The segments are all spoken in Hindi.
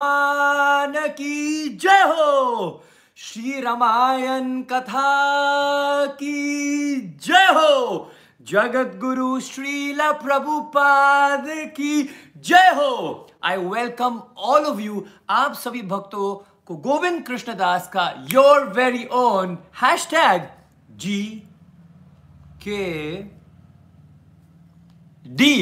की जय हो श्री रामायण कथा की जय हो जगत गुरु श्रील प्रभुपाद की जय हो I welcome all of you आप सभी भक्तों को गोविंद कृष्णदास का your very own hashtag G K D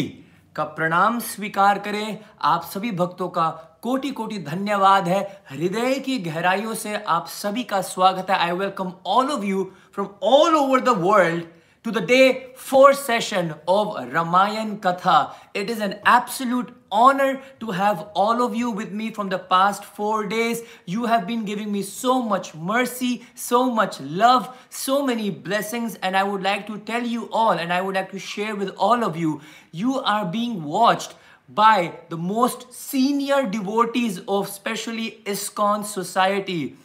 का प्रणाम स्वीकार करें। आप सभी भक्तों का कोटि कोटि धन्यवाद है। हृदय की गहराइयों से आप सभी का स्वागत है। I welcome all of you from all over the world to the day four session of Ramayan Katha. It is an absolute honor to have all of you with me from the past four days. You have been giving me so much mercy, so much love, so many blessings, and I would like to tell you all, and I would like to share with all of you, you are being watched by the most senior devotees of especially ISKCON society.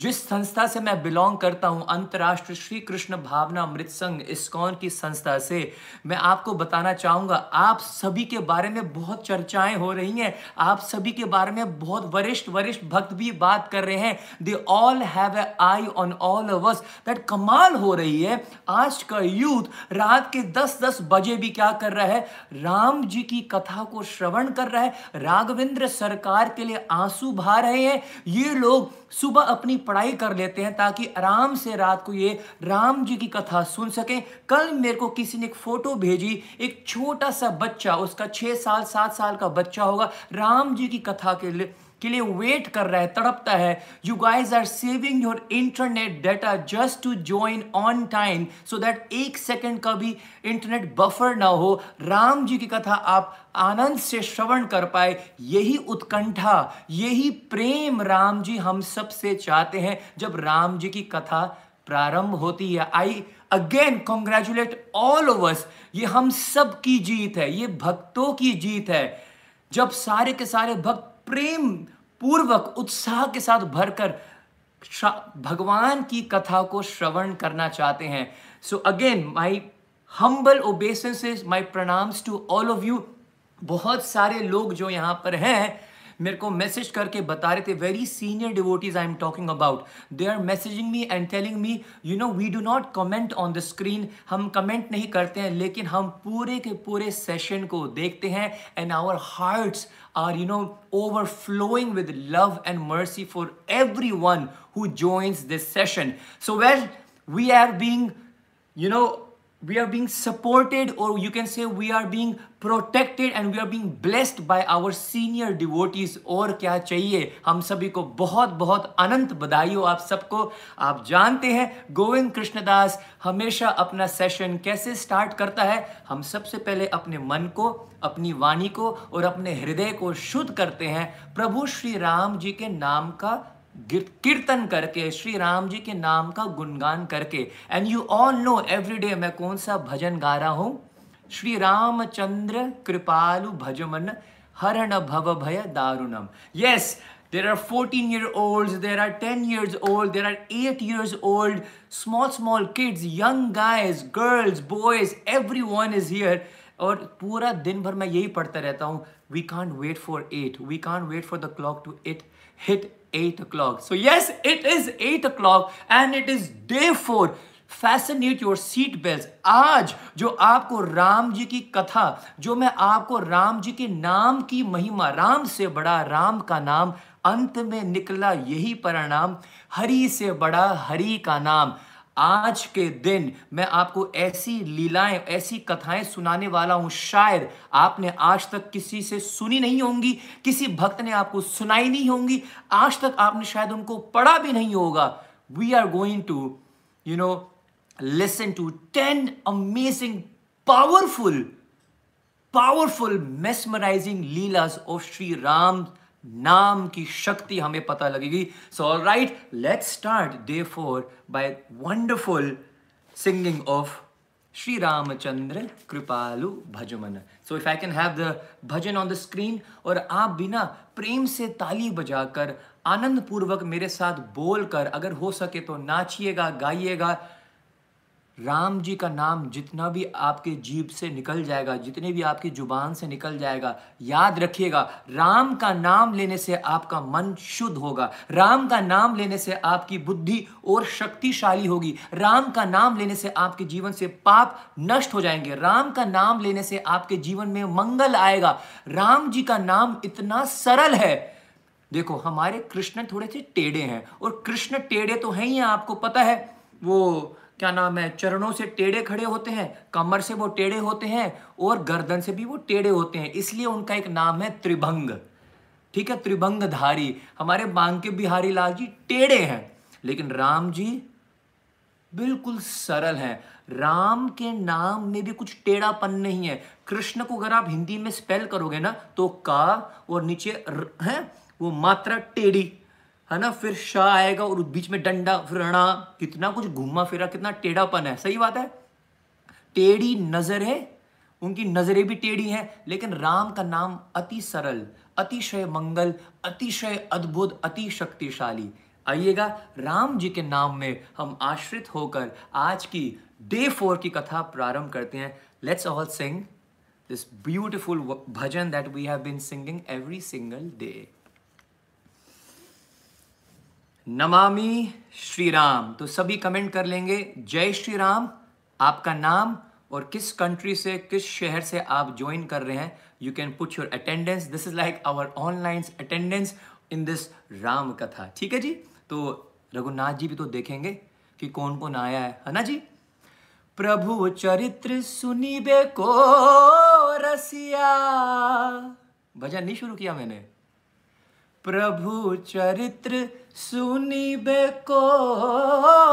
जिस संस्था से मैं बिलोंग करता हूँ, अंतर्राष्ट्रीय श्री कृष्ण भावना अमृत संघ, इस्कॉन की संस्था से, मैं आपको बताना चाहूँगा, आप सभी के बारे में बहुत चर्चाएँ हो रही हैं, आप सभी के बारे में बहुत वरिष्ठ वरिष्ठ भक्त भी बात कर रहे हैं they all have an eye on all us that कमाल हो रही है, आज का यूथ रात के दस दस बजे भी क्या कर रहा है, राम जी की कथा को श्रवण कर रहा है, राघवेंद्र सरकार के लिए आँसू भा रहे हैं, ये लोग सुबह अपनी पढ़ाई कर लेते हैं ताकि आराम से रात को ये राम जी की कथा सुन सकें। कल मेरे को किसी ने एक फ़ोटो भेजी, एक छोटा सा बच्चा, उसका छह साल, सात साल का बच्चा होगा, राम जी की कथा के लिए। के लिए वेट कर रहा है, तड़पता है। You guys are saving your internet data just to join on time so that एक सेकेंड का भी इंटरनेट बफर ना हो। राम जी की कथा आप आनंद से श्रवण कर पाए। यही उत्कंठा, यही प्रेम राम जी हम सबसे चाहते हैं जब राम जी की कथा प्रारंभ होती है। I again congratulate all of us ये हम सब की जीत है, ये भक्तों की जीत है। जब सारे के सारे भक्त प्रेम पूर्वक उत्साह के साथ भरकर भगवान की कथा को श्रवण करना चाहते हैं। So again my humble obeisances my pranams to all of you बहुत सारे लोग जो यहाँ पर हैं, मेरे को मैसेज करके बता रहे थे very senior devotees I am talking about they are messaging me and telling me you know we do not comment on the screen हम कमेंट नहीं करते हैं, लेकिन हम पूरे के पूरे सेशन को देखते हैं and our hearts are you know overflowing with love and mercy for everyone who joins this session. So well we are being you know we are being supported, or you can say we are being protected and we are being blessed by our senior devotees. और क्या चाहिए? हम सभी को बहुत बहुत अनंत बधाई हो आप सबको। आप जानते हैं, गोविंद कृष्णदास हमेशा अपना सेशन कैसे स्टार्ट करता है? हम सबसे पहले अपने मन को, अपनी वाणी को और अपने हृदय को शुद्ध करते हैं। प्रभु श्री राम जी के नाम का कीर्तन करके, श्री राम जी के नाम का गुणगान करके and you all know every day मैं कौन सा भजन गा रहा हूँ? श्री रामचंद्र कृपालु भजमन हरण भव भय दारुणम। Yes there are 14 year olds, there are 10 years old, there are 8 years old, small small kids, young guys, girls, boys, everyone is here. और पूरा दिन भर मैं यही पढ़ता रहता हूँ we can't wait for eight we can't wait for the clock to it hit 8 o'clock. So, yes, it is 8 o'clock and it is day 4. Fasten your seat belt आज जो आपको राम जी की कथा जो मैं आपको राम जी के नाम की महिमा राम से बड़ा राम का नाम अंत में निकला यही परिणाम हरि से बड़ा हरि का नाम आज के दिन मैं आपको ऐसी लीलाएँ, ऐसी कथाएँ सुनाने वाला हूँ। शायद आपने आज तक किसी से सुनी नहीं होंगी, किसी भक्त ने आपको सुनाई नहीं होंगी। आज तक आपने शायद उनको पढ़ा भी नहीं होगा। We are going to you know listen to ten amazing powerful powerful mesmerising lilas of Shri Ram naam की शक्ति हमें पता लगेगी। So all right let's start day four by wonderful singing of Shri Ramchandra Kripalu Bhajman so if I can have the bhajan on the screen और आप बिना प्रेम से ताली बजाकर आनंद पूर्वक मेरे साथ बोलकर अगर हो सके तो नाचिएगा, गाइएगा राम जी का नाम जितना भी आपके जीभ से निकल जाएगा, जितने भी आपकी ज़ुबान से निकल जाएगा, याद रखिएगा, राम का नाम लेने से आपका मन शुद्ध होगा। राम का नाम लेने से आपकी बुद्धि और शक्तिशाली होगी। राम का नाम लेने से आपके जीवन से पाप नष्ट हो जाएँगे। राम का नाम लेने से आपके जीवन में मंगल आएगा। राम जी का नाम इतना सरल है। देखो, हमारे कृष्ण थोड़े से टेढ़े हैं और कृष्ण टेढ़े तो हैं ही, आपको पता है, वो क्या नाम है, चरणों से टेढ़े खड़े होते हैं, कमर से वो टेढ़े होते हैं और गर्दन से भी वो टेढ़े होते हैं, इसलिए उनका एक नाम है त्रिभंग। ठीक है, त्रिभंगधारी। हमारे बांके बिहारी लाल जी टेढ़े हैं, लेकिन राम जी बिल्कुल सरल हैं। राम के नाम में भी कुछ टेढ़ापन नहीं है। कृष्ण को अगर आप हिंदी में स्पेल करोगे ना तो का और नीचे है, वो मात्रा टेढ़ी। है ना? फिर शाह आएगा और बीच में डंडा, फिर रणा, कितना कुछ घुमा फिरा, कितना टेढ़ापन है। सही बात है? टेढ़ी नज़र है, उनकी नज़रें भी टेढ़ी हैं, लेकिन राम का नाम अति सरल, अतिशय मंगल, अतिशय अद्भुत, अति शक्तिशाली। आइएगा, राम जी के नाम में हम आश्रित होकर आज की डे फोर की कथा प्रारंभ करते हैं। Let's all sing this beautiful bhajan that we have been singing every single day Namami Shri Ram तो सभी कमेंट कर लेंगे, जय श्री राम आपका नाम और किस कंट्री से, किस शहर से आप ज्वाइन कर रहे हैं you can put your attendance this is like our online attendance in this Ram katha ठीक है जी? तो रघुनाथ जी भी तो देखेंगे कि कौन कौन आया है है ना जी? प्रभु चरित्र सुनीबे को रसिया। भजन नहीं शुरू किया मैंने। प्रभु चरित्र सुनिबे बेको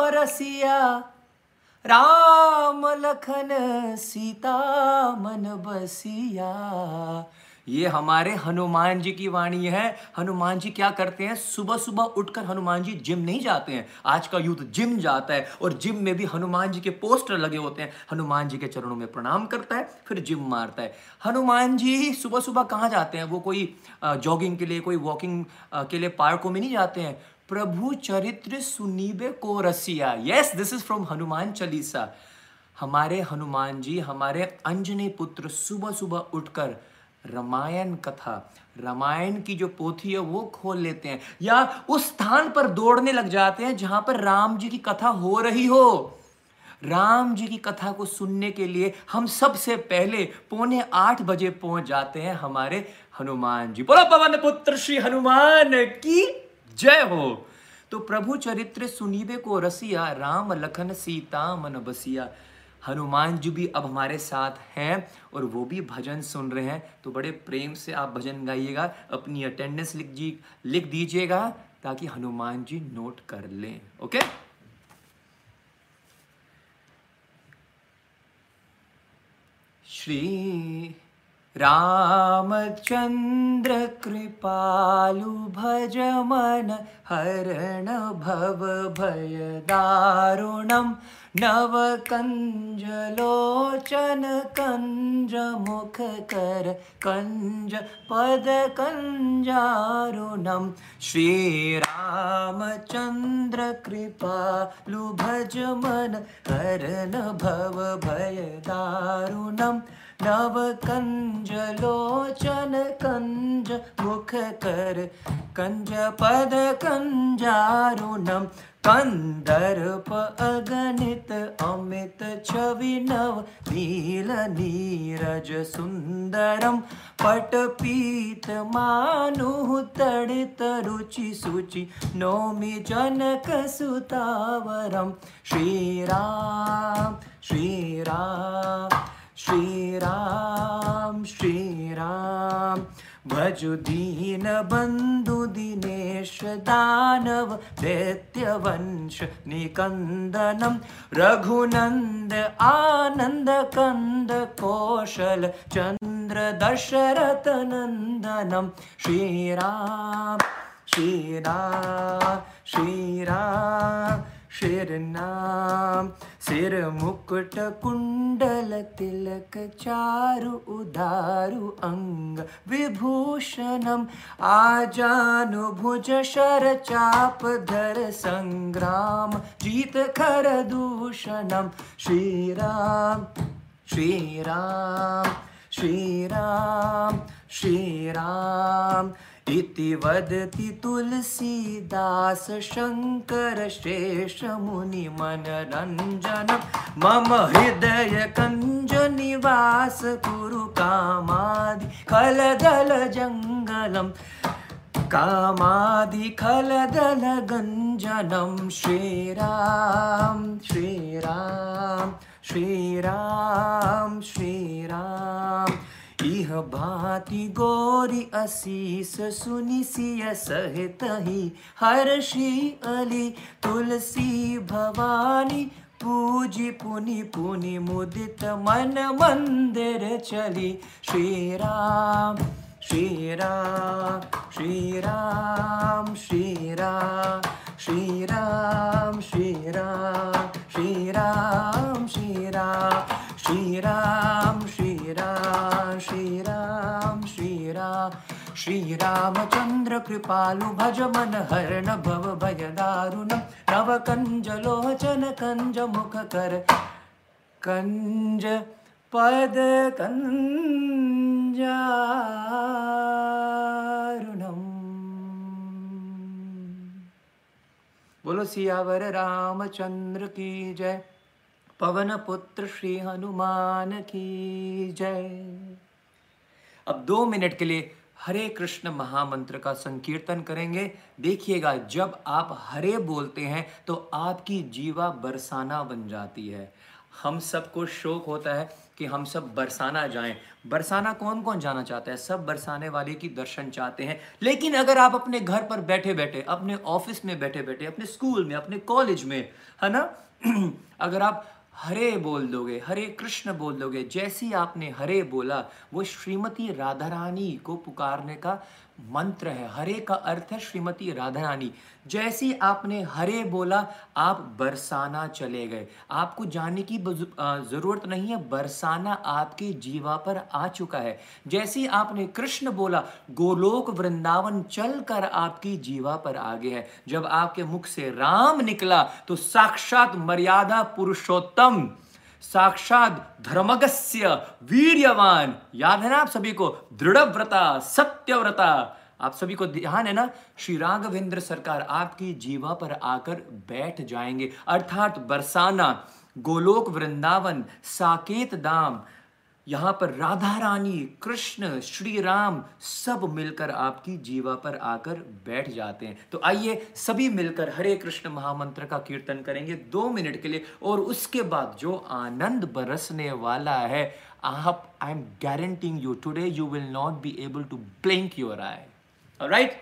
रसिया राम लखन सीता मन बसिया। ये हमारे हनुमान जी की वाणी है। हनुमान जी क्या करते हैं? सुबह सुबह उठकर हनुमान जी जिम नहीं जाते हैं। आज का यूथ जिम जाता है और जिम में भी हनुमान जी के पोस्टर लगे होते हैं। हनुमान जी के चरणों में प्रणाम करता है, फिर जिम मारता है। हनुमान जी सुबह सुबह कहाँ जाते हैं? वो कोई जॉगिंग के लिए, कोई वॉकिंग के लिए पार्कों में नहीं जाते हैं। प्रभु चरित्र सुनीबे को रसिया। Yes this is from Hanuman Chalisa. हमारे हनुमान जी, हमारे अंजनी पुत्र सुबह सुबह उठकर रामायण कथा, रामायण की जो पोथी है वो खोल लेते हैं, या उस स्थान पर दौड़ने लग जाते हैं जहाँ पर राम जी की कथा हो रही हो। राम जी की कथा को सुनने के लिए हम सबसे पहले पौने आठ बजे पहुँच जाते हैं हमारे हनुमान जी। बोलो, पवन पुत्र, श्री हनुमान की जय हो। तो प्रभु चरित्र सुनीबे को रसिया, राम लखन सीता मन बसिया। हनुमान जी भी अब हमारे साथ हैं और वो भी भजन सुन रहे हैं। तो बड़े प्रेम से आप भजन गाइएगा, अपनी अटेंडेंस लिख जी, लिख दीजिएगा ताकि हनुमान जी नोट कर लें। ओके श्री रामचन्द्रकृपालु भज मन हरण भव भयदारुणं नवकञ्जलोचन कञ्जमुखकर कञ्जपदकञ्जारुणं श्रीरामचन्द्रकृपालु भज मन हरण भव भय नवकञ्जलोचन कञ्ज लोचन कञ्ज मुखकर कञ्जपद कञ्जारुणं कन्दर्प प अगणित अमृत छविनव नील नीरज सुन्दरं पट पीत मानुत रुचि सुचि नौमि जनक सुतावरं श्रीराम श्रीरा श्रीराम श्रीराम भजु दीन बन्धु दिनेश दानव दैत्यवंश निकन्दनं रघुनन्द आनन्द कन्द कौशल चन्द्र दशरथनन्दनं श्रीराम श्रीराम श्रीराम शेरनाम। सिर मुकुट सिरमुकुटपुण्डल तिलक चारु उदारु अङ्ग विभूषणम्। आजानभुज शरचाप धर सङ्ग्राम जीतखर दूषणम्। श्रीराम श्रीराम श्रीराम श्रीराम। इति वदति तुलसीदासशङ्करशेषमुनिमनरञ्जनं। मम हृदयकञ्जनिवास कुरुकामादि खलदलजङ्गलं कामादि खलदलगञ्जनं श्रीराम श्रीराम श्रीराम श्रीराम। इह भांति गोरी असीस सुनि सिय सहित ही हर्षि अली तुलसी भवानी पूजी पुनि पुनि मुदित मन मंदिर चली श्री राम श्रीराम श्रीराम श्रीराम श्रीराम श्रीराम श्रीराम श्रीराम श्रीराम श्रीराम श्रीराम श्रीराम श्रीरामचन्द्र कृपालु भज मन हरण श्रीरां श्रीरामचन्द्रकृपालुभज मनहरणभयदारुण नवकंजलोचनकञ्जमुखकर कञ्ज पद कंजारुणम बोलो, सियावर रामचंद्र की जय। पवन पुत्र श्री हनुमान की जय। अब दो मिनट के लिए हरे कृष्ण महामंत्र का संकीर्तन करेंगे। देखिएगा, जब आप हरे बोलते हैं तो आपकी जीवा बरसाना बन जाती है। हम सबको शोक होता है कि हम सब बरसाना जाएँ। बरसाना कौन कौन जाना चाहता है? सब बरसाने वाले की दर्शन चाहते हैं। लेकिन अगर आप अपने घर पर बैठे बैठे अपने ऑफ़िस में बैठे बैठे अपने स्कूल में, अपने कॉलेज में, है ना? अगर आप हरे बोल दोगे, हरे कृष्ण बोल दोगे, जैसी आपने हरे बोला, वो श्रीमती राधा रानी को पुकारने का मंत्र है, हरे का अर्थ है श्रीमती राधा रानी जैसी आपने हरे बोला, आप बरसाना चले गए। आपको जाने की ज़रूरत नहीं है, बरसाना आपके जीवा पर आ चुका है। जैसी आपने कृष्ण बोला, गोलोक वृंदावन चल कर आपकी जीवा पर आ आगे है। जब आपके मुख से राम निकला तो साक्षात मर्यादा पुरुषोत्तम साक्षात धर्मगस्य वीर्यवान। याद है ना आप सभी को? दृढ़ व्रता सत्यव्रता। आप सभी को ध्यान है ना? श्री राघवेंद्र सरकार आपकी जीवा पर आकर बैठ जाएँगे। अर्थात बरसाना, गोलोक वृंदावन, साकेत धाम यहाँ पर राधा रानी, कृष्ण, श्री राम सब मिलकर आपकी जीवा पर आकर बैठ जाते हैं। तो आइए सभी मिलकर हरे कृष्ण महामंत्र का कीर्तन करेंगे दो मिनट के लिए और उसके बाद जो आनंद बरसने वाला है, आप I am guaranteeing you today you will not be able to blink your eye right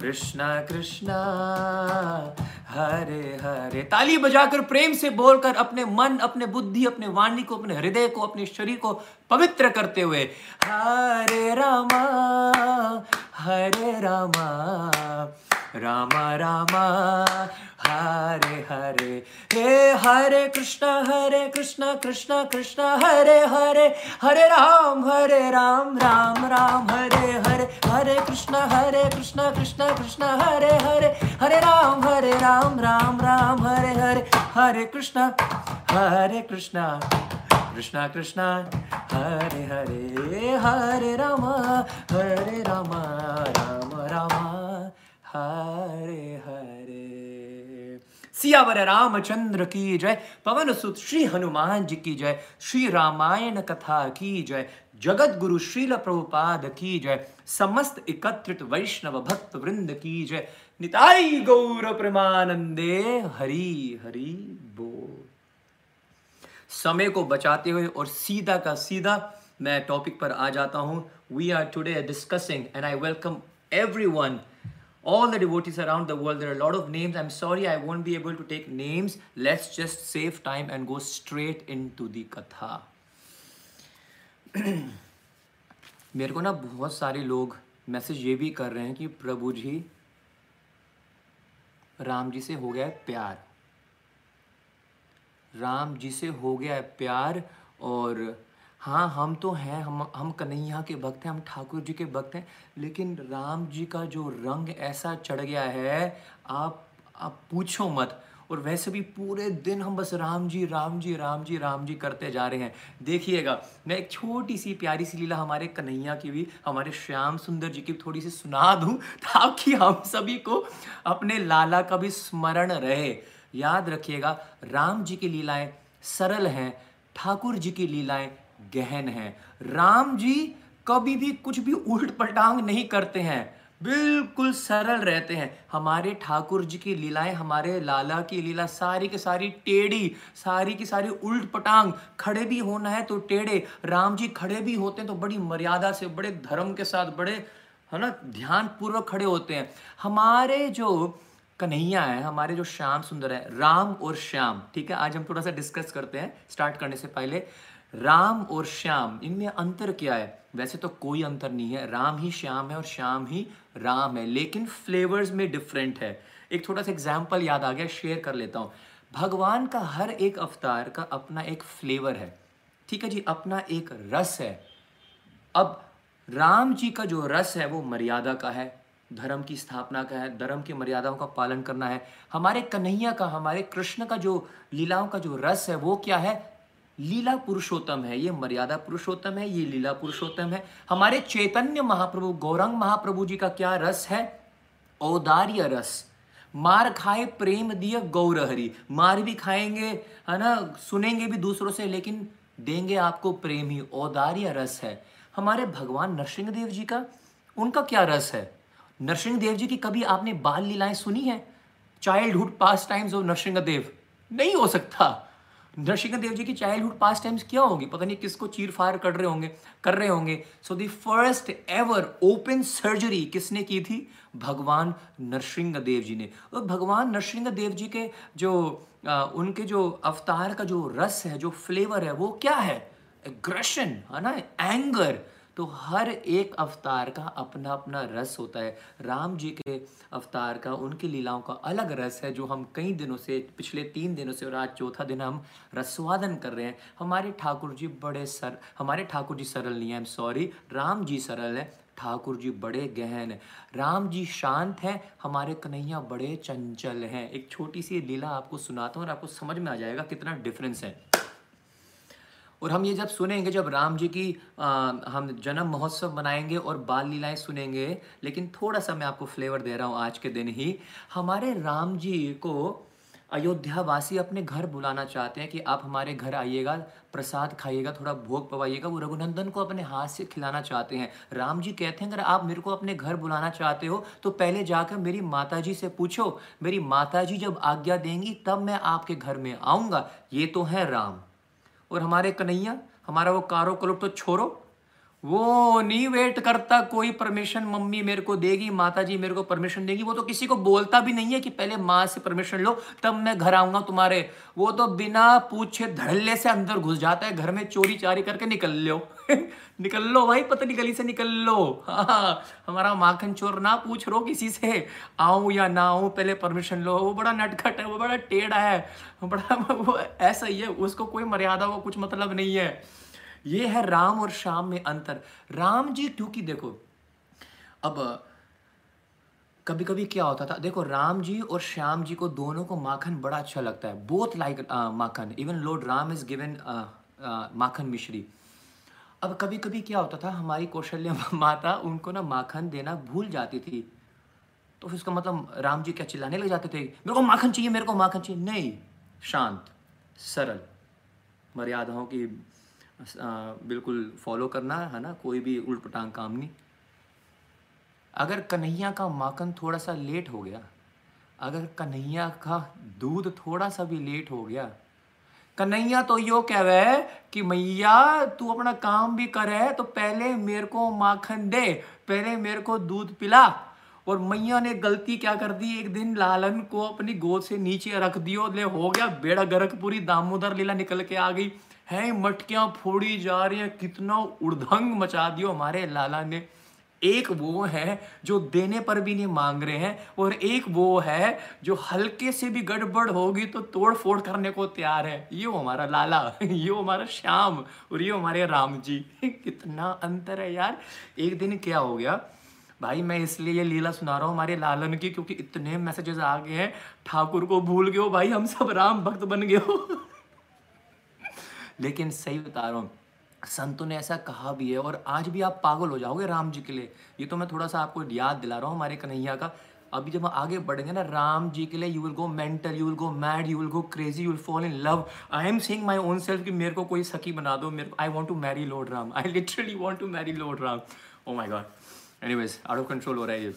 Krishna Krishna, Hare Hare. ताली बजाकर प्रेम से बोलकर अपने मन, अपने बुद्धि, अपने वाणी को, अपने हृदय को, अपने शरीर को पवित्र करते हुए, हरे रामा हरे रामा। रामा रामा। हरे हरे। हे हरे कृष्ण हरे कृष्ण कृष्ण कृष्ण। हरे हरे। हरे राम हरे राम राम राम। हरे हरे। हरे कृष्ण हरे कृष्ण कृष्ण कृष्ण। हरे हरे। हरे राम हरे राम राम राम। हरे हरे। हरे कृष्ण हरे कृष्ण। कृष्ण कृष्ण। हरे हरे। हरे राम हरे राम। राम राम हरे हरे। सियावर रामचंद्र की जय, पवन सुत श्री हनुमान जी की जय, श्री रामायण कथा की जय जगत गुरु श्रील प्रभुपाद की जय, समस्त एकत्रित वैष्णव भक्त वृंद की जय। निताई गौर प्रेमानंदे, हरि हरि बो समय को बचाते हुए और सीधा का सीधा मैं टॉपिक पर आ जाता हूँ। We are today discussing and I welcome everyone all the devotees around the world. There are a lot of names. I'm sorry I won't be able to take names. Let's just save time and go straight into the katha. मेरे को ना बहुत सारे लोग मैसेज ये भी कर रहे हैं कि प्रभु जी राम जी से हो गया है प्यार राम जी से हो गया है प्यार और हाँ हम तो हैं, हम हम कन्हैया के भक्त हैं, हम ठाकुर जी के भक्त हैं, लेकिन राम जी का जो रंग ऐसा चढ़ गया है, आप आप पूछो मत। और वैसे भी पूरे दिन हम बस राम जी राम जी राम जी राम जी करते जा रहे हैं। देखिएगा, मैं एक छोटी सी प्यारी सी लीला हमारे कन्हैया की भी, हमारे श्याम सुंदर जी की थोड़ी सी सुना दूँ, ताकि हम सभी को अपने लाला का भी स्मरण रहे। याद रखिएगा, राम जी की लीलाएँ सरल हैं, ठाकुर जी की लीलाएँ गहन है। राम जी कभी भी कुछ भी उल्ट पलटांग नहीं करते हैं। बिल्कुल सरल रहते हैं। हमारे ठाकुर जी की लीलाएँ, हमारे लाला की लीला, सारी की सारी टेढ़ी, सारी की सारी उल्ट पटांग, खड़े भी होना है तो टेढ़े। राम जी खड़े भी होते हैं तो बड़ी मर्यादा से, बड़े धर्म के साथ, बड़े, है ना ध्यान पूर्वक खड़े होते हैं। हमारे जो कन्हैया है, हमारे जो श्याम सुंदर है, राम और श्याम, ठीक है? आज हम थोड़ा सा डिस्कस करते हैं स्टार्ट करने से पहले। राम और श्याम, इनमें अंतर क्या है? वैसे तो कोई अंतर नहीं है। राम ही श्याम है और श्याम ही राम है, लेकिन फ्लेवर्स में डिफरेंट है। एक थोड़ा सा एग्ज़ाम्पल याद आ गया शेयर कर लेता हूँ। भगवान का हर एक अवतार का अपना एक फ्लेवर है। ठीक है जी, अपना एक रस है। अब राम जी का जो रस है, वो मर्यादा का है, धर्म की स्थापना का है, धर्म की मर्यादाओं का पालन करना है। हमारे कन्हैया का, हमारे कृष्ण का जो लीलाओं का जो रस है, वो क्या है? लीला पुरुषोत्तम है, ये मर्यादा पुरुषोत्तम है, ये लीला पुरुषोत्तम है। हमारे चैतन्य महाप्रभु, गौरंग महाप्रभु जी का क्या रस है? औदार्य रस। मार खाए प्रेम दिय गौरहरी। मार भी खाएँगे, है ना, सुनेंगे भी दूसरों से, लेकिन देंगे आपको प्रेम ही। औदार्य रस है। हमारे भगवान नरसिंह देव जी का, उनका क्या रस है? नरसिंह देव जी की कभी आपने बाल लीलाएँ सुनी है? Childhood pastimes of Narasimha Dev नहीं हो सकता। नरसिंह देव जी की चाइल्डहुड पास टाइम्स क्या होंगे? पता नहीं किसको चीर फायर कर रहे होंगे कर रहे होंगे। So the first ever open surgery किसने की थी? भगवान नरसिंह देव जी ने। और भगवान नरसिंह देव जी के जो आ, उनके जो अवतार का जो रस है जो फ्लेवर है वो क्या है? एग्रेशन है ना? एंगर तो हर एक अवतार का अपना अपना रस होता है। राम जी के अवतार का, उनकी लीलाओं का अलग रस है, जो हम कई दिनों से, पिछले तीन दिनों से और आज चौथा दिन हम रसवादन कर रहे हैं। हमारे ठाकुर जी बड़े सर, हमारे ठाकुर जी सरल नहीं है सॉरी राम जी सरल है, ठाकुर जी बड़े गहन है। राम जी शांत हैं, हमारे कन्हैया बड़े चंचल हैं। एक छोटी सी लीला आपको सुनाता हूँ और आपको समझ में आ जाएगा कितना डिफरेंस है। और हम ये जब सुनेंगे जब राम जी की आ, हम जन्म महोत्सव मनाएँगे और बाल लीलाएँ सुनेंगे लेकिन थोड़ा सा मैं आपको फ्लेवर दे रहा हूँ आज के दिन ही। हमारे राम जी को अयोध्या वासी अपने घर बुलाना चाहते हैं कि आप हमारे घर आइएगा प्रसाद खाइएगा थोड़ा भोग पवाइएगा वो रघुनंदन को अपने हाथ से खिलाना चाहते हैं। राम जी कहते हैं अगर आप मेरे को अपने घर बुलाना चाहते हो तो पहले जाकर मेरी माता जी से पूछो। मेरी माता जी जब आज्ञा देंगी तब मैं आपके घर में आऊँगा। ये तो है राम। और हमारे कन्हैया, हमारा वो कारो क्लब तो छोड़ो। वो नहीं वेट करता, कोई परमिशन मम्मी मेरे को देगी माता जी मेरे को परमिशन देगी। वो तो किसी को बोलता भी नहीं है कि पहले माँ से परमिशन लो, तब मैं घर आऊँगा तुम्हारे। वो तो बिना पूछे धड़ल्ले से अंदर घुस जाता है, घर में चोरी चारी करके निकल लो। निकल लो भाई, पतली गली से निकल लो। हाँ हमारा माखन चोर ना पूछ रो किसी से। आऊँ या ना आऊँ, पहले परमिशन लो। वो बड़ा नटखट है, वो बड़ा टेढ़ा है। बड़ा, वो ऐसा ही है, उसको कोई मर्यादा, वो कुछ मतलब नहीं है। ये है राम और श्याम में अंतर। राम जी, क्योंकि देखो, अब कभी कभी क्या होता था, देखो, राम जी और श्याम जी को दोनों को माखन बड़ा अच्छा लगता है। Both like makhan. Even lord Ram is given makhan mishri. अब कभी कभी क्या होता था, हमारी कौशल्य माता उनको ना माखन देना भूल जाती थी। तो फिर उसका मतलब राम जी क्या चिल्लाने लग जाते थे? मेरे को माखन चाहिए, मेरे को माखन चाहिए। नहीं, शांत, सरल। मर्यादाओं की बिल्कुल फॉलो करना, है ना? कोई भी उल्ट पटांग काम नहीं। अगर कन्हैया का माखन थोड़ा सा लेट हो गया, अगर कन्हैया का दूध थोड़ा सा भी लेट हो गया कन्हैया तो यो कह रहे कि मैया तू अपना काम भी करे तो पहले मेरे को माखन दे, पहले मेरे को दूध पिला। और मैया ने गलती क्या कर दी? एक दिन लालन को अपनी गोद से नीचे रख दियो, ले हो गया, बेड़ा गरक पूरी दामोदर लीला निकल के आ गई। है, मटकियाँ फोड़ी जा रही हैं, कितना उड़धंग मचा दियो हमारे लाला ने। एक वो है जो देने पर भी नहीं मांग रहे हैं, और एक वो है जो हल्के से भी गड़बड़ होगी तो तोड़ फोड़ करने को तैयार है। ये हमारा लाला, ये हमारा श्याम, और ये हमारे राम जी। कितना अंतर है यार। एक दिन क्या हो गया? भाई, मैं इसलिए ये लीला सुना रहा हूँ हमारे लालन की, क्योंकि इतने मैसेजेस आ गए हैं। ठाकुर को भूल गए हो भाई, हम सब राम भक्त बन गए हो। लेकिन सही बता रहा हूँ संतों ने ऐसा कहा भी है, और आज भी आप पागल हो जाओगे राम जी के लिए। ये तो मैं थोड़ा सा आपको याद दिला रहा हूँ हमारे कन्हैया का। अभी जब हम आगे बढ़ेंगे ना, राम जी के लिए you will go mental you will go mad you will go crazy you will fall in love I am saying my own self कि मेरे को कोई सखी बना दो, मेरे I want to marry lord Ram I literally want to marry lord Ram oh my God anyways out of control हो रहा है ये।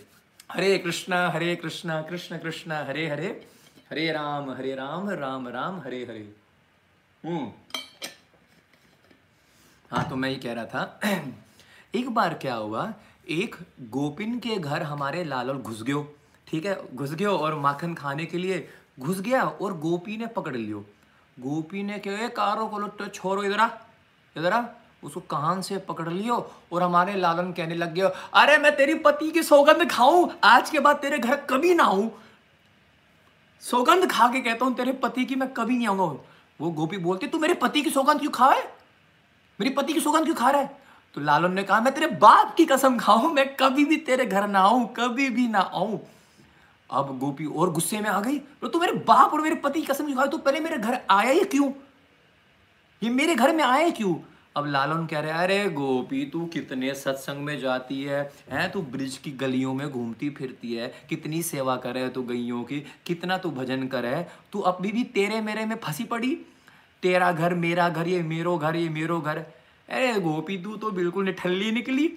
हरे कृष्णा हरे कृष्णा, कृष्ण कृष्ण, हरे हरे। हरे राम हरे राम राम राम, हरे हरे। हम्म। हाँ तो मैं ये कह रहा था, एक बार क्या हुआ, एक गोपिन के घर हमारे लाल घुस गयो, ठीक है? घुस गयो और माखन खाने के लिए घुस गया और गोपी ने पकड़ लियो। गोपी ने क्या कारो को लुट छोड़ो इधर आ इधर आ। उसको कान से पकड़ लियो और हमारे लालन कहने लग गया, अरे, मैं तेरी पति की सौगंध खाऊं, आज के बाद तेरे घर कभी ना आऊँ। सौगंध खा के कहता हूँ, तेरे पति की मैं कभी नहीं आऊँगा। वो गोपी बोलती, तू मेरे पति की सौगंध क्यों खाए मेरी पति की सुगंध क्यों खा रहा है? तो लालन ने कहा, मैं तेरे बाप की कसम खाऊं, मैं कभी भी तेरे घर ना आऊँ, कभी भी ना आऊँ। अब गोपी और गुस्से में आ गई। तो तू मेरे बाप और मेरे पति की कसम क्यों खा तू पहले मेरे घर आया ही क्यों? ये मेरे घर में आया क्यों? अब लालन कह रहे अरे गोपी, तू कितने सत्संग में जाती है, हैं? तू ब्रिज की गलियों में घूमती फिरती है। कितनी सेवा करे तू गैयों की, कितना तू भजन करे तू अभी भी तेरे मेरे में फंसी पड़ी? तेरा घर, मेरा घर, ये मेरो घर, ये मेरो घर। अरे गोपी, तू तो बिल्कुल निठल्ली निकली।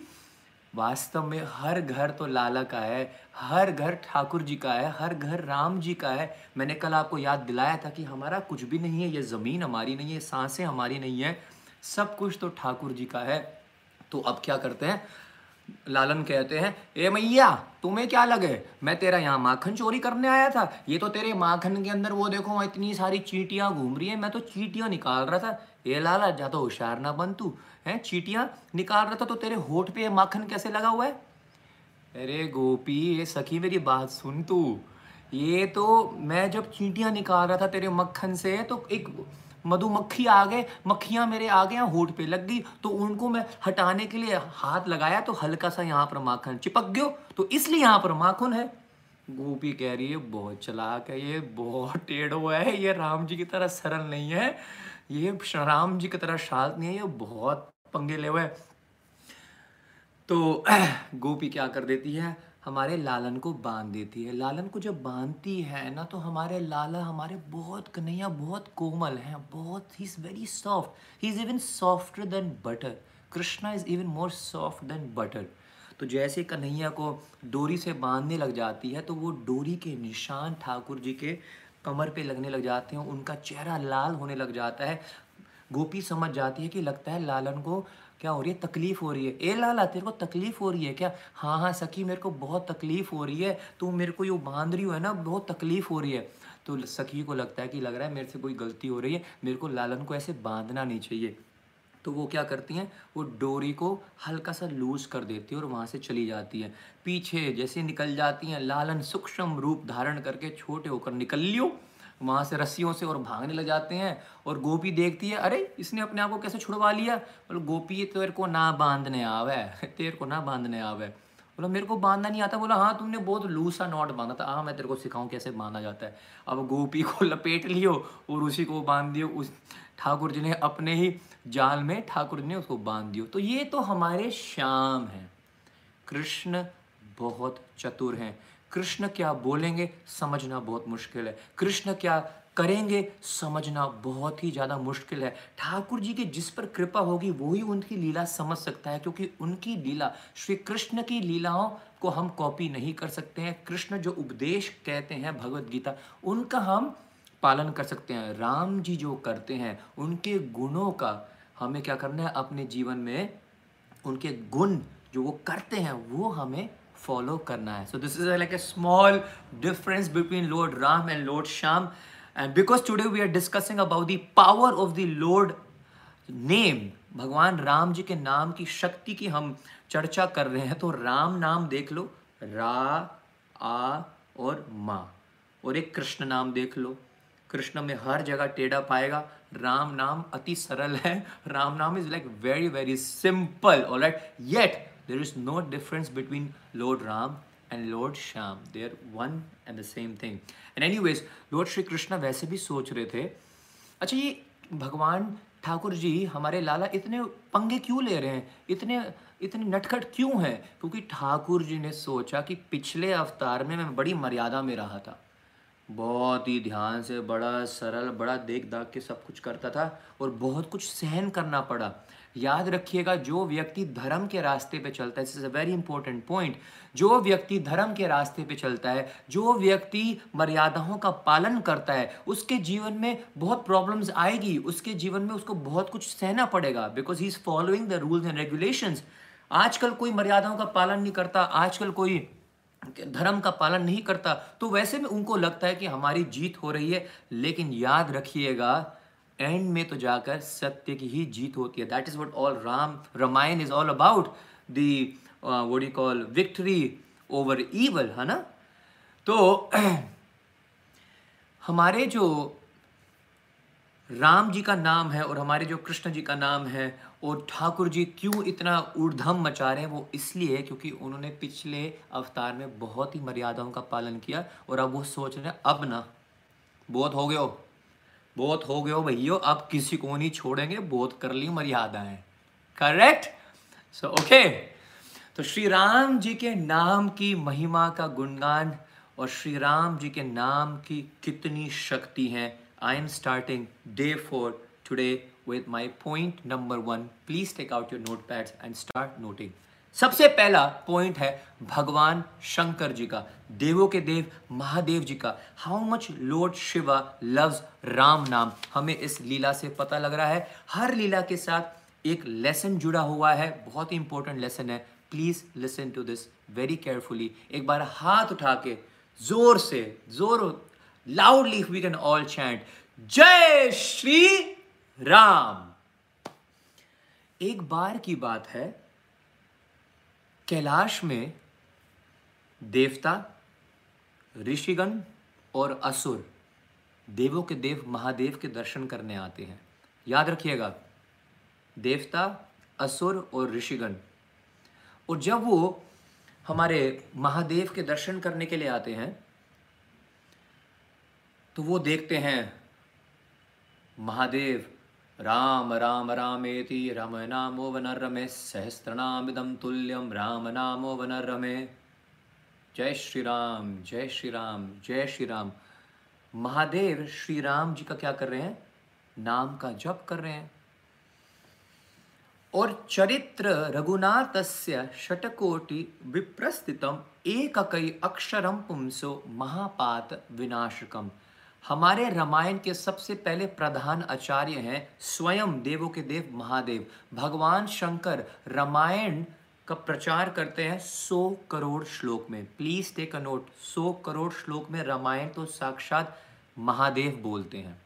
वास्तव में हर घर तो लाला का है, हर घर ठाकुर जी का है, हर घर राम जी का है। मैंने कल आपको याद दिलाया था कि हमारा कुछ भी नहीं है, ये ज़मीन हमारी नहीं है साँसें हमारी नहीं है, सब कुछ तो ठाकुर जी का है। तो अब क्या करते हैं? लालन कहते हैं, ए मैया, तुम्हें क्या लगे? मैं तेरा यहाँ माखन चोरी करने आया था। ये तो तेरे माखन के अंदर, वो देखो इतनी सारी चीटियाँ घूम रही है। मैं तो चीटियाँ निकाल रहा था। ये लाला, जा तो होशियार ना बन तू। है, चीटियाँ निकाल रहा था तो तेरे होठ पे माखन कैसे लगा हुआ है? अरे गोपी, ये सखी मेरी बात सुन तू। ये तो मैं जब चीटियाँ निकाल रहा था तेरे मक्खन से तो एक मधुमक्खी आ गए, मक्खियाँ मेरे आ गए, होठ पे लग गई तो उनको मैं हटाने के लिए हाथ लगाया तो हल्का सा यहाँ पर माखन चिपक गयो तो इसलिए यहाँ पर माखन है। गोपी कह रही है, बहुत चलाक है ये, बहुत टेढ़ो है, ये राम जी की तरह सरल नहीं है, ये राम जी की तरह शांत नहीं है, ये बहुत पंगे ले हुए तो गोपी क्या कर देती है हमारे लालन को बाँध देती है। लालन को जब बांधती है ना तो हमारे लाला हमारे बहुत कन्हैया, बहुत कोमल हैं, बहुत ही is very soft he is even softer than butter Krishna is even more soft than butter तो जैसे कन्हैया को डोरी से बांधने लग जाती है तो वो डोरी के निशान ठाकुर जी के कमर पे लगने लग जाते हैं, उनका चेहरा लाल होने लग जाता है। गोपी समझ जाती है कि लगता है लालन को क्या हो रही है, तकलीफ़ हो रही है। ए लाला, तेरे को तकलीफ़ हो रही है क्या? हाँ हाँ सखी, मेरे को बहुत तकलीफ़ हो रही है। तू मेरे को यू बाँध रही हो, है ना? बहुत तकलीफ़ हो रही है। तो सखी को लगता है कि लग रहा है मेरे से कोई गलती हो रही है। मेरे को लालन को ऐसे बांधना नहीं चाहिए। तो वो क्या करती हैं? वो डोरी को हल्का सा लूज कर देती है और वहाँ से चली जाती है। पीछे जैसे निकल जाती हैं, लालन सूक्ष्म रूप धारण करके छोटे होकर निकल लियो। वहाँ से रस्सियों से और भागने लग जाते हैं और गोपी देखती है, अरे, इसने अपने आप को कैसे छुड़वा लिया? बोलो, गोपी तेरे को ना बांधने आवे, तेरे को ना बांधने आवे। बोला, मेरे को बांधना नहीं आता। बोला हाँ तुमने बहुत लूसा नॉट बांधा था। हाँ मैं तेरे को सिखाऊं कैसे बांधा जाता है। अब गोपी को लपेट लियो और उसी को बाँध दियो। उस ठाकुर जी ने अपने ही जाल में ठाकुर जी ने उसको बाँध दियो। तो ये तो हमारे श्याम हैं। कृष्ण बहुत चतुर हैं। कृष्ण क्या बोलेंगे, समझना बहुत मुश्किल है। कृष्ण क्या करेंगे, समझना बहुत ही ज़्यादा मुश्किल है। ठाकुर जी की जिस पर कृपा होगी, वो ही उनकी लीला समझ सकता है, क्योंकि उनकी लीला, श्री कृष्ण की लीलाओं को हम कॉपी नहीं कर सकते हैं। कृष्ण जो उपदेश कहते हैं भगवत गीता, उनका हम पालन कर सकते हैं। राम जी जो करते हैं, उनके गुणों का हमें क्या करना है, अपने जीवन में उनके गुण जो वो करते हैं, वो हमें फॉलो करना है. So this is like a small difference between lord Ram and lord Shyam and because today we are discussing about the power of the lord name भगवान राम जी के नाम की शक्ति की हम चर्चा कर रहे हैं तो राम नाम देख लो. रा, आ और माँ. और एक कृष्ण नाम देख लो. कृष्ण में हर जगह टेढ़ा पाएगा. राम नाम अति सरल है. Ram naam is like very very simple right yet there is no difference between lord Ram and lord Shyam they are one and the same thing and anyways lord Shri Krishna वैसे भी सोच रहे थे अच्छा ये भगवान ठाकुर जी हमारे लाला इतने पंगे क्यों ले रहे हैं? इतने इतने नटखट क्यों हैं? क्योंकि ठाकुर जी ने सोचा कि पिछले अवतार में मैं बड़ी मर्यादा में रहा था। बहुत ही ध्यान से, बड़ा सरल, बड़ा देख दाख के सब कुछ करता था और बहुत कुछ सहन करना पड़ा। याद रखिएगा, जो व्यक्ति धर्म के रास्ते पे चलता है इस is a very important point जो व्यक्ति धर्म के रास्ते पे चलता है, जो व्यक्ति मर्यादाओं का पालन करता है, उसके जीवन में बहुत प्रॉब्लम्स आएगी, उसके जीवन में उसको बहुत कुछ सहना पड़ेगा because he is following the rules and regulations आजकल कोई मर्यादाओं का पालन नहीं करता, आजकल कोई धर्म का पालन नहीं करता तो वैसे में उनको लगता है कि हमारी जीत हो रही है, लेकिन याद रखिएगा एंड में तो जाकर सत्य की ही जीत होती है। That is what all Ram Ramayan is all about the what you call victory over evil है ना? तो हमारे जो राम जी का नाम है और हमारे जो कृष्ण जी का नाम है और ठाकुर जी क्यों इतना ऊर्धम मचा रहे हैं, वो इसलिए है क्योंकि उन्होंने पिछले अवतार में बहुत ही मर्यादाओं का पालन किया और अब वो सोच रहे हैं, अब ना, बहुत हो गयो बहुत हो गयो भैया, अब किसी को नहीं छोड़ेंगे, बहुत कर ली मर्यादाएँ करेक्ट सो ओके तो श्री राम जी के नाम की महिमा का गुणगान और श्री राम जी के नाम की कितनी शक्ति है। I am starting day four today my point number one please take out your note notepads and start noting. सबसे पहला पॉइंट है भगवान शंकर जी का, देवों के देव महादेव जी का। How much lord Shiva loves Ram naam हमें इस लीला से पता लग रहा है। हर लीला के साथ एक लेसन जुड़ा हुआ है। बहुत ही इंपॉर्टेंट लेसन है। Please listen to this very carefully एक बार हाथ उठा के ज़ोर से, ज़ोर loudly we can all chant Jai Shri Ram! एक बार की बात है। कैलाश में देवता, ऋषिगण और असुर देवों के देव महादेव के दर्शन करने आते हैं। याद रखिएगा, देवता, असुर और ऋषिगण। और जब वो हमारे महादेव के दर्शन करने के लिए आते हैं तो वो देखते हैं, महादेव राम राम रामेति रम नामो वनरमे सहस्त्रनामिदं तुल्यम राम नामो वनरमे जय श्री राम जय श्री राम जय श्री राम महादेव श्री राम जी का क्या कर रहे हैं? नाम का जप कर रहे हैं। और चरित्र रघुनाथस्य शटकोटि विप्रस्थितम एक कई अक्षरम पुंसो महापात विनाशकम। हमारे रामायण के सबसे पहले प्रधान आचार्य हैं स्वयं देवों के देव महादेव। भगवान शंकर रामायण का प्रचार करते हैं सौ करोड़ श्लोक में। प्लीज़ टेक अ नोट सौ करोड़ श्लोक में रामायण तो साक्षात महादेव बोलते हैं।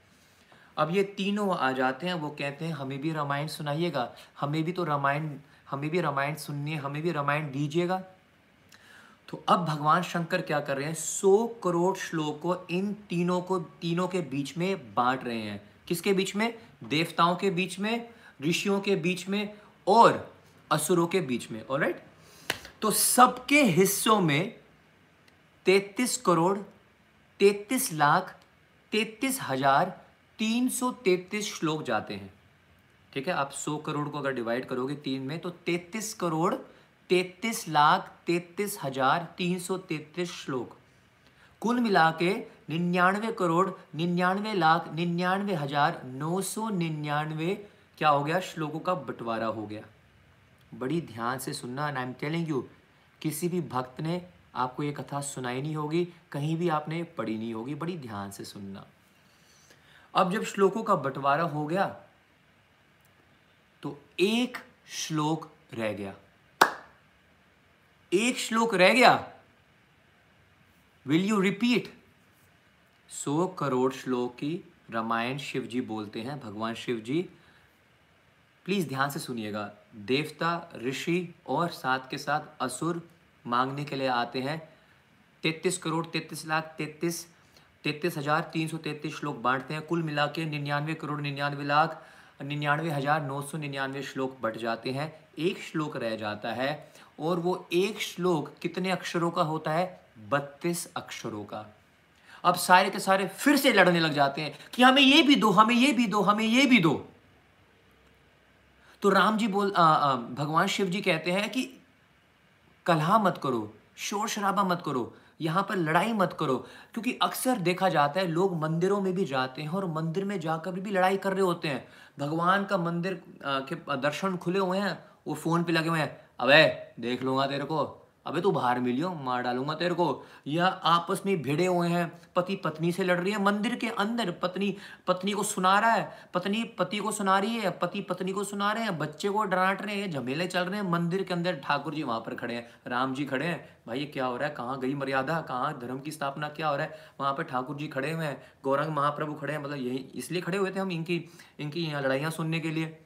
अब ये तीनों आ जाते हैं, वो कहते हैं, हमें भी रामायण सुनाइएगा, हमें भी तो रामायण, हमें भी रामायण सुनिए हमें भी रामायण दीजिएगा। तो अब भगवान शंकर क्या कर रहे हैं? सौ करोड़ श्लोक को, इन तीनों को, तीनों के बीच में बांट रहे हैं। किसके बीच में? देवताओं के बीच में, ऋषियों के बीच में और असुरों के बीच में ऑलराइट तो सबके हिस्सों में तैतीस करोड़, तैतीस लाख, तैतीस हज़ार तीन सौ तैतीस श्लोक जाते हैं। ठीक है, आप सौ करोड़ को अगर डिवाइड करोगे तीन में तो तैतीस करोड़ तैतीस लाख तैतीस हज़ार तीन सौ तैतीस श्लोक। कुल मिला के निन्यानवे करोड़ निन्यानवे लाख निन्यानवे हज़ार नौ सौ निन्यानवे क्या हो गया? श्लोकों का बंटवारा हो गया। बड़ी ध्यान से सुनना आई एम टेलिंग यू किसी भी भक्त ने आपको ये कथा सुनाई नहीं होगी, कहीं भी आपने पढ़ी नहीं होगी, बड़ी ध्यान से सुनना। अब जब श्लोकों का बंटवारा हो गया तो एक श्लोक रह गया। एक श्लोक रह गया। विल यू रिपीट सौ करोड़ श्लोक की रामायण शिव जी बोलते हैं, भगवान शिव जी प्लीज़ ध्यान से सुनिएगा। देवता, ऋषि और साथ के साथ असुर मांगने के लिए आते हैं। तैतीस करोड़ तैतीस लाख तैतीस तैतीस हज़ार तीन सौ तैतीस श्लोक बांटते हैं। कुल मिला के निन्यानवे करोड़ निन्यानवे लाख, निन्यानवे हज़ार नौ सौ निन्यानवे श्लोक बट जाते हैं। एक श्लोक रह जाता है। और वो एक श्लोक कितने अक्षरों का होता है? बत्तीस अक्षरों का। अब सारे के सारे फिर से लड़ने लग जाते हैं कि हमें ये भी दो हमें ये भी दो हमें ये भी दो। तो राम जी बोल आ, आ, भगवान शिव जी कहते हैं कि कलहा मत करो शोर शराबा मत करो यहाँ पर लड़ाई मत करो। क्योंकि अक्सर देखा जाता है लोग मंदिरों में भी जाते हैं और मंदिर में जाकर भी लड़ाई कर रहे होते हैं। भगवान का मंदिर के दर्शन खुले हुए हैं वो फ़ोन पे लगे हुए हैं अबे, देख लूँगा तेरे को। अबे, तू बाहर मिलियो मार डालूँगा तेरे को। या आपस में भिड़े हुए हैं। पति पत्नी से लड़ रही है। मंदिर के अंदर पत्नी पत्नी को सुना रहा है। पत्नी, पति को सुना रही है। पति, पत्नी को सुना रहे हैं। बच्चे को डांट रहे हैं। झमेले चल रहे हैं। मंदिर के अंदर ठाकुर जी वहाँ पर खड़े हैं। राम जी खड़े हैं। भाई, ये क्या हो रहा है? कहाँ गई मर्यादा? कहाँ धर्म की स्थापना? क्या हो रहा है? वहाँ पर ठाकुर जी खड़े हुए हैं। गौरंग महाप्रभु खड़े हैं। मतलब यही इसलिए खड़े हुए थे हम इनकी इनकी यहाँ लड़ाइयाँ सुनने के लिए।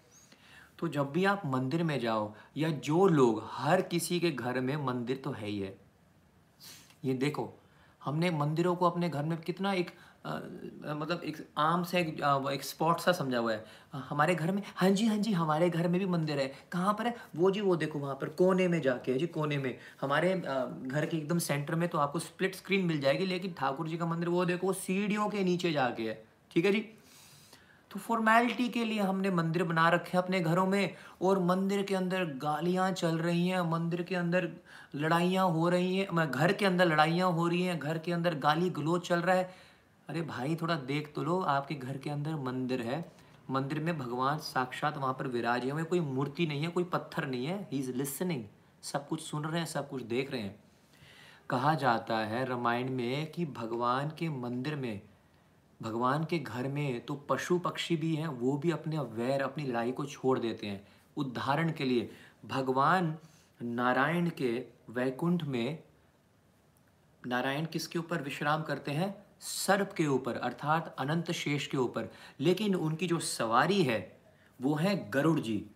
तो जब भी आप मंदिर में जाओ या जो लोग हर किसी के घर में मंदिर तो है ही है। ये देखो हमने मंदिरों को अपने घर में कितना एक आ, मतलब एक आम से एक, एक स्पॉट सा समझा हुआ है। हमारे घर में हाँ जी हाँ जी हमारे घर में भी मंदिर है। कहाँ पर है? वो जी वो देखो वहाँ पर कोने में जाके है जी कोने में। हमारे घर के एकदम सेंटर में तो आपको स्प्लिट स्क्रीन मिल जाएगी लेकिन ठाकुर जी का मंदिर वो देखो वो सीढ़ियों के नीचे जाके है। ठीक है जी? तो फॉर्मेलिटी के लिए हमने मंदिर बना रखे अपने घरों में और मंदिर के अंदर गालियाँ चल रही हैं, मंदिर के अंदर लड़ाइयाँ हो रही हैं घर के अंदर लड़ाइयाँ हो रही हैं, घर के अंदर गाली गलोच चल रहा है। अरे भाई, थोड़ा देख तो लो, आपके घर के अंदर मंदिर है। मंदिर में भगवान साक्षात वहाँ पर विराज हुए कोई मूर्ति नहीं है, कोई पत्थर नहीं है ही इज़ लिसनिंग सब कुछ सुन रहे हैं, सब कुछ देख रहे हैं। कहा जाता है रामायण में कि भगवान के मंदिर में भगवान के घर में तो पशु पक्षी भी हैं, वो भी अपने वैर, अपनी लड़ाई को छोड़ देते हैं। उदाहरण के लिए, भगवान नारायण के वैकुंठ में, नारायण किसके ऊपर विश्राम करते हैं? सर्प के ऊपर, अर्थात अनंत शेष के ऊपर। लेकिन उनकी जो सवारी है, वो है गरुड़ जी।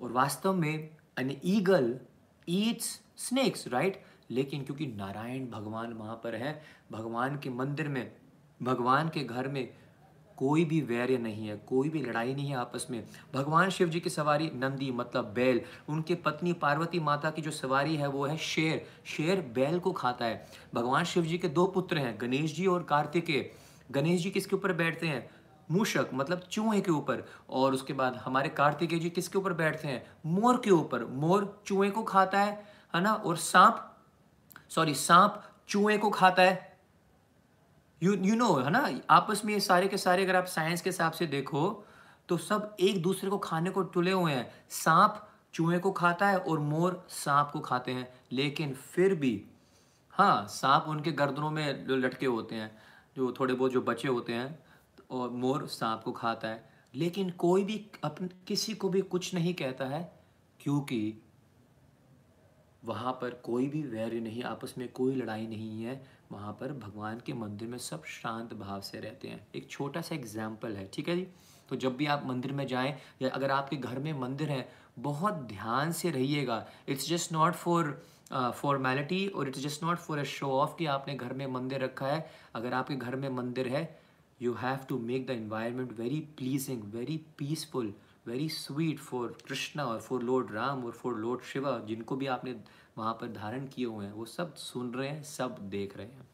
और वास्तव में an eagle eats snakes right लेकिन क्योंकि नारायण भगवान वहाँ पर है, भगवान के मंदिर में भगवान के घर में कोई भी वैर्य नहीं है, कोई भी लड़ाई नहीं है आपस में। भगवान शिव जी की सवारी नंदी मतलब बैल, उनके पत्नी पार्वती माता की जो सवारी है वो है शेर। शेर बैल को खाता है। भगवान शिव जी के दो पुत्र हैं, गणेश जी और कार्तिकेय। गणेश जी किसके ऊपर बैठते हैं? मूषक मतलब चूहे के ऊपर। और उसके बाद हमारे कार्तिकेय जी किसके ऊपर बैठते हैं? मोर के ऊपर। मोर चूहे को खाता है है ना? और सांप सॉरी सांप चूहे को खाता है। यू यू नो है ना? आपस में ये सारे के सारे अगर आप साइंस के हिसाब से देखो तो सब एक दूसरे को खाने को तुले हुए हैं। सांप चूहे को खाता है और मोर सांप को खाते हैं। लेकिन फिर भी हाँ सांप उनके गर्दनों में लटके होते हैं, जो थोड़े बहुत जो बचे होते हैं, और मोर सांप को खाता है। लेकिन कोई भी अपन किसी को भी कुछ नहीं कहता है, क्योंकि वहाँ पर कोई भी वैर नहीं, आपस में कोई लड़ाई नहीं है। वहाँ पर भगवान के मंदिर में सब शांत भाव से रहते हैं। एक छोटा सा एग्ज़ाम्पल है, ठीक है जी? तो जब भी आप मंदिर में जाएँ या अगर आपके घर में मंदिर है, बहुत ध्यान से रहिएगा। It's just not for formality और it's just not for a show off कि आपने घर में मंदिर रखा है। अगर आपके घर में मंदिर है you have to make the environment very pleasing very peaceful very sweet for Krishna और फॉर लॉर्ड राम और फॉर लॉर्ड शिवा जिनको भी आपने वहाँ पर धारण किए हुए हैं, वो सब सुन रहे हैं, सब देख रहे हैं।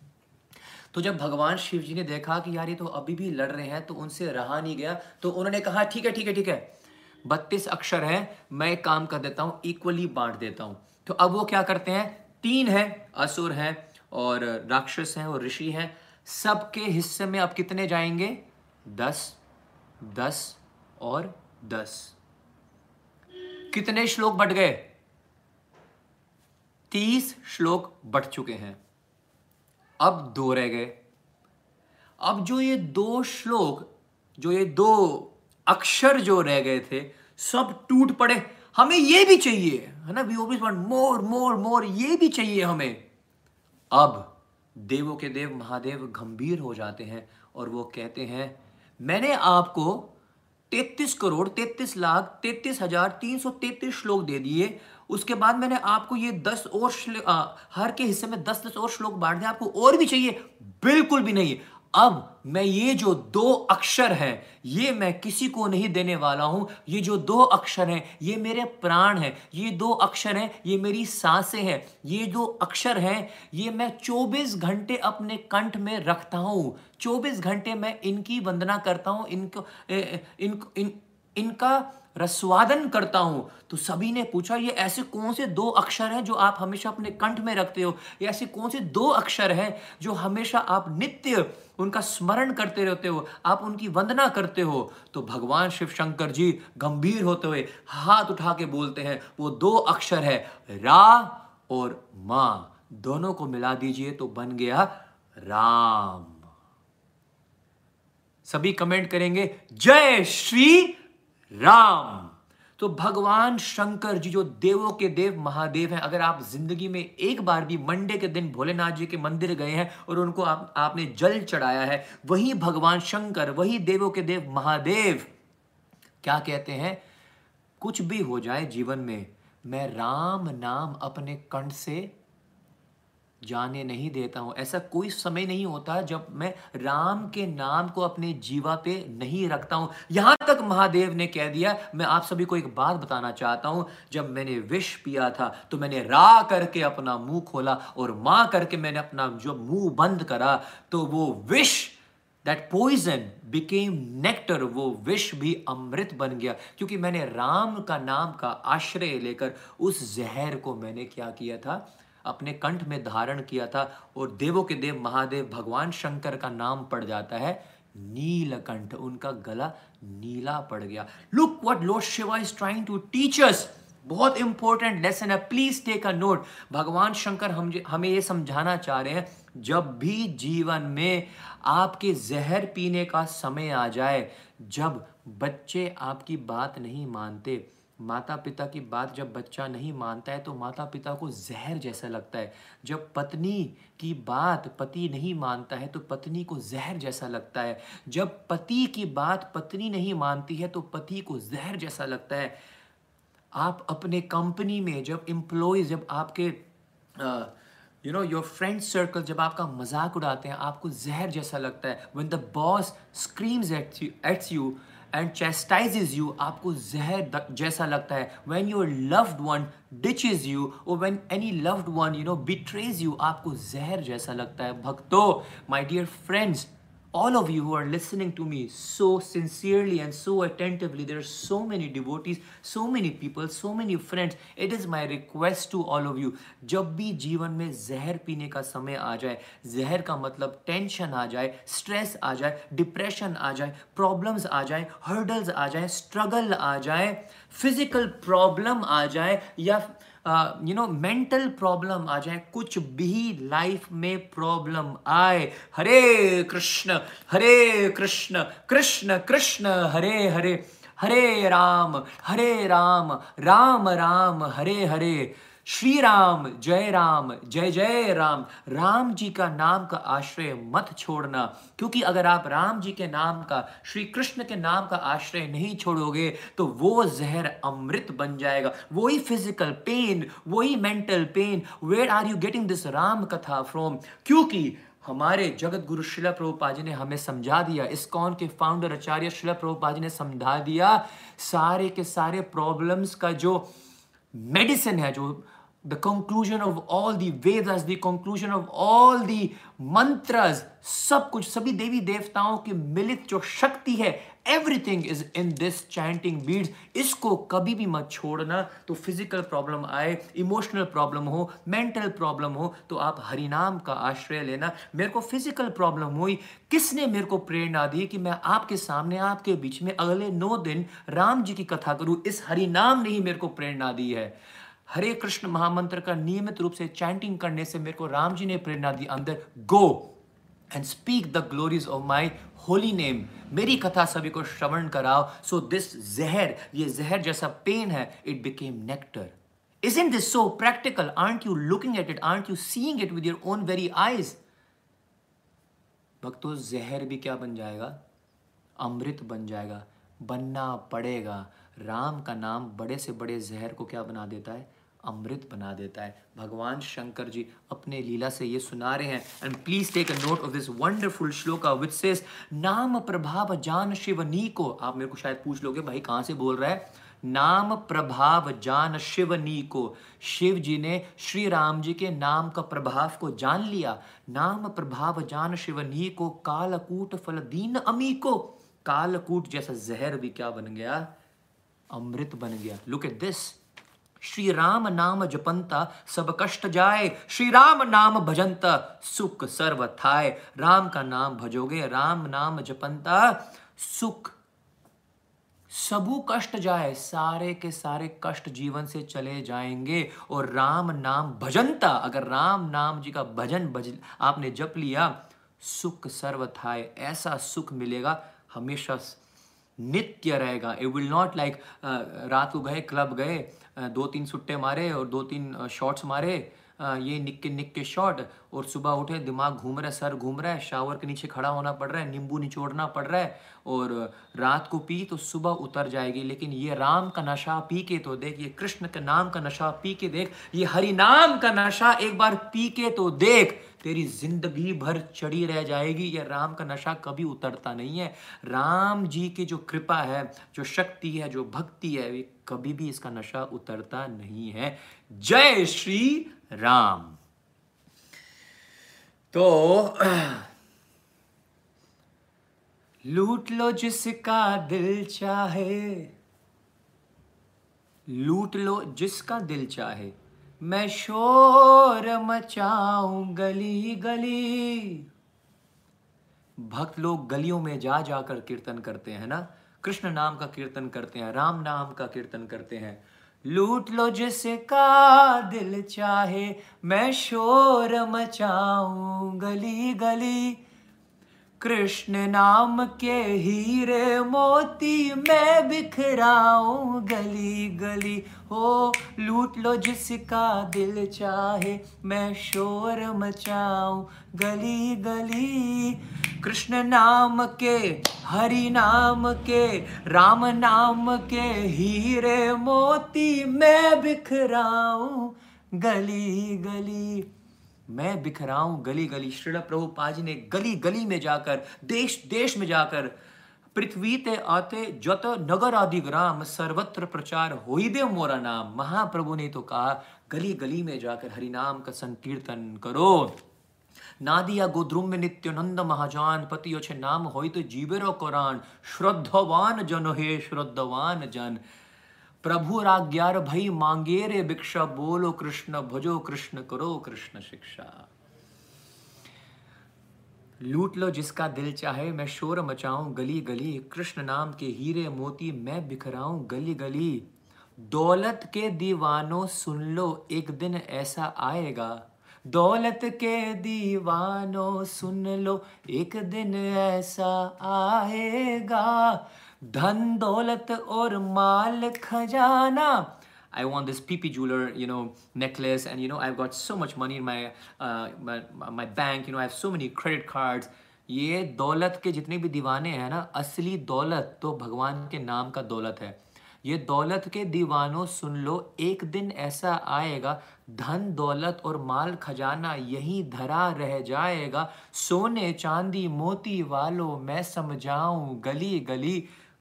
तो जब भगवान शिव जी ने देखा कि यार ये तो अभी भी लड़ रहे हैं तो उनसे रहा नहीं गया तो उन्होंने कहा, ठीक है ठीक है ठीक है। बत्तीस अक्षर हैं, मैं काम कर देता हूँ इक्वली बांट देता हूँ। तो अब वो क्या करते हैं? तीन है, असुर हैं और राक्षस हैं और ऋषि हैं। सबके हिस्से में अब कितने जाएँगे? दस दस और दस। कितने श्लोक बट गए? तीस श्लोक बट चुके हैं। अब दो रह गए। अब जो ये दो श्लोक, जो ये दो अक्षर जो रह गए थे, सब टूट पड़े। हमें ये भी चाहिए, है ना? वी वांट मोर मोर मोर ये भी चाहिए हमें। अब देवों के देव, महादेव गंभीर हो जाते हैं और वो कहते हैं, मैंने आपको तैतीस करोड़, तैतीस लाख, तैतीस हज़ार तीन सौ तैतीस श्लोक दे दिए उसके बाद मैंने आपको ये दस और आ, हर के हिस्से में दस दस और श्लोक बांट दिया आपको और भी चाहिए बिल्कुल भी नहीं। अब मैं ये जो दो अक्षर हैं ये मैं किसी को नहीं देने वाला हूँ। ये जो दो अक्षर हैं ये मेरे प्राण हैं। ये दो अक्षर हैं ये मेरी साँसें हैं। ये दो अक्षर हैं ये मैं 24 घंटे अपने कंठ में रखता हूँ। 24 घंटे मैं इनकी वंदना करता हूँ इनको इन, इन, इन, इनका रस्वादन करता हूँ। तो सभी ने पूछा, ये ऐसे कौन से दो अक्षर हैं जो आप हमेशा अपने कंठ में रखते हो? ये ऐसे कौन से दो अक्षर हैं जो हमेशा आप नित्य उनका स्मरण करते रहते हो? आप उनकी वंदना करते हो? तो भगवान शिव शंकर जी गंभीर होते हुए हाथ उठा के बोलते हैं, वो दो अक्षर है, रा और मा। दोनों को मिला दीजिए तो बन गया राम। सभी कमेंट करेंगे, जय श्री राम। तो भगवान शंकर जी, जो देवों के देव महादेव हैं, अगर आप ज़िंदगी में एक बार भी मंडे के दिन भोलेनाथ जी के मंदिर गए हैं और उनको आप, आपने जल चढ़ाया है, वही भगवान शंकर, वही देवों के देव महादेव, क्या कहते हैं? कुछ भी हो जाए जीवन में, मैं राम नाम अपने कंठ से जाने नहीं देता हूँ। ऐसा कोई समय नहीं होता जब मैं राम के नाम को अपने जीवा पे नहीं रखता हूँ। यहाँ तक महादेव ने कह दिया, मैं आप सभी को एक बात बताना चाहता हूँ, जब मैंने विष पिया था तो मैंने रा करके अपना मुँह खोला और माँ करके मैंने अपना जो मुँह बंद करा तो वो विष दैट पॉइजन बिकेम नेक्टर वो विष भी अमृत बन गया। क्योंकि मैंने राम का नाम का आश्रय लेकर उस जहर को मैंने क्या किया था? अपने कंठ में धारण किया था और देवों के देव महादेव भगवान शंकर का नाम पड़ जाता है नीलकंठ। उनका गला नीला पड़ गया। Look what lord Shiva is trying to teach us बहुत इंपॉर्टेंट लेसन है। प्लीज़ टेक अ नोट भगवान शंकर हम हमें ये समझाना चाह रहे हैं, जब भी जीवन में आपके जहर पीने का समय आ जाए, जब बच्चे आपकी बात नहीं मानते माता पिता की बात जब बच्चा नहीं मानता है तो माता पिता को जहर जैसा लगता है। जब पत्नी की बात पति नहीं मानता है तो पत्नी को जहर जैसा लगता है। जब पति की बात पत्नी नहीं मानती है तो पति को जहर जैसा लगता है। आप अपने कंपनी में जब एम्प्लॉयज़ जब आपके you know your friend circle जब आपका मज़ाक उड़ाते हैं, आपको जहर जैसा लगता है। When the boss screams at you and chastises you आपको जहर जैसा लगता है। When your loved one ditches you और when any loved one you know betrays you आपको जहर जैसा लगता है। भक्तो my dear friends all of you who are listening to me so sincerely and so attentively there are so many devotees so many people so many friends it is my request to all of you जब भी जीवन में जहर पीने का समय आ जाए जहर का मतलब टेंशन आ जाए स्ट्रेस आ जाए डिप्रेशन आ जाए प्रॉब्लम्स आ जाए हर्डल्स आ जाए स्ट्रगल आ जाए फ़िज़िकल प्रॉब्लम आ जाए या यू नो मेंटल प्रॉब्लम आ जाए, कुछ भी लाइफ में प्रॉब्लम आए, हरे कृष्ण हरे कृष्ण कृष्ण कृष्ण, हरे हरे हरे राम हरे राम राम राम, हरे हरे श्री राम जय राम, जय जय राम। राम जी का नाम का आश्रय मत छोड़ना, क्योंकि अगर आप राम जी के नाम का श्री कृष्ण के नाम का आश्रय नहीं छोड़ोगे तो वो जहर अमृत बन जाएगा। वही फ़िज़िकल पेन वही mental pain where are you getting this Ram katha from क्योंकि हमारे जगत गुरु शिला प्रभुपा जी ने हमें समझा दिया, इस कौन के फाउंडर आचार्य शिला प्रभुपा जी ने समझा दिया, सारे के सारे प्रॉब्लम्स का जो मेडिसिन है जो the conclusion of all the Veda the conclusion of all the mantra सब कुछ सभी देवी देवताओं की मिलित जो शक्ति है everything is in this chanting beads इसको कभी भी मत छोड़ना। तो फ़िज़िकल प्रॉब्लम आए इमोशनल प्रॉब्लम हो मेंटल प्रॉब्लम हो तो आप हरिनाम का आश्रय लेना। मेरे को फ़िज़िकल प्रॉब्लम हुई। किसने मेरे को प्रेरणा दी कि मैं आपके सामने, आपके बीच में अगले नौ दिन राम जी की कथा करूँ? इस हरिनाम ने ही मेरे को प्रेरणा दी है। हरे कृष्ण महामंत्र का नियमित रूप से चैंटिंग करने से मेरे को राम जी ने प्रेरणा दी अंदर। Go and speak the glories of my holy name. मेरी कथा सभी को श्रवण कराओ। सो दिस जहर, ये जहर जैसा पेन है it became nectar Isn't this so practical? Aren't you looking at it? Aren't you seeing it with your own very eyes? भक्तों, जहर भी क्या बन जाएगा? अमृत बन जाएगा। बनना पड़ेगा। राम का नाम बड़े से बड़े जहर को क्या बना देता है? अमृत बना देता है। भगवान शंकर जी अपने लीला से ये सुना रहे हैं। And please take a note of this wonderful shloka which says नाम प्रभाव जान शिवनी को आप मेरे को शायद पूछ लोगे, भाई कहाँ से बोल रहा है? नाम प्रभाव जान शिवनी को। शिव जी ने श्री राम जी के नाम का प्रभाव को जान लिया। नाम प्रभाव जान शिवनी को, कालकूट फल दीन अमी को। कालकूट जैसा जहर भी क्या बन गया? अमृत बन गया। Look at this Shri Ram naam जपंता, सब कष्ट जाए। श्री राम नाम भजंता, सुख सर्व थाय राम का नाम भजोगे, राम नाम जपंता, सुख। सबू कष्ट जाए, सारे के सारे कष्ट जीवन से चले जाएँगे। और राम नाम भजनता अगर राम नाम जी का भजन भज आपने जप लिया, सुख सर्व थाय ऐसा सुख मिलेगा, हमेशा नित्य रहेगा। इट विल नॉट लाइक रात को गए, क्लब गए दो तीन सुट्टे मारे और दो तीन शॉट्स मारे। ये निक्के निक्के शॉट और सुबह उठे, दिमाग घूम रहा है, सर घूम रहा है शावर के नीचे खड़ा होना पड़ रहा है, नींबू निचोड़ना पड़ रहा है और रात को पी तो सुबह उतर जाएगी। लेकिन ये राम का नशा पी के तो देख, ये कृष्ण के नाम का नशा पी के देख, ये हरि नाम का नशा एक बार पी के तो देख, तेरी ज़िंदगी भर चढ़ी रह जाएगी। ये राम का नशा कभी उतरता नहीं है। राम जी की जो कृपा है, जो शक्ति है, जो भक्ति है कभी भी इसका नशा उतरता नहीं है। जय श्री राम। तो लूट लो जिसका दिल चाहे। लूट लो जिसका दिल चाहे। मैं शोर मचाऊं गली गली। भक्त लोग गलियों में जा जाकर कीर्तन करते हैं ना? कृष्ण नाम का कीर्तन करते हैं, राम नाम का कीर्तन करते हैं। लूट लो जिसका दिल चाहे, मैं शोर मचाऊं गली गली कृष्ण नाम के हीरे मोती मैं बिखराऊं गली गली। हो, लूट लो जिसका दिल चाहे, मैं शोर मचाऊं गली गली। कृष्ण नाम के, हरि नाम के, राम नाम के हीरे मोती मैं बिखराऊं गली गली। मैं बिखराऊं गली गली श्रील प्रभुपाद जी ने गली गली में जाकर देश देश में जाकर, पृथ्वी ते आते जत नगर आदि ग्राम, सर्वत्र प्रचार हो ही दे मोरा नाम। महाप्रभु ने तो कहा गली गली में जाकर हरिनाम का संकीर्तन करो। नादिया गोद्रुम में नित्यानंद महाजान, पति नाम हो तो जीवेरो कुरान। श्रद्धवान जन हे, श्रद्धवान जन। प्रभु राग्यार भई मांगे रे भिक्षा, बोलो कृष्ण, भजो कृष्ण, करो कृष्ण शिक्षा। लूट लो जिसका दिल चाहे, मैं शोर मचाऊं गली गली, कृष्ण नाम के हीरे मोती मैं बिखराऊं गली गली। दौलत के दीवानों सुन लो, एक दिन ऐसा आएगा। दौलत के दीवानों सुन लो, एक दिन ऐसा आएगा। धन दौलत और माल खजाना I want this PP jeweler, you know, necklace, and you know, I've got so much money in my, uh, my my bank. You know, I have so many credit cards. ये दौलत के जितने भी दीवाने हैं ना असली दौलत तो भगवान के नाम का दौलत है ये दौलत के दीवानों सुन लो एक दिन ऐसा आएगा धन दौलत और माल खजाना यही धरा रह जाएगा सोने चांदी मोती वालों मैं समझाऊं गली गली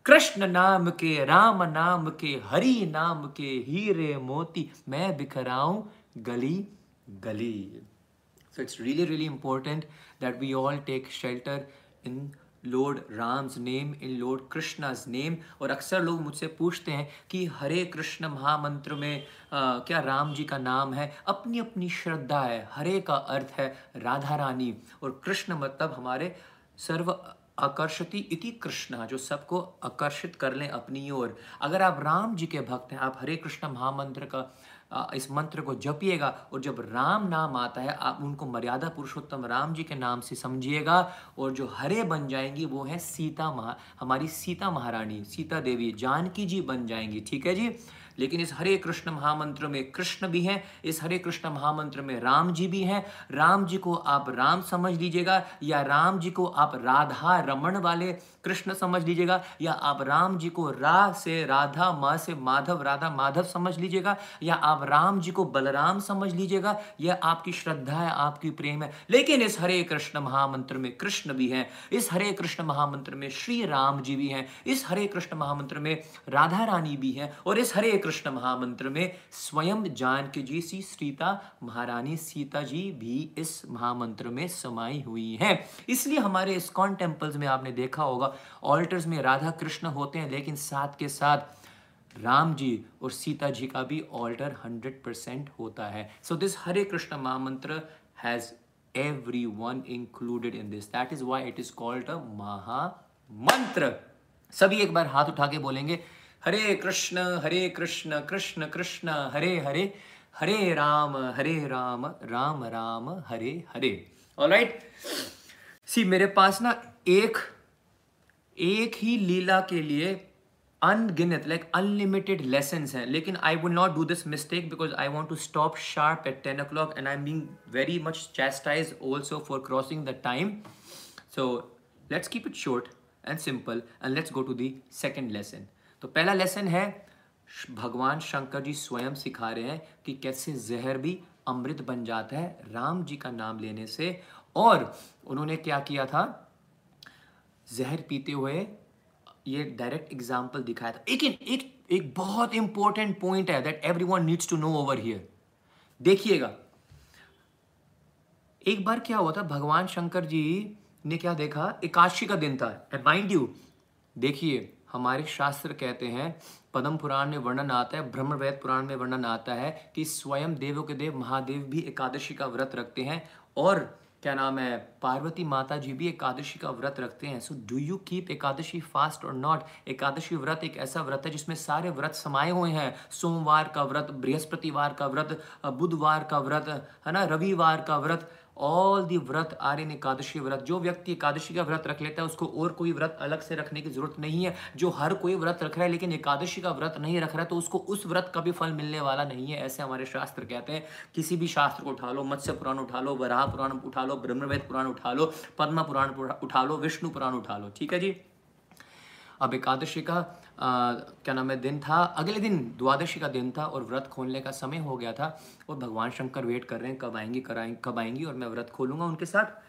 कृष्ण नाम के राम नाम के हरि नाम के हीरे मोती मैं बिखराऊं गली गली। So it's really really important that we all take shelter in lord Ram's name in lord Krishna's name और अक्सर लोग मुझसे पूछते हैं कि हरे कृष्ण महामंत्र में आ, क्या राम जी का नाम है? अपनी अपनी श्रद्धा है हरे का अर्थ है राधा रानी। और कृष्ण मतलब हमारे सर्व आकर्षति इति कृष्ण, जो सबको आकर्षित कर लें अपनी ओर। अगर आप राम जी के भक्त हैं, आप हरे कृष्ण महामंत्र का इस मंत्र को जपिएगा और जब राम नाम आता है, आप उनको मर्यादा पुरुषोत्तम राम जी के नाम से समझिएगा और जो हरे बन जाएँगी, वो है सीता महा, हमारी सीता महारानी, सीता देवी, जानकी जी बन जाएँगी, ठीक है जी? लेकिन इस हरे कृष्ण महामंत्र में कृष्ण भी हैं, इस हरे कृष्ण महामंत्र में राम जी भी हैं। राम जी को आप राम समझ लीजिएगा, या राम जी को आप राधा रमन वाले कृष्ण समझ लीजिएगा, या आप राम जी को रा से राधा, मा से माधव, राधा माधव समझ लीजिएगा, या आप राम जी को बलराम समझ लीजिएगा, यह आपकी श्रद्धा है, आपकी प्रेम है। लेकिन इस हरे कृष्ण महामंत्र में कृष्ण भी हैं, इस हरे कृष्ण महामंत्र में श्री राम जी भी हैं, इस हरे कृष्ण महामंत्र में राधा रानी भी हैं, और इस हरे कृष्ण महामंत्र में स्वयं जानकी जी सी सीता महारानी सीता जी भी इस महामंत्र में समाई हुई हैं। इसलिए हमारे इस्कॉन टेम्पल्स में आपने देखा होगा, ऑल्टर्स में राधा कृष्ण होते हैं, लेकिन साथ के साथ राम जी और सीता जी का भी ऑल्टर हंड्रेड परसेंट होता है। सो this Hare Krishna mahamantra has everyone included in this that is why it is called a mahamantra. सभी एक बार हाथ उठा के बोलेंगे हरे कृष्ण हरे कृष्ण कृष्ण कृष्ण, हरे हरे हरे राम हरे राम राम राम, हरे हरे। ऑलराइट सी मेरे पास ना एक एक ही लीला के लिए अनगिनत लाइक अनलिमिटेड लेसन हैं। लेकिन I would not do this mistake because I want to stop sharp at ten o'clock and I am being very much chastise also for crossing the time so let's keep it short and simple and let's go to the second lesson तो पहला लेसन है भगवान शंकर जी स्वयं सिखा रहे हैं कि कैसे जहर भी अमृत बन जाता है राम जी का नाम लेने से। और उन्होंने क्या किया था? जहर पीते हुए ये डायरेक्ट एग्ज़ाम्पल दिखाया था। लेकिन एक एक बहुत इंपॉर्टेंट पॉइंट है that everyone needs to know over here देखिएगा। एक बार क्या हुआ था? भगवान शंकर जी ने क्या देखा? एकादशी का दिन था। माइंड यू देखिए हमारे शास्त्र कहते हैं, पद्म पुराण में वर्णन आता है, ब्रह्मवेद पुराण में वर्णन आता है कि स्वयं देवों के देव महादेव भी एकादशी का व्रत रखते हैं और क्या नाम है, पार्वती माता जी भी एकादशी का व्रत रखते हैं। So do you keep Ekadashi fast or not Ekadashi vrat एक ऐसा व्रत है जिसमें सारे व्रत समाये हुए हैं। सोमवार का व्रत, बृहस्पतिवार का व्रत, बुधवार का व्रत, है ना, रविवार का व्रत ऑल दी व्रत आर इन एकादशी व्रत, जो व्यक्ति एकादशी का व्रत रख लेता है, उसको और कोई व्रत अलग से रखने की ज़रूरत नहीं है। जो हर कोई व्रत रख रहा है, लेकिन एकादशी का व्रत नहीं रख रहा है तो उसको उस व्रत का भी फल मिलने वाला नहीं है, ऐसे हमारे शास्त्र कहते हैं। किसी भी शास्त्र को उठा लो, मत्स्य पुराण उठा लो, वराह पुराण उठा लो, ब्रह्मवेद पुराण उठा लो, पद्मा पुराण उठा लो, विष्णु पुराण उठा लो, ठीक है जी? अब एकादशी का क्या नाम है, दिन था। अगले दिन, द्वादशी का दिन था और व्रत खोलने का समय हो गया था और भगवान शंकर वेट कर रहे हैं, कब आएँगी कराएँगे कब आएँगी और मैं व्रत खोलूँगा उनके साथ।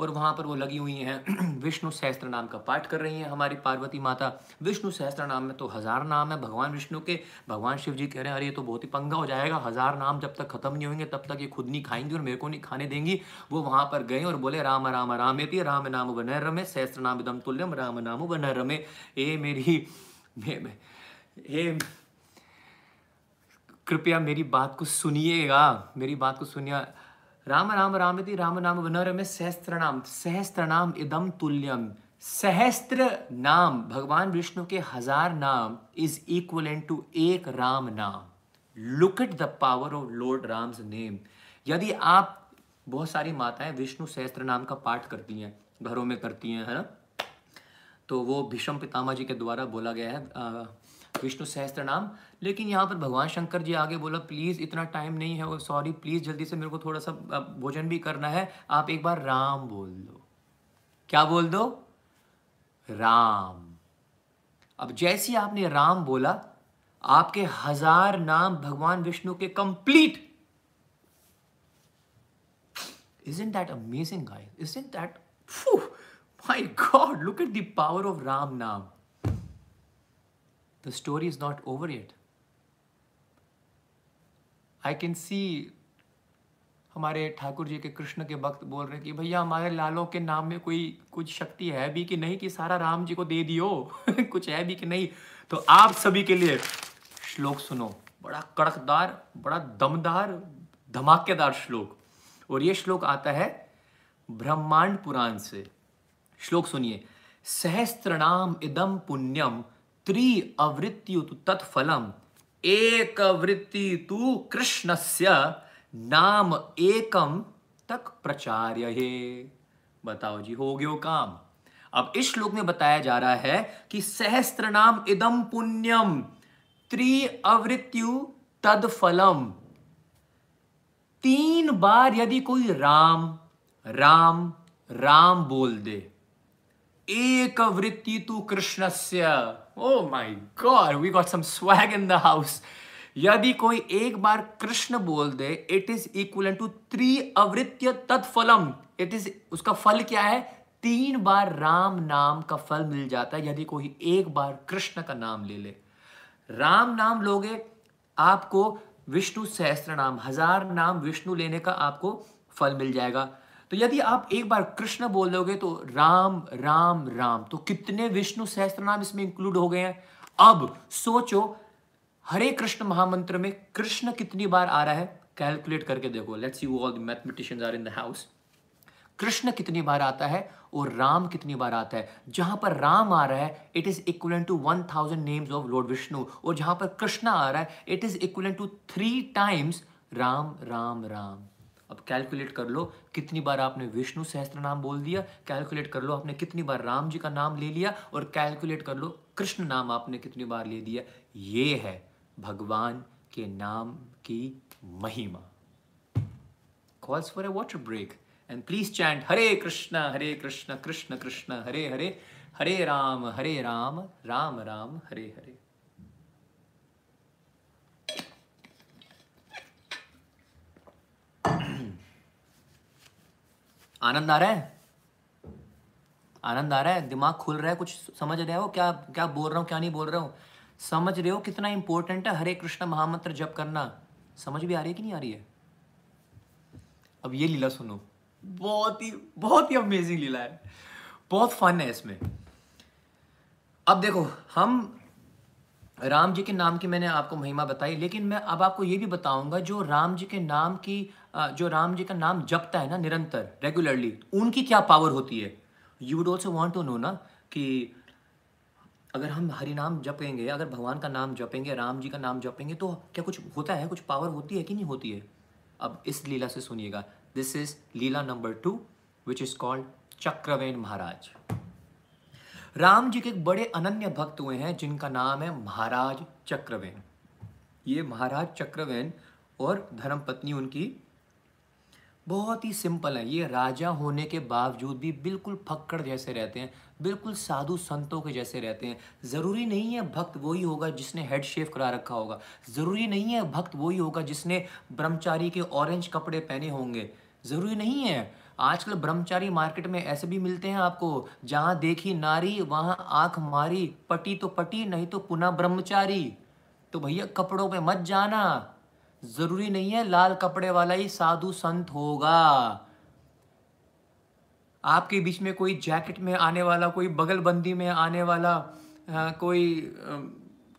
और वहाँ पर वो लगी हुई हैं, विष्णु सहस्त्र नाम का पाठ कर रही हैं हमारी पार्वती माता। विष्णु सहस्त्र नाम में तो हज़ार नाम है, भगवान विष्णु के। भगवान शिव जी कह रहे हैं, अरे, ये तो बहुत ही पंगा हो जाएगा, हज़ार नाम जब तक ख़त्म नहीं होंगे, तब तक ये खुद नहीं खाएँगी और मेरे को नहीं खाने देंगी। वो वहाँ पर गए और बोले, राम राम राम राम नाम वन रमे, सहस्त्र नाम इदम तुल्यम, राम नाम वन रमे। ए, मेरी कृपया मेरी बात को सुनिएगा, मेरी बात को सुनिए राम राम राम राम, नाम वनर में सहस्त्र नाम सहस्त्र नाम इदम तुल्यम सहस्त्र नाम, भगवान विष्णु के हज़ार नाम इज़ इक्वल टू एक राम नाम। Look at the power of lord Ram's name यदि आप बहुत सारी माताएँ विष्णु सहस्त्र नाम का पाठ करती हैं, घरों में करती हैं, है ना? तो वो भीष्म पितामा जी के द्वारा बोला गया है विष्णु सहस्त्र नाम। लेकिन यहाँ पर भगवान शंकर जी आगे बोला प्लीज़ इतना टाइम नहीं है सॉरी प्लीज़ जल्दी से मेरे को थोड़ा सा भोजन भी करना है। आप एक बार राम बोल दो। क्या बोल दो? राम। अब जैसे आपने राम बोला आपके हज़ार नाम भगवान विष्णु के complete Isn't that amazing, guys? Isn't that, phew, my God, look at the power of Ram Nam. The story is not over yet. I can see हमारे ठाकुर जी के कृष्ण के भक्त बोल रहे कि भैया हमारे लालों के नाम में कोई कुछ शक्ति है भी कि नहीं कि सारा राम जी को दे दियो? कुछ है भी कि नहीं? तो आप सभी के लिए श्लोक सुनो। बड़ा कड़कदार बड़ा दमदार धमाकेदार श्लोक। और ये श्लोक आता है ब्रह्मांड पुराण से। श्लोक सुनिए। सहस्त्रनाम इदम पुण्यम त्रि अवृत्ति तत्फलम। एक वृत्ति तु कृष्णस्य नाम एकम तक प्रचार्य बताओ जी, हो गयो काम। अब इस श्लोक में बताया जा रहा है कि सहस्त्र नाम इदम पुण्यम त्रि अवृत्यु तद फलम तीन बार यदि कोई राम राम राम बोल दे एक वृत्ति तू कृष्णस्य ओ my God we got some swag in the house यदि कोई एक बार कृष्ण बोल दे it is equal to three अवृत्य तत्फलम। इट इज़ उसका फल क्या है? तीन बार राम नाम का फल मिल जाता है, यदि कोई एक बार कृष्ण का नाम ले ले। राम नाम लोगे, आपको विष्णु सहस्त्र नाम, हज़ार नाम विष्णु लेने का आपको फल मिल जाएगा। तो यदि आप एक बार कृष्ण बोल दोगे तो राम राम राम तो कितने विष्णु सहस्त्र नाम इसमें इंक्लूड हो गए हैं? अब सोचो, हरे कृष्ण महामंत्र में कृष्ण कितनी बार आ रहा है? कैलकुलेट करके देखो let's you all the mathematicians are in the house Krishna कितनी बार आता है और राम कितनी बार आता है? जहाँ पर राम आ रहा है it is equal to one thousand names of lord Vishnu और जहाँ पर कृष्ण आ रहा है it is equal to three times Ram Ram Ram. अब कैलकुलेट कर लो कितनी बार आपने विष्णु सहस्त्र नाम बोल दिया कैलकुलेट कर लो आपने कितनी बार राम जी का नाम ले लिया और कैलकुलेट कर लो कृष्ण नाम आपने कितनी बार ले दिया ये है भगवान के नाम की महिमा calls for a water break and please chant Hare Krishna, Hare Krishna, Krishna Krishna Hare Hare Hare Ram Hare Ram Ram Ram Hare Hare. आनंद आ रहा है? आनंद आ रहा है? दिमाग खुल रहा है? कुछ समझ रहे हो? क्या क्या बोल रहा हूँ, क्या नहीं बोल रहा हूँ? समझ रहे हो कितना इंपॉर्टेंट है हरे कृष्ण महामंत्र जप करना? समझ भी आ रही है कि नहीं आ रही है? अब ये लीला सुनो। बहुत ही बहुत ही अमेजिंग लीला है। बहुत फन है इसमें। अब देखो, हम राम जी के नाम की मैंने आपको महिमा बताई, लेकिन मैं अब आपको ये भी बताऊँगा, जो राम जी के नाम की जो राम जी का नाम जपता है ना निरंतर रेगुलरली उनकी क्या पावर होती है? You would also want to know ना, कि अगर हम हरि नाम जपेंगे, अगर भगवान का नाम जपेंगे, राम जी का नाम जपेंगे तो क्या कुछ होता है? कुछ पावर होती है कि नहीं होती है? अब इस लीला से सुनिएगा। This is leela number two which is called Chakraven Maharaj. Ram ji के एक बड़े अनन्य भक्त हुए हैं, जिनका नाम है महाराज चक्रवेन ये महाराज चक्रवेन और धर्मपत्नी उनकी बहुत ही सिंपल है। ये राजा होने के बावजूद भी बिल्कुल फक्कड़ जैसे रहते हैं, बिल्कुल साधु संतों के जैसे रहते हैं। ज़रूरी नहीं है भक्त वही होगा जिसने हेड शेव करा रखा होगा। ज़रूरी नहीं है भक्त वही होगा जिसने ब्रह्मचारी के ऑरेंज कपड़े पहने होंगे। ज़रूरी नहीं है आजकल ब्रह्मचारी मार्केट में ऐसे भी मिलते हैं आपको जहाँ देखी नारी वहाँ आँख मारी पटी तो पटी नहीं तो पुनः ब्रह्मचारी। तो भैया कपड़ों पे मत जाना। ज़रूरी नहीं है लाल कपड़े वाला ही साधु संत होगा। आपके बीच में कोई जैकेट में आने वाला कोई बगलबंदी में आने वाला आ, कोई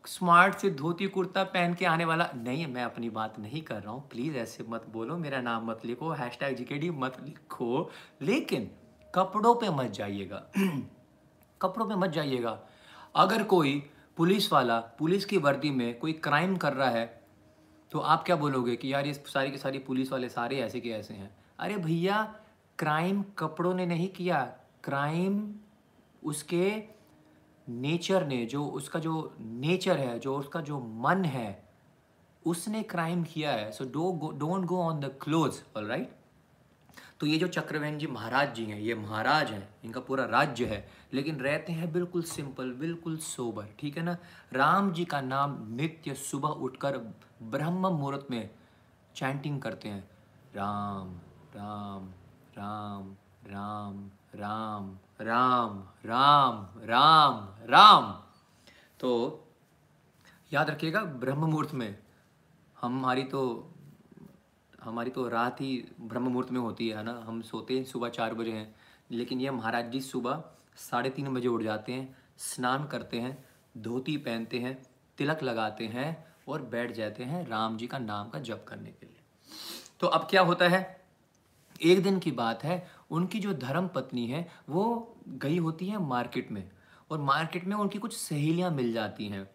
स्मार्ट से धोती कुर्ता पहन के आने वाला नहीं, मैं अपनी बात नहीं कर रहा हूँ। प्लीज़ ऐसे मत बोलो, मेरा नाम मत लिखो हैश टैग जीकेडी मत लिखो। लेकिन कपड़ों पे मत जाइएगा। कपड़ों में मत जाइएगा। अगर कोई पुलिस वाला, पुलिस की वर्दी में कोई क्राइम कर रहा है तो आप क्या बोलोगे कि यार ये सारी के सारी पुलिस वाले सारे ऐसे के ऐसे हैं? अरे भैया क्राइम कपड़ों ने नहीं किया। क्राइम उसके नेचर ने, जो उसका जो नेचर है, जो उसका जो मन है, उसने क्राइम किया है। So don't go on the close all right तो ये जो चक्रवेन जी महाराज जी हैं, ये महाराज हैं, इनका पूरा राज्य है, लेकिन रहते हैं बिल्कुल सिंपल बिल्कुल सोबर ठीक है ना? राम जी का नाम नित्य सुबह उठकर ब्रह्म मुहूर्त में चैंटिंग करते हैं। राम राम राम राम राम राम राम राम राम। तो याद रखिएगा ब्रह्म मुहूर्त में हमारी तो हमारी तो रात ही ब्रह्म मुहूर्त में होती है ना? हम सोते हैं, सुबह चार बजे हैं, लेकिन ये महाराज जी सुबह साढ़े तीन बजे उठ जाते हैं, स्नान करते हैं, धोती पहनते हैं, तिलक लगाते हैं और बैठ जाते हैं राम जी का नाम का जप करने के लिए। तो अब क्या होता है? एक दिन की बात है उनकी जो धर्म पत्नी है, वो गई होती है मार्केट में और मार्केट में उनकी कुछ सहेलियाँ मिल जाती हैं।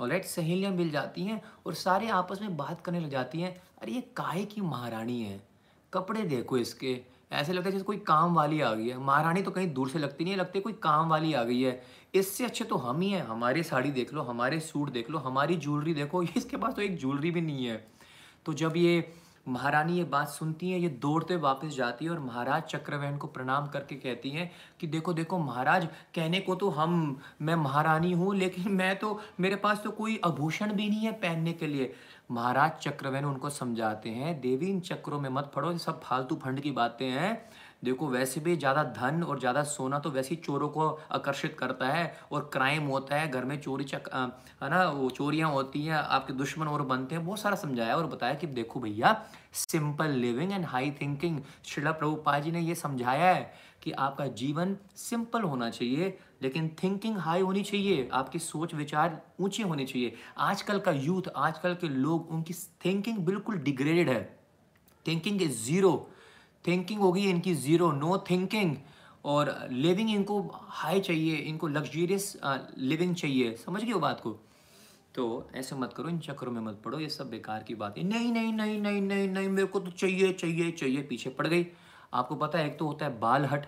और राइट सहेलियाँ मिल जाती हैं और सारे आपस में बात करने लग जाती हैं, अरे, ये काहे की महारानी है? कपड़े देखो इसके। ऐसे लगता है जैसे कोई काम वाली आ गई है। महारानी तो कहीं दूर से लगती नहीं है, लगती कोई काम वाली आ गई है। इससे अच्छे तो हम ही हैं, हमारी साड़ी देख लो, हमारे सूट देख लो, हमारी ज्वेलरी देखो, इसके पास तो एक ज्वेलरी भी नहीं है। तो जब ये महारानी ये बात सुनती है, ये दौड़ते वापस जाती है और महाराज चक्रवहन को प्रणाम करके कहती हैं कि देखो देखो महाराज, कहने को तो हम, मैं महारानी हूँ, लेकिन मैं तो मेरे पास तो कोई आभूषण भी नहीं है पहनने के लिए। महाराज चक्रवहन उनको समझाते हैं, देवी इन चक्रों में मत पड़ो सब फालतू फंड की बातें हैं। देखो, वैसे भी ज़्यादा धन और ज़्यादा सोना तो वैसे ही चोरों को आकर्षित करता है और क्राइम होता है। घर में चोरी चक है ना, वो चोरियाँ होती हैं, आपके दुश्मन और बनते हैं, बहुत सारा समझाया और बताया कि देखो भैया simple living and high thinking Shrila Prabhupada ji ने ये समझाया है कि आपका जीवन सिंपल होना चाहिए, लेकिन थिंकिंग हाई होनी चाहिए, आपकी सोच विचार ऊँचे होने चाहिए। आजकल का यूथ आजकल के लोग, उनकी थिंकिंग बिल्कुल डिग्रेडेड है। थिंकिंग इज़ ज़ीरो थिंकिंग होगी, इनकी ज़ीरो नो थिंकिंग और लिविंग इनको हाई चाहिए, इनको लग्जरियस लिविंग चाहिए। समझ गए वो बात को? तो ऐसे मत करो, इन चक्करों में मत पड़ो, ये सब बेकार की बात। है नहीं नहीं नहीं नहीं नहीं नहीं, मेरे को तो चाहिए चाहिए चाहिए, पीछे पड़ गई। आपको पता है, एक तो होता है बाल हट।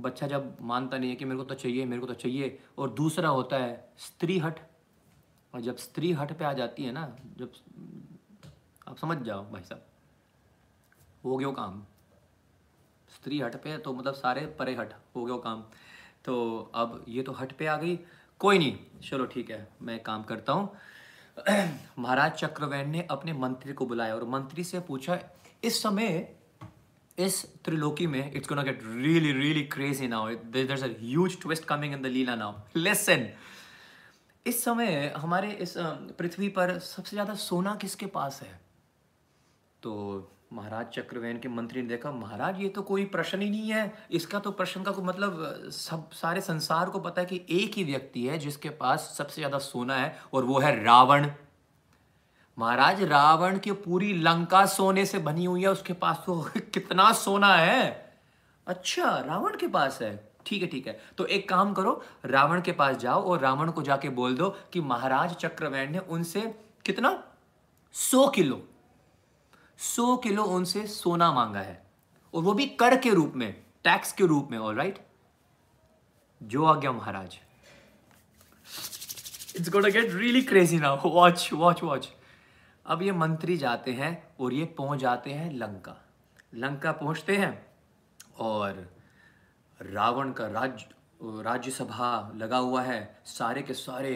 बच्चा जब मानता नहीं है कि मेरे को तो चाहिए, मेरे को तो चाहिए, और दूसरा होता है स्त्री हट। और जब स्त्री हट पे आ जाती है ना, जब आप समझ जाओ भाई साहब। हो गयो काम। स्त्री हट पे तो मतलब सारे परे हट, हो गयो काम। तो अब ये तो हट पे आ गई। कोई नहीं, चलो ठीक है, मैं काम करता हूँ। महाराज चक्रवैन ने अपने मंत्री को बुलाया और मंत्री से पूछा, इस समय, इस त्रिलोकी में it's gonna get really really crazy now there a huge twist coming in the leela now listen इस समय हमारे इस पृथ्वी पर सबसे ज़्यादा सोना किसके पास है? तो महाराज चक्रवेन के मंत्री ने देखा, महाराज, ये तो कोई प्रश्न ही नहीं है। इसका तो प्रश्न का कोई मतलब सब, सारे संसार को पता है कि एक ही व्यक्ति है जिसके पास सबसे ज़्यादा सोना है, और वो है रावण। महाराज, रावण की पूरी लंका सोने से बनी हुई है, उसके पास तो कितना सोना है? अच्छा रावण के पास है। ठीक है ठीक है। तो एक काम करो, रावण के पास जाओ और रावण को जाके बोल दो कि महाराज चक्रवेन ने उनसे कितना? सौ किलो। सौ किलो उनसे सोना मांगा है। और वो भी कर के रूप में, टैक्स के रूप में ऑल राइट जो आ गया Maharaj. It's got get really crazy now watch watch watch अब ये मंत्री जाते हैं और ये पहुँच जाते हैं लंका। लंका पहुँचते हैं और रावण का राज्य, राज्यसभा लगा हुआ है। सारे के सारे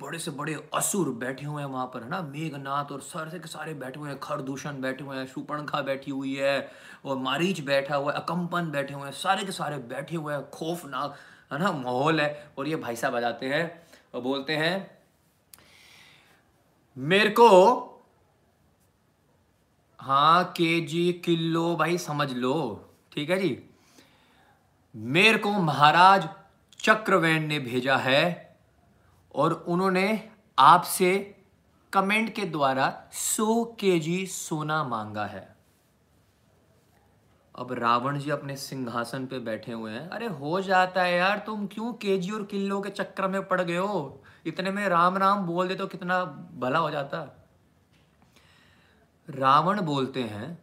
बड़े से बड़े असुर बैठे हुए हैं वहाँ पर, है ना? मेघनाथ और सारे के सारे बैठे हुए हैं, खरदूषण बैठे हुए हैं सुपर्णखा बैठी हुई है, और मारीच बैठा हुआ है अकम्पन बैठे हुए हैं, सारे के सारे बैठे हुए हैं, खौफनाक, है ना? माहौल है, और ये भाई साहब आ जाते हैं और बोलते हैं, मेरे को हाँ के जी किलो, भाई, समझ लो, ठीक है जी? मेरे को महाराज चक्रवेन ने भेजा है और उन्होंने आपसे कमेंट के द्वारा 100 केजी सोना मांगा है। अब रावण जी अपने सिंहासन पे बैठे हुए हैं। अरे हो जाता है यार, तुम क्यों केजी और किलो के चक्कर में पड़ गए हो? इतने में राम राम बोल दे तो कितना भला हो जाता। रावण बोलते हैं,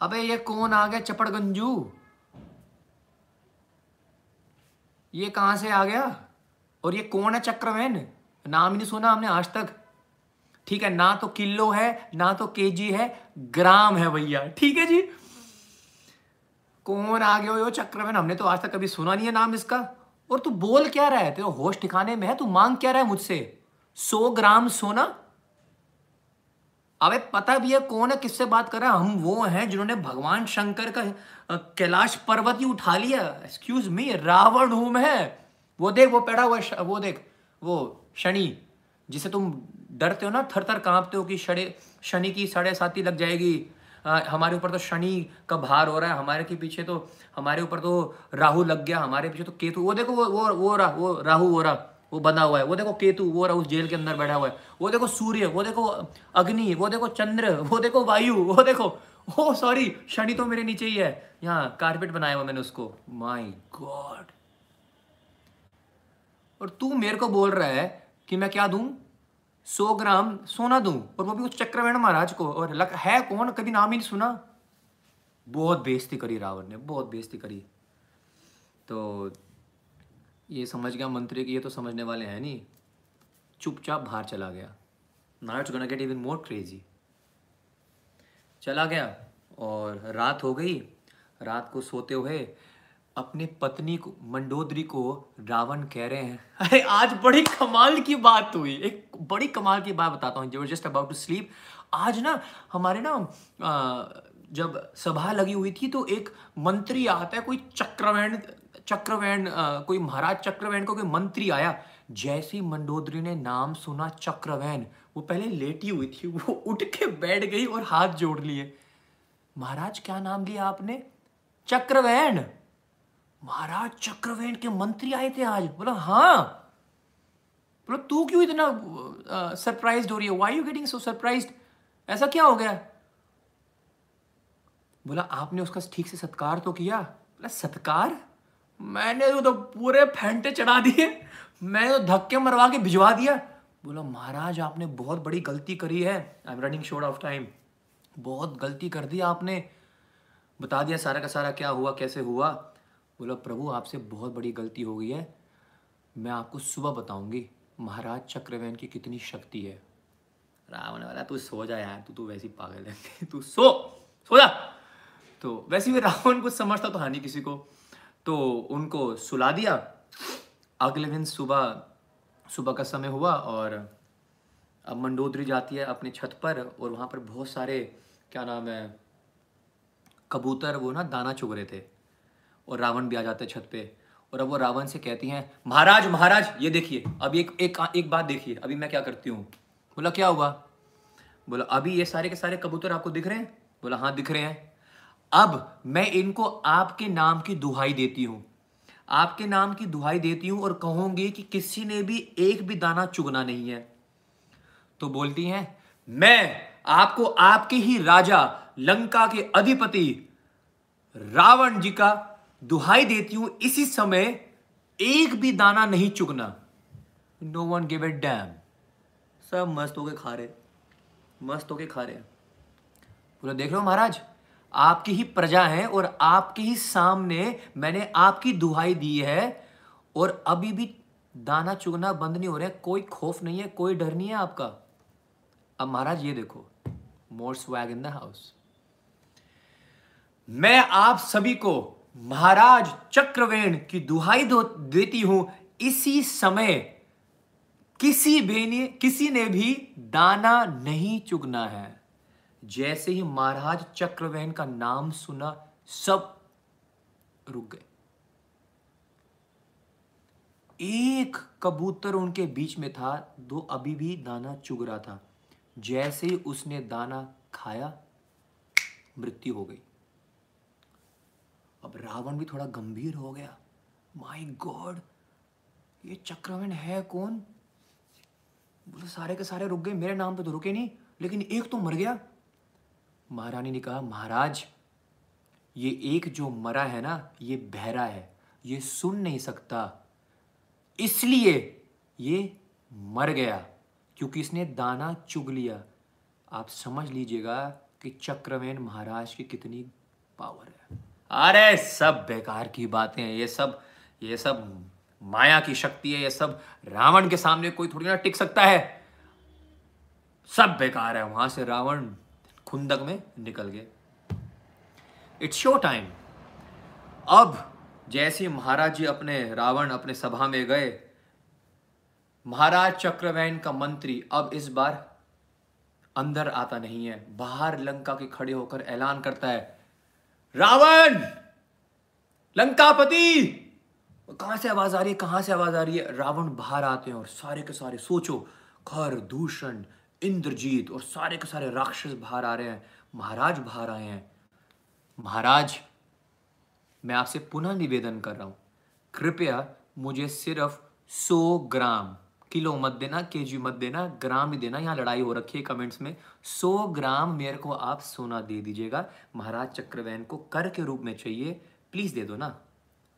अबे ये कौन आ गया चपड़गंजू? ये कहाँ से आ गया? और ये कौन है चक्रवेन? नाम ही नहीं सुना हमने आज तक। ठीक है, ना तो किलो है, ना तो केजी है, ग्राम है भैया। ठीक है जी। कौन आ गया हो चक्रवेन? हमने तो आज तक कभी सुना नहीं है नाम इसका। और तू बोल क्या रहा है? तेरे होश ठिकाने में है? तू मांग क्या रहा है मुझसे? सौ ग्राम सोना? अबे पता भी है कौन है किससे बात कर रहा है? हम वो हैं जिन्होंने भगवान शंकर का कैलाश पर्वत ही उठा लिया। एक्सक्यूज मी रावण हूँ मैं। वो देख वो पड़ा हुआ वो देख वो शनि जिसे तुम डरते हो ना थर थर कांपते हो कि शड़े शनि की साढ़े साथी लग जाएगी। आ, हमारे ऊपर तो शनि का भार हो रहा है हमारे के पीछे तो हमारे ऊपर तो राहु लग गया हमारे पीछे तो केतु वो देखो वो वो वो रहा वो राहु हो रहा वो बंधा हुआ है। वो देखो केतु, वो रहा उस जेल के अंदर बैठा हुआ है। वो देखो सूर्य, वो देखो अग्नि, वो देखो चंद्र, वो देखो वायु, वो देखो, ओ सॉरी शनि तो मेरे नीचे ही है। यहाँ कारपेट बनाया हुआ मैंने उसको। माई गॉड और तू मेरे को बोल रहा है कि मैं क्या दूँ? सौ ग्राम सोना दूँ? और वो भी उस चक्रवेण महाराज को। और लक है कौन? कभी नाम ही नहीं सुना। बहुत बेइज्जती करी रावण ने, बहुत बेइज्जती करी। तो ये समझ गया मंत्री की, ये तो समझने वाले हैं नहीं। चुपचाप बाहर चला गया। Now gonna get even more crazy चला गया और रात हो गई। रात को सोते हुए अपने पत्नी को, मंडोदरी को रावण कह रहे हैं। अरे, आज बड़ी कमाल की बात हुई। एक बड़ी कमाल की बात बताता हूँ। जस्ट अबाउट टू स्लीप आज ना, हमारे ना जब सभा लगी हुई थी तो एक मंत्री आता है, कोई चक्रवैन चक्रवैन कोई महाराज चक्रवैन को कोई मंत्री आया, जैसी मंडोदरी ने नाम सुना चक्रवैन वो पहले लेटी हुई थी, वो उठ के बैठ गई और हाथ जोड़ लिए। महाराज, क्या नाम लिया आपने? चक्रवैन महाराज, चक्रवेण के मंत्री आए थे आज। बोला हाँ। बोला, तू क्यों इतना सरप्राइज़ हो रही है? Why you getting so surprise ऐसा क्या हो गया? बोला, आपने उसका ठीक से सत्कार तो किया? बोला, सत्कार? मैंने तो, तो पूरे फेंटे चढ़ा दिए। मैंने तो धक्के मरवा के भिजवा दिया। बोला महाराज आपने बहुत बड़ी गलती करी है। I am running short of time बहुत गलती कर दी आपने। बता दिया सारा का सारा क्या हुआ कैसे हुआ। बोला प्रभु आपसे बहुत बड़ी गलती हो गई है। मैं आपको सुबह बताऊँगी महाराज चक्रवेन की कितनी शक्ति है। रावण वाला तू सो जा यार तू तो वैसे पागल है। तू सो सो जा। तो वैसे भी रावण कुछ समझता तो हानि किसी को। तो उनको सुला दिया। अगले दिन सुबह सुबह का समय हुआ और अब मंडोदरी जाती है अपने छत पर और वहाँ पर बहुत सारे, क्या नाम है, कबूतर वो ना दाना चुग रहे थे और रावण भी आ जाता छत पे। और अब वो रावण से कहती हैं, महाराज महाराज, ये देखिए, अभी एक एक एक बात देखिए, अभी मैं क्या करती हूँ? बोला, क्या हुआ? बोला, अभी ये सारे के सारे कबूतर आपको दिख रहे हैं? बोला हाँ दिख रहे हैं। अब मैं इनको आपके नाम की दुहाई देती हूँ। आपके नाम की दुहाई देती हूँ और कहूँगी कि किसी ने भी एक भी दाना चुगना नहीं है। तो बोलती हैं, मैं आपको आपके ही राजा, लंका के अधिपति रावण जी का दुहाई देती हूँ। इसी समय एक भी दाना नहीं चुगना। No one give it damn सब मस्त होके खा रहे मस्त होके खा रहे बोला, देख रहे हो महाराज आपकी ही प्रजा है और आपके ही सामने मैंने आपकी दुहाई दी है और अभी भी दाना चुगना बंद नहीं हो रहा है। कोई खौफ नहीं है, कोई डर नहीं है आपका। अब महाराज, ये देखो more swag in the house मैं आप सभी को महाराज चक्रवेण की दुहाई देती हूँ। इसी समय किसी भी ने, किसी ने भी दाना नहीं चुगना है। जैसे ही महाराज चक्रवेण का नाम सुना, सब रुक गए। एक कबूतर उनके बीच में था, दो अभी भी दाना चुग रहा था। जैसे ही उसने दाना खाया, मृत्यु हो गई। अब रावण भी थोड़ा गंभीर हो गया। माई गॉड ये चक्रवेण है कौन? बोले सारे के सारे रुक गए, मेरे नाम पे तो रुके नहीं, लेकिन एक तो मर गया। महारानी ने कहा, महाराज, ये एक जो मरा है ना, ये बहरा है, ये सुन नहीं सकता। इसलिए ये मर गया, क्योंकि इसने दाना चुग लिया। आप समझ लीजिएगा कि चक्रवेन महाराज की कितनी पावर है। अरे, सब बेकार की बातें हैं, ये सब ये सब माया की शक्ति है, ये सब रावण के सामने कोई थोड़ी ना टिक सकता है। सब बेकार है, वहाँ से रावण खुंदक में निकल गए। इट्स शो टाइम अब जैसे महाराज जी अपने रावण अपने सभा में गए, महाराज चक्रवैन का मंत्री अब इस बार अंदर आता नहीं है। बाहर लंका के खड़े होकर ऐलान करता है, रावण! लंकापति! कहाँ से आवाज़ आ रही है? कहाँ से आवाज़ आ रही है? रावण बाहर आते हैं और सारे के सारे, सोचो खर दूषण इंद्रजीत और सारे के सारे राक्षस बाहर आ रहे हैं, महाराज बाहर आए हैं। महाराज, मैं आपसे पुनः निवेदन कर रहा हूँ, कृपया मुझे सिर्फ़ सौ ग्राम, किलो मत देना के जी मत देना, ग्राम ही देना, यहाँ लड़ाई हो रखी है कमेंट्स में। सौ ग्राम मेरे को आप सोना दे दीजिएगा, महाराज चक्रवैन को कर के रूप में चाहिए प्लीज़ दे दो ना।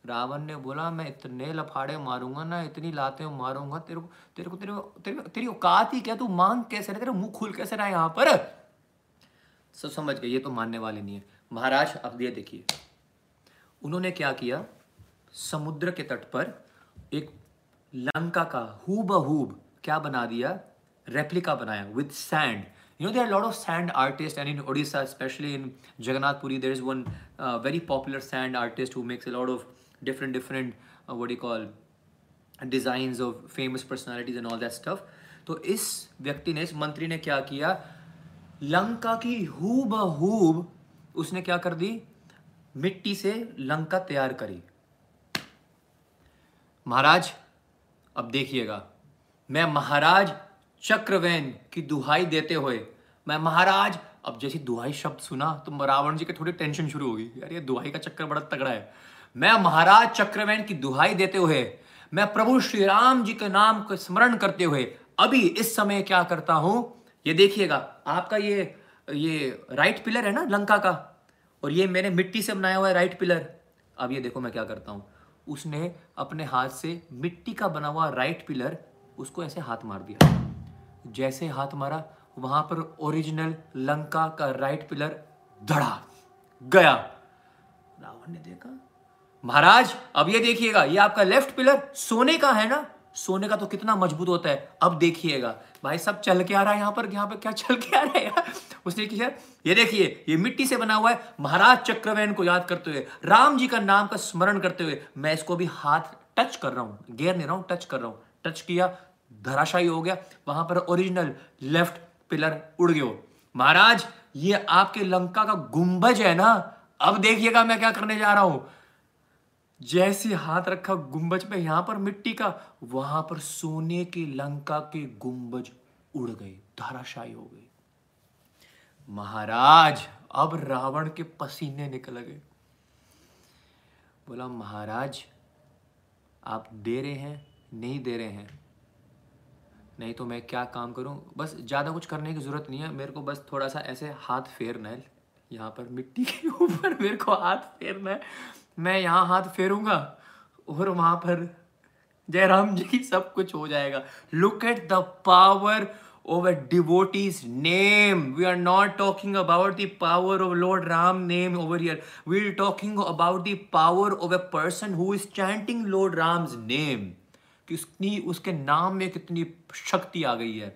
रावण ने बोला मैं इतने लफाड़े मारूँगा ना इतनी लाते मारूँगा तेरे को तेरे को तेरे को तेरे औकात ही क्या? तू मांग कैसे रहा? तेरा मुँह खुल कैसे रहा यहाँ पर? सब समझ गए ये तो मानने वाले नहीं है। महाराज अब ये देखिए। उन्होंने क्या किया? समुद्र के तट पर एक लंका का हूब क्या बना दिया? रेप्लिका बनाया with sand a lot of sand artists and in odisha especially in jagannath puri there is one uh, very popular sand artist who makes a lot of different different uh, what do you call designs of famous personalities and all that stuff. तो इस व्यक्ति ने इस मंत्री ने क्या किया? लंका की हु बहूब उसने क्या कर दी? मिट्टी से लंका तैयार करी। महाराज अब देखिएगा। मैं महाराज चक्रवेन की दुहाई देते हुए मैं महाराज अब जैसी दुहाई शब्द सुना तो रावण जी के थोड़ी टेंशन शुरू होगी। यार ये दुहाई का चक्कर बड़ा तगड़ा है। मैं महाराज चक्रवेन की दुहाई देते हुए, मैं प्रभु श्री राम जी के नाम को स्मरण करते हुए, अभी इस समय क्या करता हूँ? ये देखिएगा, आपका ये ये राइट पिलर है ना, लंका का? और ये मैंने मिट्टी से बनाया हुआ है राइट पिलर अब ये देखो मैं क्या करता हूँ। उसने अपने हाथ से मिट्टी का बना हुआ राइट पिलर उसको ऐसे हाथ मार दिया। जैसे हाथ मारा, वहाँ पर ओरिजिनल लंका का राइट पिलर धड़ा गया। रावण ने देखा महाराज, अब ये देखिएगा, ये आपका लेफ़्ट पिलर सोने का है ना? सोने का तो कितना मज़बूत होता है, अब देखिएगा। भाई, सब चल के आ रहा है यहाँ पर यहाँ पर क्या चल के आ रहा है उसने किया ये देखिए, ये मिट्टी से बना हुआ है, महाराज चक्रवेन को याद करते हुए, राम जी का नाम का स्मरण करते हुए, मैं इसको भी हाथ टच कर रहा हूँ गेर नहीं रहा हूँ टच कर रहा हूँ। टच किया, धराशायी हो गया, वहाँ पर ओरिजिनल लेफ़्ट पिलर उड़ गयो। महाराज, ये आपके लंका का गुंबज है ना? अब देखिएगा मैं क्या करने जा रहा हूँ। जैसे हाथ रखा गुंबज पे यहाँ पर मिट्टी का, वहाँ पर सोने के लंका के गुंबज उड़ गए धाराशाही हो गई महाराज, अब रावण के पसीने निकल गए। बोला, महाराज, आप दे रहे हैं, नहीं दे रहे हैं? नहीं तो मैं क्या काम करूँ? बस ज़्यादा कुछ करने की ज़रूरत नहीं है, मेरे को बस थोड़ा सा ऐसे हाथ फेरना है, यहाँ पर मिट्टी के ऊपर मेरे को हाथ फेरना है। मैं यहाँ हाथ फेरूँगा और वहाँ पर जयराम जी सब कुछ हो जाएगा। Look at the power of a devotees name we are not talking about the power of lord Ram name over here we are talking about the power of a person who is chanting lord Ram name Kisni उसके नाम में कितनी शक्ति आ गई है।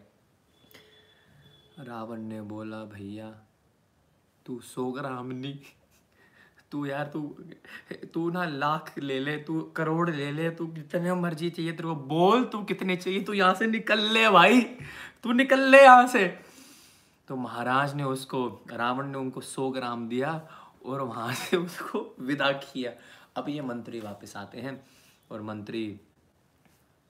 रावण ने बोला, भैया, तू सो रहा हमनी। तू यार, तू तू ना लाख ले ले, तू करोड़ ले ले, तू कितने मर्ज़ी चाहिए तेरे को बोल, तू कितने चाहिए, तू यहाँ से निकल ले भाई। तू निकल ले यहाँ से। तो महाराज ने उसको, रावण ने उनको सौ ग्राम दिया और वहाँ से उसको विदा किया। अब ये मंत्री वापस आते हैं और मंत्री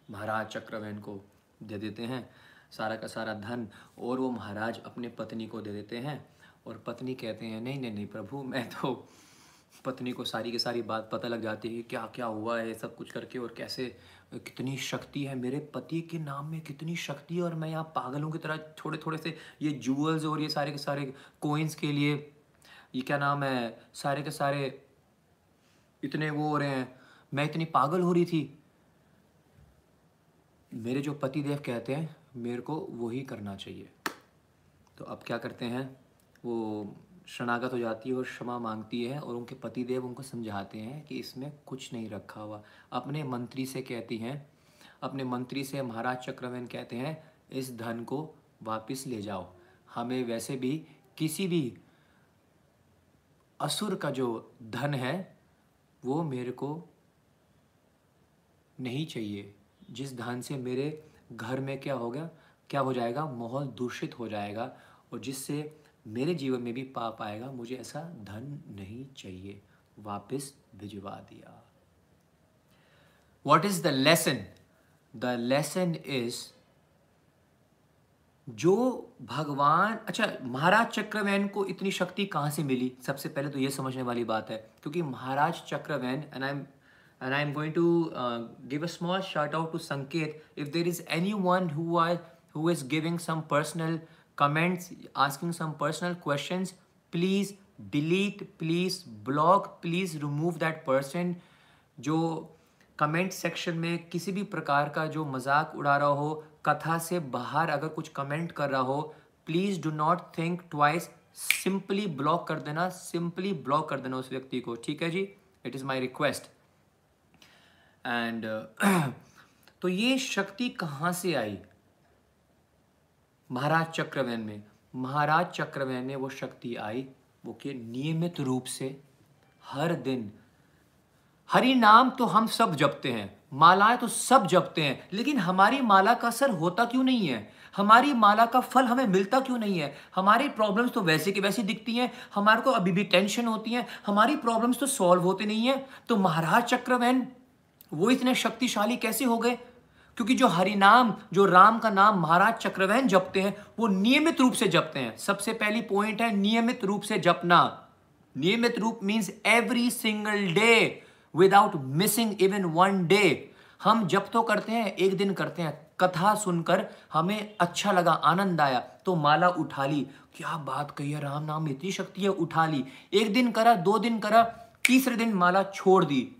महाराज चक्रवेन को दे देते हैं, सारा का सारा धन, और वो महाराज अपने पत्नी को दे देते हैं। और पत्नी कहते हैं, नहीं नहीं नहीं प्रभु, मैं तो पत्नी को सारी की सारी बात पता लग जाती है कि क्या क्या हुआ है, सब कुछ करके और कैसे, कितनी शक्ति है। मेरे पति के नाम में कितनी शक्ति है और मैं यहाँ पागलों की तरह थोड़े थोड़े से ये जूअल्स और ये सारे के सारे कोइंस के लिए, ये क्या नाम है, सारे के सारे इतने वो हो रहे हैं। मैं इतनी पागल हो रही थी। मेरे जो पति देव कहते हैं, मेरे को वही करना चाहिए। तो अब क्या करते हैं, वो शरणागत हो जाती है और क्षमा मांगती है और उनके पतिदेव उनको समझाते हैं कि इसमें कुछ नहीं रखा हुआ। अपने मंत्री से कहती हैं, अपने मंत्री से महाराज चक्रवेन कहते हैं, इस धन को वापस ले जाओ। हमें वैसे भी किसी भी असुर का जो धन है, वो मेरे को नहीं चाहिए। जिस धन से मेरे घर में क्या हो गया, क्या हो जाएगा? माहौल दूषित हो जाएगा और जिससे मेरे जीवन में भी पाप आएगा मुझे ऐसा धन नहीं चाहिए। वापस भिजवा दिया। What is the lesson the lesson is जो भगवान अच्छा महाराज चक्रवैन को इतनी शक्ति कहाँ से मिली? सबसे पहले तो ये समझने वाली बात है क्योंकि Maharaj Chakravain and I am and I'm going to uh, give a small shout out to Sanket. If there is anyone who are who is giving some personal comments, asking some personal questions, please delete, please block, please remove that person जो कमेंट सेक्शन में किसी भी प्रकार का जो मज़ाक उड़ा रहा हो कथा से बाहर अगर कुछ कमेंट कर रहा हो please do not think twice simply block कर देना सिंपली ब्लॉक कर देना उस व्यक्ति को ठीक है जी? It is my request and तो ये शक्ति कहाँ से आई? महाराज चक्रवैन में, महाराज चक्रवैन में वो शक्ति आई, वो कि नियमित रूप से हर दिन, हरि नाम तो हम सब जपते हैं, मालाएँ तो सब जपते हैं, लेकिन हमारी माला का असर होता क्यों नहीं है? हमारी माला का फल हमें मिलता क्यों नहीं है? हमारी प्रॉब्लम्स तो वैसे की वैसी दिखती हैं, हमारे को अभी भी टेंशन होती है, हमारी प्रॉब्लम्स तो सॉल्व होते नहीं है। तो महाराज चक्रवैन वो इतने शक्तिशाली कैसे हो गए? क्योंकि जो हरि नाम, जो राम का नाम महाराज चक्रवहन जपते हैं, वो नियमित रूप से जपते हैं। सबसे पहली पॉइंट है नियमित रूप से जपना। नियमित रूप means every single day without missing even one day हम जब तो करते हैं, एक दिन करते हैं। कथा सुनकर हमें अच्छा लगा, आनंद आया तो माला उठा ली। क्या बात कही है राम, नाम इतनी शक्ति है, उठा ली। एक दिन करा, दो दिन करा, तीसरे दिन माला छोड़ दी।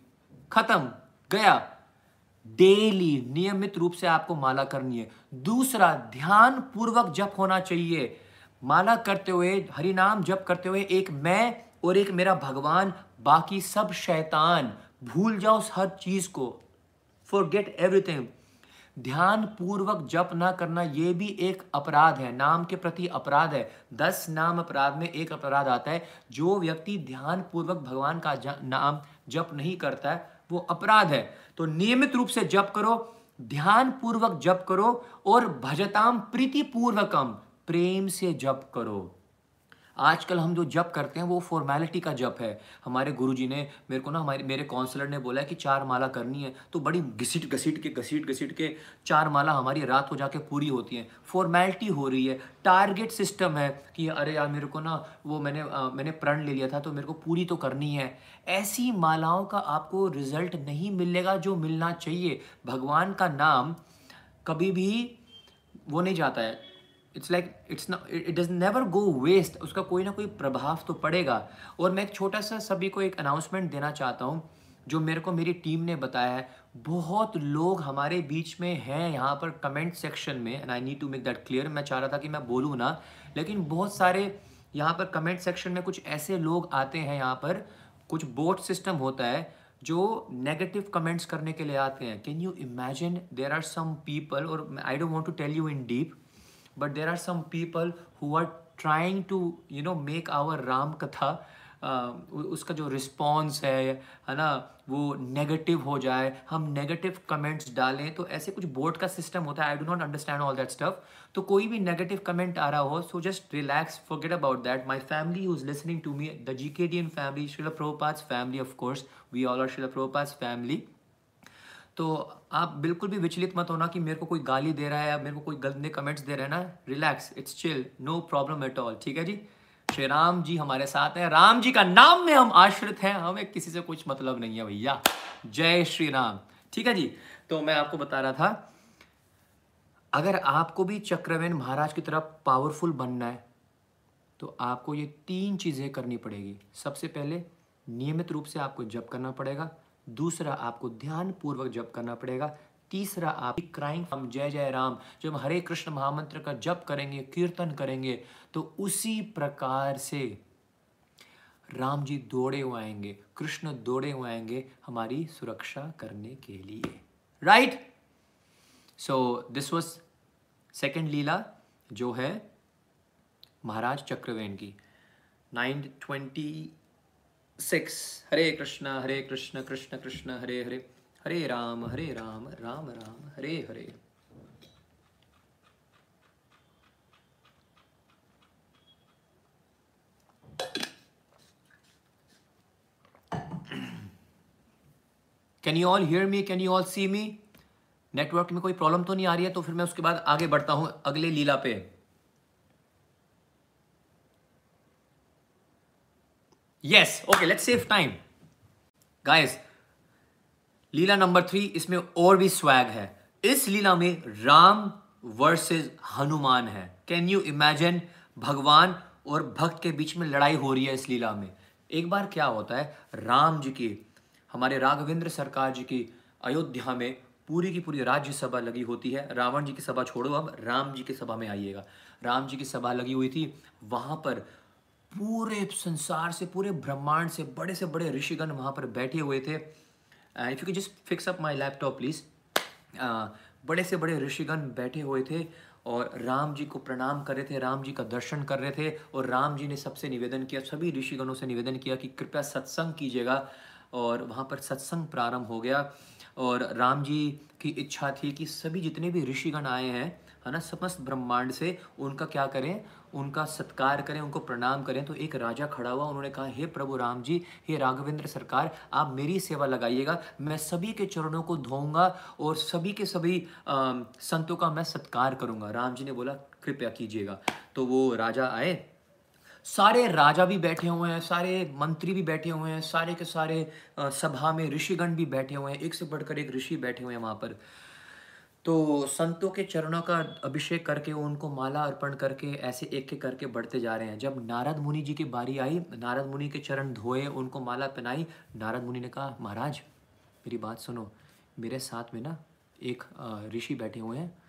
खत्म, गया। डेली नियमित रूप से आपको माला करनी है। दूसरा ध्यान पूर्वक जप होना चाहिए। माला करते हुए हरि नाम जप करते हुए एक मैं और एक मेरा भगवान, बाकी सब शैतान, भूल जाओ हर चीज़ को। फॉर गेट एवरीथिंग ध्यान पूर्वक जप ना करना यह भी एक अपराध है। नाम के प्रति अपराध है। दस नाम अपराध में एक अपराध आता है। जो व्यक्ति ध्यान पूर्वक भगवान का नाम जप नहीं करता है वो अपराध है। तो नियमित रूप से जप करो ध्यान पूर्वक जप करो और भजताम प्रीति पूर्वकम प्रेम से जप करो। आजकल हम जो जप करते हैं वो फॉर्मेलिटी का जप है। हमारे गुरुजी ने मेरे को ना हमारे मेरे काउंसलर ने बोला है कि चार माला करनी है तो बड़ी घसीट घसीट के घसीट घसीट के चार माला हमारी रात हो जाके पूरी होती है। फॉर्मेलिटी हो रही है। टारगेट सिस्टम है कि अरे यार मेरे को ना वो मैंने आ, मैंने प्रण ले लिया था तो मेरे को पूरी तो करनी है। ऐसी मालाओं का आपको रिज़ल्ट नहीं मिलेगा जो मिलना चाहिए। भगवान का नाम कभी भी वो नहीं जाता है। It's like it's it does never go waste उसका कोई ना कोई प्रभाव तो पड़ेगा। और मैं एक छोटा सा सभी को एक अनाउंसमेंट देना चाहता हूँ, जो मेरे को मेरी टीम ने बताया है। बहुत लोग हमारे बीच में हैं यहाँ पर कमेंट सेक्शन में and I need to make that clear मैं चाह रहा था कि मैं बोलूँ ना, लेकिन बहुत सारे यहाँ पर कमेंट सेक्शन में कुछ ऐसे लोग आते हैं यहाँ पर। कुछ बोट सिस्टम होता है, जो नेगेटिव कमेंट्स करने के लिए आते हैं। Can you imagine there are some people और I don't want to tell you in deep but there are some people who are trying to you know make our ram katha Uh, उसका जो रिस्पॉन्स है है ना वो नेगेटिव हो जाए हम नेगेटिव कमेंट्स डालें तो ऐसे कुछ बोर्ड का सिस्टम होता है I do not understand all that stuff तो कोई भी नेगेटिव कमेंट आ रहा हो so just relax forget about that my family is listening to me the G K D N family Srila Prabhupad's family of course we all are Srila Prabhupad's family तो आप बिल्कुल भी विचलित मत होना कि मेरे को कोई गाली दे रहा है या मेरे को कोई गंदे कमेंट्स दे रहा है ना। Relax it's chill no problem at all ठीक है जी? श्री राम जी हमारे साथ हैं। राम जी का नाम में हम आश्रित हैं। हमें किसी से कुछ मतलब नहीं है भैया। जय श्री राम, ठीक है जी? तो मैं आपको बता रहा था, अगर आपको भी चक्रवेन महाराज की तरफ़ पावरफुल बनना है तो आपको ये तीन चीज़ें करनी पड़ेगी। सबसे पहले नियमित रूप से आपको जप करना पड़ेगा। दूसरा आपको ध्यान पूर्वक जप करना पड़ेगा। तीसरा आप क्राइंग हम जय जय राम, जब हरे कृष्ण महामंत्र का जप करेंगे, कीर्तन करेंगे तो उसी प्रकार से राम जी दौड़े हुए आएँगे, कृष्ण दौड़े हुए आएँगे हमारी सुरक्षा करने के लिए। Right so this was second lila जो है महाराज चक्रवेन की। Nine twenty six, Hare Krishna Hare Krishna Krishna Krishna, Hare Hare Hare Ram Hare Ram Ram Ram, Hare Hare. Can you all hear me can you all see me network में कोई प्रॉब्लम तो नहीं आ रही है तो फिर मैं उसके बाद आगे बढ़ता हूँ, अगले लीला पे। Yes okay let's save time guys lila number three इसमें और भी स्वैग है। इस लीला में राम वर्सेस हनुमान है। कैन यू इमेजिन भगवान और भक्त के बीच में लड़ाई हो रही है इस लीला में? एक बार क्या होता है, राम जी की, हमारे राघवेंद्र सरकार जी की अयोध्या में पूरी की पूरी राज्यसभा लगी होती है। रावण जी की सभा छोड़ो अब, राम जी की सभा में आइएगा। राम जी की सभा लगी हुई थी, वहाँ पर पूरे संसार से, पूरे ब्रह्मांड से, बड़े से बड़े ऋषिगण वहाँ पर बैठे हुए थे। If you just fix up my laptop please बड़े से बड़े ऋषिगण बैठे हुए थे और राम जी को प्रणाम कर रहे थे, राम जी का दर्शन कर रहे थे और राम जी ने सबसे निवेदन किया, सभी ऋषिगणों से निवेदन किया कि कृपया सत्संग कीजिएगा और वहाँ पर सत्संग प्रारंभ हो गया। और राम जी की इच्छा थी कि सभी जितने भी ऋषिगण आए हैं, है ना, समस्त ब्रह्मांड से, उनका क्या करें? उनका सत्कार करें उनको प्रणाम करें। तो एक राजा खड़ा हुआ उन्होंने कहा हे प्रभु राम जी हे राघवेंद्र सरकार आप मेरी सेवा लगाइएगा मैं सभी के चरणों को धोऊँगा और सभी के सभी आ, संतों का मैं सत्कार करूँगा। राम जी ने बोला कृपया कीजिएगा। तो वो राजा आए। सारे राजा भी बैठे हुए हैं सारे मंत्री भी बैठे हुए हैं सारे के सारे सभा में ऋषिगण भी बैठे हुए हैं। एक से बढ़कर एक ऋषि बैठे हुए हैं वहाँ पर। तो संतों के चरणों का अभिषेक करके, उनको माला अर्पण करके, ऐसे एक एक करके बढ़ते जा रहे हैं। जब नारद मुनि जी की बारी आई, नारद मुनि के चरण धोए, उनको माला पहनाई, नारद मुनि ने कहा, महाराज, मेरी बात सुनो। मेरे साथ में ना एक ऋषि बैठे हुए हैं।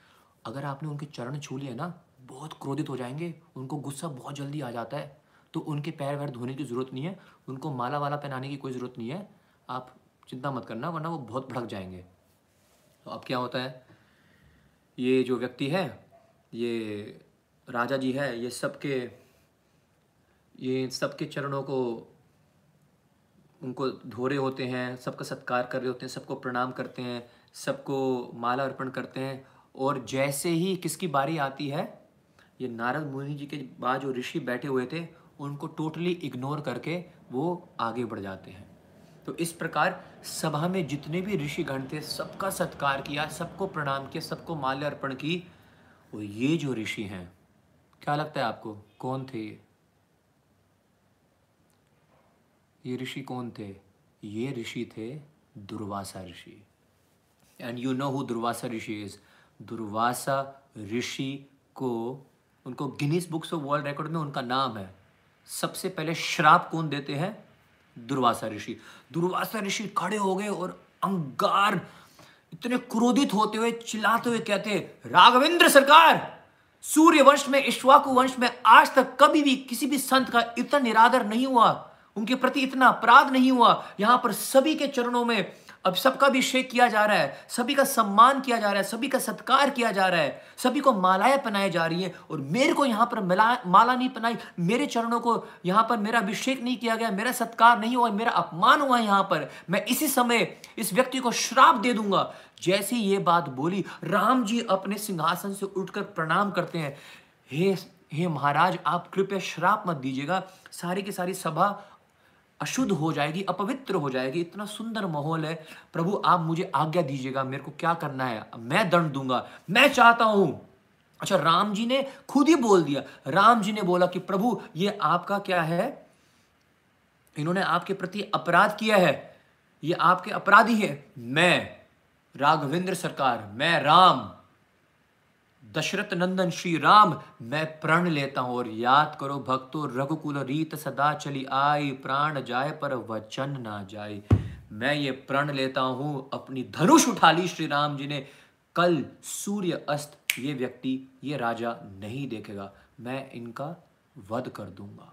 अगर आपने उनके चरण छू लिए ना, बहुत क्रोधित हो जाएँगे। उनको गुस्सा बहुत जल्दी आ जाता है। तो उनके पैर वैर धोने की ज़रूरत नहीं है। उनको माला वाला पहनाने की कोई ज़रूरत नहीं है। आप चिंता मत करना, वरना वो बहुत भड़क जाएँगे। तो अब क्या होता है? ये जो व्यक्ति है, ये राजा जी है, ये सबके ये सबके चरणों को, उनको धो रहे होते हैं, सबका सत्कार कर रहे होते हैं, सबको प्रणाम करते हैं, सबको माला अर्पण करते हैं। और जैसे ही किसकी बारी आती है, ये नारद मुनि जी के बाद जो ऋषि बैठे हुए थे, उनको टोटली इग्नोर करके वो आगे बढ़ जाते हैं। तो इस प्रकार सभा में जितने भी ऋषिगण थे, सबका सत्कार किया, सबको प्रणाम किया, सबको माल्य अर्पण की। और ये जो ऋषि हैं, क्या लगता है आपको, कौन थे ये? ये ऋषि कौन थे? ये ऋषि थे दुर्वासा ऋषि। And you know who Durvasa rishi is Durvasa rishi को, उनको Guinness books of world record में उनका नाम है। सबसे पहले श्राप कौन देते हैं? दुर्वासा ऋषि। दुर्वासा ऋषि खड़े हो गए और अंगार इतने क्रोधित होते हुए, चिल्लाते हुए कहते, राघवेंद्र सरकार सूर्य वंश में, इश्वाकु वंश में आज तक कभी भी किसी भी संत का इतना निरादर नहीं हुआ। उनके प्रति इतना अपराध नहीं हुआ। यहाँ पर सभी के चरणों में अब सबका अभिषेक किया जा रहा है, सभी का सम्मान किया जा रहा है, सभी का सत्कार किया जा रहा है, सभी को मालाएँ पहनाई जा रही है और मेरे को यहाँ पर मिला, माला नहीं पहनाई, मेरे चरणों को यहाँ पर मेरा अभिषेक नहीं किया गया, मेरा सत्कार नहीं हुआ, मेरा अपमान हुआ यहाँ पर, मैं इसी समय इस व्यक्ति को श्राप दे दूँगा। जैसी ये बात बोली, राम जी अपने सिंहासन से उठकर प्रणाम करते हैं। हे हे महाराज, आप कृपया श्राप मत दीजिएगा, सारी की सारी सभा अशुद्ध हो जाएगी, अपवित्र हो जाएगी, इतना सुंदर माहौल है। प्रभु, आप मुझे आज्ञा दीजिएगा, मेरे को क्या करना है? मैं दंड दूँगा। मैं चाहता हूँ। अच्छा राम जी ने खुद ही बोल दिया। राम जी ने बोला कि प्रभु, ये आपका क्या है? इन्होंने आपके प्रति अपराध किया है। ये आपके अपराधी है। मैं, राघवेंद्र सरकार, मैं राम। दशरथ नंदन श्री राम, मैं प्रण लेता हूँ और याद करो, भक्तो, रघुकुल रीत सदा चली आई, प्राण जाए पर वचन ना जाए मैं ये प्रण लेता हूँ, अपनी धनुष उठा ली श्री राम जी ने। कल सूर्य अस्त, ये व्यक्ति, ये राजा नहीं देखेगा। मैं इनका वध कर दूँगा।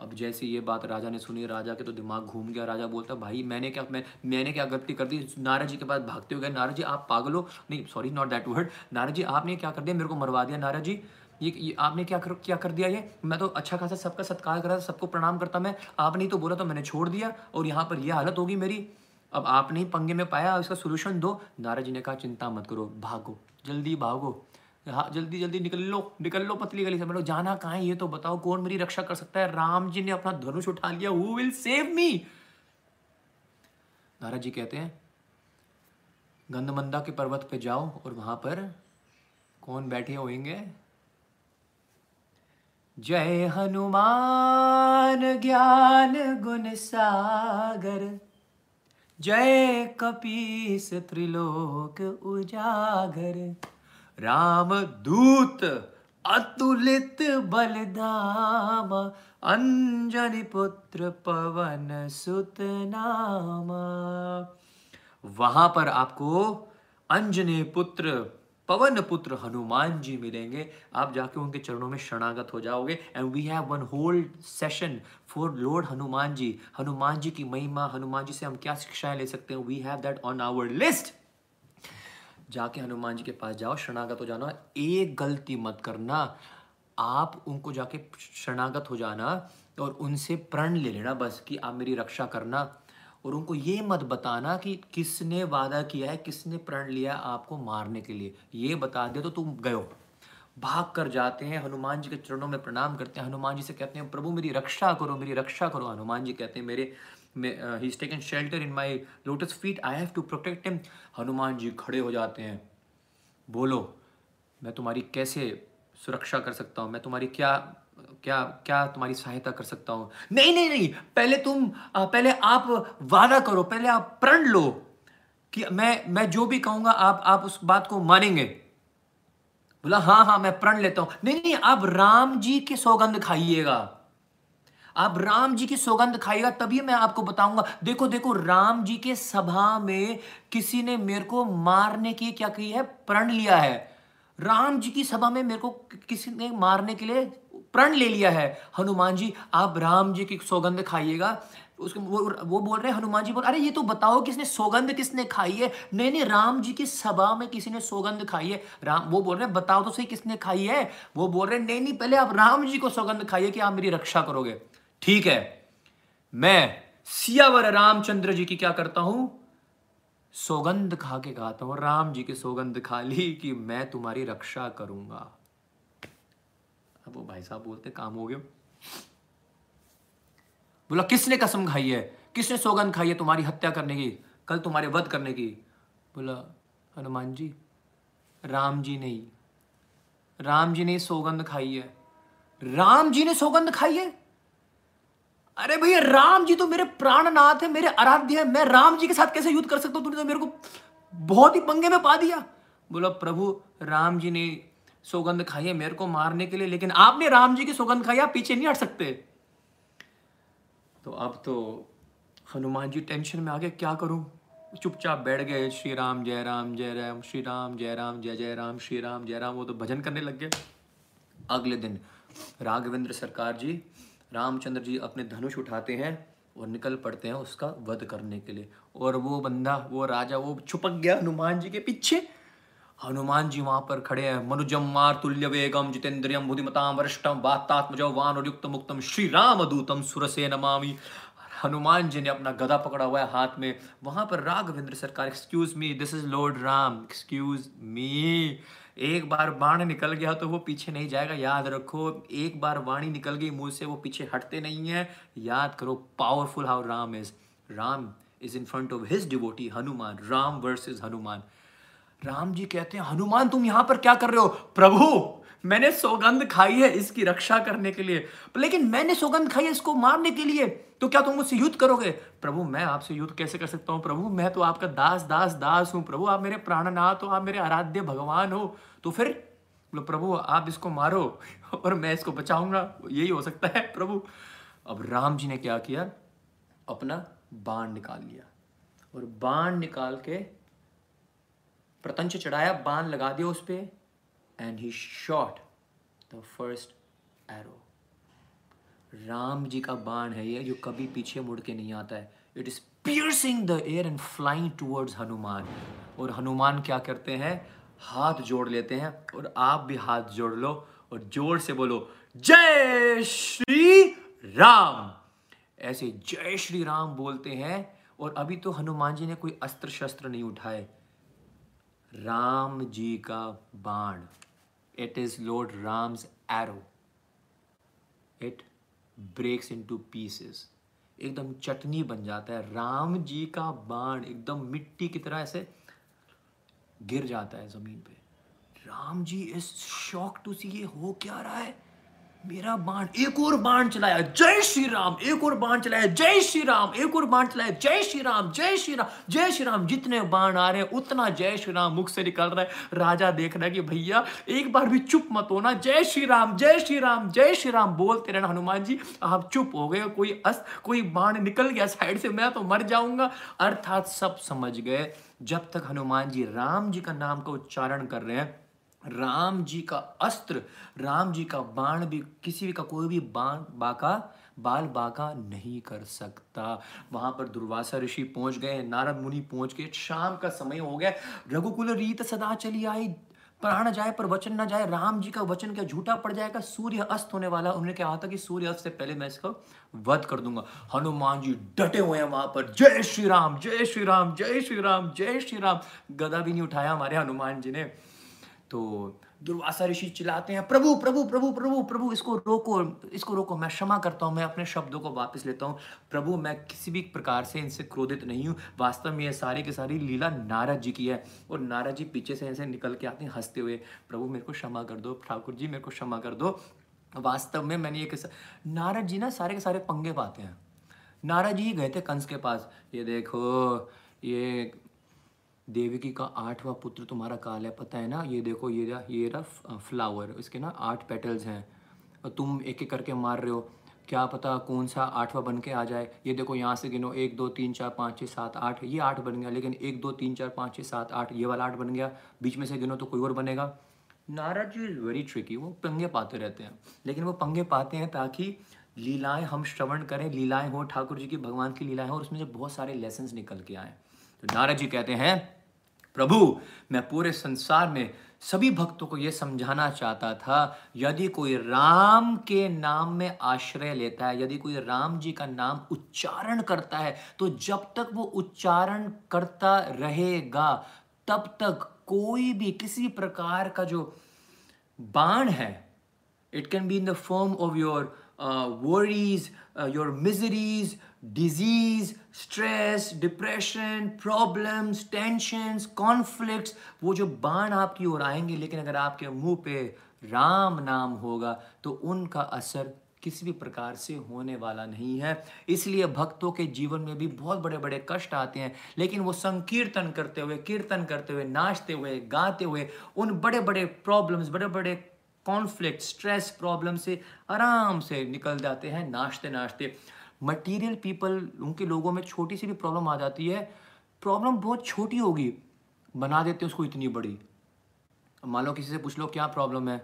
अब जैसे ये बात राजा ने सुनी राजा के तो दिमाग घूम गया। राजा बोलता भाई मैंने क्या मैं मैंने क्या गलती कर दी? नारद जी के पास भागते हो गए। नारद जी आप पागल हो? नहीं sorry not that word Narad ji आपने क्या कर दिया? मेरे को मरवा दिया नारद जी ये, ये आपने क्या कर क्या कर दिया ये? मैं तो अच्छा खासा सबका सत्कार कर करा सबको प्रणाम करता मैं। आपने तो बोला तो मैंने छोड़ दिया और यहाँ पर यह हालत होगी मेरी। अब आपने ही पंगे में पाया इसका सोल्यूशन दो। नारद जी ने कहा चिंता मत करो भागो। जल्दी भागो। हाँ जल्दी जल्दी निकल लो निकल लो पतली गली से। मतलब जाना कहाँ है ये तो बताओ, कौन मेरी रक्षा कर सकता है? राम जी ने अपना धनुष उठा लिया who will save me Narad ji कहते हैं, गंधमंदा के पर्वत पे जाओ और वहाँ पर कौन बैठे होंगे जय हनुमान ज्ञान गुण सागर, जय कपीस त्रिलोक उजागर राम दूत अतुलित बलदाम अंजनी पुत्र पवन सुत वहाँ पर आपको अंजनी पुत्र, पवन पुत्र हनुमान जी मिलेंगे। आप जाके उनके चरणों में शरणागत हो जाओगे। And we have one whole session for lord Hanuman ji Hanuman ji की महिमा, हनुमान जी से हम क्या शिक्षाएँ ले सकते हैं? We have that on our list जाके हनुमान जी के पास जाओ, शरणागत हो जाना। एक गलती मत करना। आप उनको जाके शरणागत हो जाना और उनसे प्रण ले लेना बस कि आप मेरी रक्षा करना। और उनको ये मत बताना कि किसने वादा किया है, किसने प्रण लिया आपको मारने के लिए। ये बता दे तो तुम गयो। भाग कर जाते हैं, हनुमान जी के चरणों में प्रणाम करते हैं। हनुमान जी से कहते हैं, प्रभु, मेरी रक्षा करो, मेरी रक्षा करो। हनुमान जी कहते हैं, मेरे he taken shelter in my lotus feet I have to protect him Hanuman ji खड़े हो जाते हैं। बोलो, मैं तुम्हारी कैसे सुरक्षा कर सकता हूँ? मैं तुम्हारी क्या क्या क्या तुम्हारी सहायता कर सकता हूँ? नहीं नहीं नहीं। पहले तुम पहले आप वादा करो। पहले आप प्रण लो कि मैं मैं जो भी कहूँगा, आप आप उस बात को मानेंगे। बोला हाँ हाँ मैं प्रण लेता हूँ। नहीं नहीं, आप राम जी के सौगंध खाइएगा। आप राम जी की सौगंध खाइएगा, तभी मैं आपको बताऊँगा। देखो देखो, राम जी के सभा में किसी ने मेरे को मारने की क्या की है? प्रण लिया है। राम जी की सभा में मेरे को, किसी ने मारने के लिए प्रण ले लिया है। हनुमान जी, आप राम जी की सौगंध खाइएगा। उसको वो वो बोल रहे हैं, हनुमान जी बोल, अरे, ये तो बताओ, किसने सौगंध किसने खाई है? नहीं नहीं, राम जी की सभा में किसी ने सौगंध खाई है। राम, वो बोल रहे हैं, बताओ तो सही किसने खाई है? वो बोल रहे हैं, नहीं नहीं, पहले आप राम जी को सौगंध खाइए कि आप मेरी रक्षा करोगे। ठीक है, मैं सियावर रामचंद्र जी की क्या करता हूँ? सौगंध खा के कहता हूँ। राम जी की सौगंध खा ली कि मैं तुम्हारी रक्षा करूँगा। अब वो भाई साहब बोलते, काम हो गया। बोला, किसने कसम खाई है? किसने सौगंध खाई है तुम्हारी हत्या करने की? कल तुम्हारे वध करने की। बोला, हनुमान जी, राम जी नहीं राम जी ने सौगंध खाई है। राम जी ने सौगंध खाई है? अरे भैया, राम जी तो मेरे प्राणनाथ है, मेरे आराध्य है। मैं राम जी के साथ कैसे युद्ध कर सकता हूँ? तूने तो मेरे को बहुत ही पंगे में पा दिया। बोला, प्रभु, राम जी ने सौगंध खाई है मेरे को मारने के लिए, लेकिन आपने राम जी की सौगंध खाई आप पीछे नहीं हट सकते। तो अब तो हनुमान जी टेंशन में आ गए, क्या करूँ? चुपचाप बैठ गए, श्री राम, जय राम जय राम, श्री राम, जय राम, जय जय राम, श्री राम, जय राम, वो तो भजन करने लग गए। अगले दिन राघवेंद्र सरकार जी रामचंद्र जी अपने धनुष उठाते हैं और निकल पड़ते हैं उसका वध करने के लिए। और वो बंदा, वो राजा, वो छुपक गया हनुमान जी के पीछे। हनुमान जी वहाँ पर खड़े हैं। मनुजम मार तुल्य वेगम जितेंद्रियम बुद्धिमताम वरिष्ठम वातात्मज वान युक्त मुक्तम श्री राम दूतम सुरसे नमामि। हनुमान जी ने अपना गदा पकड़ा हुआ है हाथ में। वहाँ पर Raghavendra Sarkar excuse me this is lord Ram excuse me एक बार बाण निकल गया तो वो पीछे नहीं जाएगा। याद रखो, एक बार वाणी निकल गई, मुँह से वो पीछे हटते नहीं है। याद करो powerful how Ram is Ram is in front of his devotee Hanuman Ram versus Hanuman Ram ji कहते हैं, हनुमान, तुम यहाँ पर क्या कर रहे हो? प्रभु, मैंने सौगंध खाई है इसकी रक्षा करने के लिए। लेकिन मैंने सौगंध खाई है इसको मारने के लिए। तो क्या तुम मुझसे युद्ध करोगे? प्रभु, मैं आपसे युद्ध कैसे कर सकता हूँ? प्रभु, मैं तो आपका दास दास दास हूँ। प्रभु, आप मेरे प्राणनाथ हो, आप मेरे आराध्य भगवान हो। तो फिर बोलो, प्रभु, आप इसको मारो और मैं इसको बचाऊँगा। यही हो सकता है, प्रभु। अब राम जी ने क्या किया? अपना बाण निकाल लिया और बाण निकाल के प्रतंच चढ़ाया, बाण लगा दिया उस पर and he shot the first arrow Ram ji का बाण है ये, जो कभी पीछे मुड़ के नहीं आता है। It is piercing the air and flying towards Hanuman. और हनुमान क्या करते हैं? हाथ जोड़ लेते हैं, और आप भी हाथ जोड़ लो, और ज़ोर से बोलो, जय श्री राम! ऐसे जय श्री राम बोलते हैं, और अभी तो हनुमान जी ने कोई अस्त्र शस्त्र नहीं उठाए। राम जी का बाण। It is lord Ram's arrow it breaks into pieces एकदम चटनी बन जाता है। राम जी का बाण एकदम मिट्टी की तरह ऐसे गिर जाता है ज़मीन पे। Ram ji is shock to see ये हो क्या रहा है? मेरा बाण एक और बाण चलाया। जय श्री राम एक और बाण चलाया। जय श्री राम एक और बाण चलाया। जय श्री राम जय श्री राम जय श्री राम जितने बाण आ रहे हैं, उतना जय श्री राम मुख से निकल रहा है। राजा देख रहा है कि भैया, एक बार भी चुप मत होना। जय श्री राम जय श्री राम जय श्री राम बोलते रहना, हनुमान जी, आप चुप हो गए कोई अस कोई बाण निकल गया साइड से, मैं तो मर जाऊँगा। अर्थात सब समझ गए। जब तक हनुमान जी राम जी का नाम का उच्चारण कर रहे हैं राम जी का अस्त्र, राम जी का बाण भी, किसी भी का कोई भी बाण, बाका, बाल बाका नहीं कर सकता। वहाँ पर दुर्वासा ऋषि पहुँच गए, नारद मुनि पहुँच गए, शाम का समय हो गया, रघुकुल रीत सदा चली आई। प्राण जाए पर वचन ना जाए, राम जी का वचन क्या झूठा पड़ जाएगा? सूर्य अस्त होने वाला, उन्होंने कहा था कि सूर्य अस्त से पहले मैं इसको वध कर दूँगा। हनुमान जी डटे हुए हैं वहाँ पर, जय श्री राम, जय श्री राम, जय श्री राम, जय श्री राम। गदा भी नहीं उठाया हमारे हनुमान जी ने। तो दुर्वासा ऋषि चिल्लाते हैं, प्रभु प्रभु प्रभु प्रभु प्रभु, इसको रोको इसको रोको, मैं क्षमा करता हूँ, मैं अपने शब्दों को वापस लेता हूँ। प्रभु, मैं किसी भी प्रकार से इनसे क्रोधित नहीं हूँ, वास्तव में ये सारी की सारी लीला नारद जी की है और नारद जी पीछे से ऐसे निकल के आते हैं, हँसते हुए, प्रभु, मेरे को क्षमा कर दो, ठाकुर जी, मेरे को क्षमा कर दो। वास्तव में मैंने ये नारद जी ना सारे के सारे पंगे पाते हैं। नारद जी गए थे कंस के पास, ये देखो, ये देवकी का आठवां पुत्र तुम्हारा काल है, पता है ना? ये देखो, ये रहा ये रहा फ्लावर इसके ना आठ पेटल्स हैं। और तुम एक एक करके मार रहे हो। क्या पता कौन सा आठवां बन के आ जाए? ये देखो, यहाँ से गिनो, एक, दो, तीन, चार, पाँच छः सात, आठ, ये आठ बन गया, लेकिन एक, दो, तीन, चार, पाँच छः सात, आठ, ये वाला आठ बन गया। बीच में से गिनो तो कोई और बनेगा। Narad ji is very tricky वो पंगे पाते रहते हैं। लेकिन वो पंगे पाते हैं ताकि लीलाएँ हम श्रवण करें, लीलाएँ हो, ठाकुर जी की, भगवान की लीलाएँ हो, और उसमें से बहुत सारे लेसन निकल के आए। तो नारद जी कहते हैं प्रभु, मैं पूरे संसार में सभी भक्तों को यह समझाना चाहता था, यदि कोई राम के नाम में आश्रय लेता है, यदि कोई राम जी का नाम उच्चारण करता है तो जब तक वो उच्चारण करता रहेगा, तब तक कोई भी, किसी प्रकार का जो बाण है it can be in the form of your worries your miseries disease stress depression problems tensions conflicts वो जो बाण आपकी ओर आएँगे, लेकिन अगर आपके मुँह पे राम नाम होगा तो उनका असर किसी भी प्रकार से होने वाला नहीं है। इसलिए भक्तों के जीवन में भी बहुत बड़े बड़े कष्ट आते हैं, लेकिन वो संकीर्तन करते हुए, कीर्तन करते हुए, नाचते हुए, गाते हुए, उन बड़े बड़े प्रॉब्लम्स बड़े बड़े कॉन्फ्लिक्ट स्ट्रेस प्रॉब्लम से आराम से निकल जाते हैं नाश्ते नाश्ते मटीरियल पीपल उनके लोगों में छोटी सी भी प्रॉब्लम आ जाती है। प्रॉब्लम बहुत छोटी होगी, बना देते हैं उसको इतनी बड़ी। मान लो किसी से पूछ लो, क्या प्रॉब्लम है?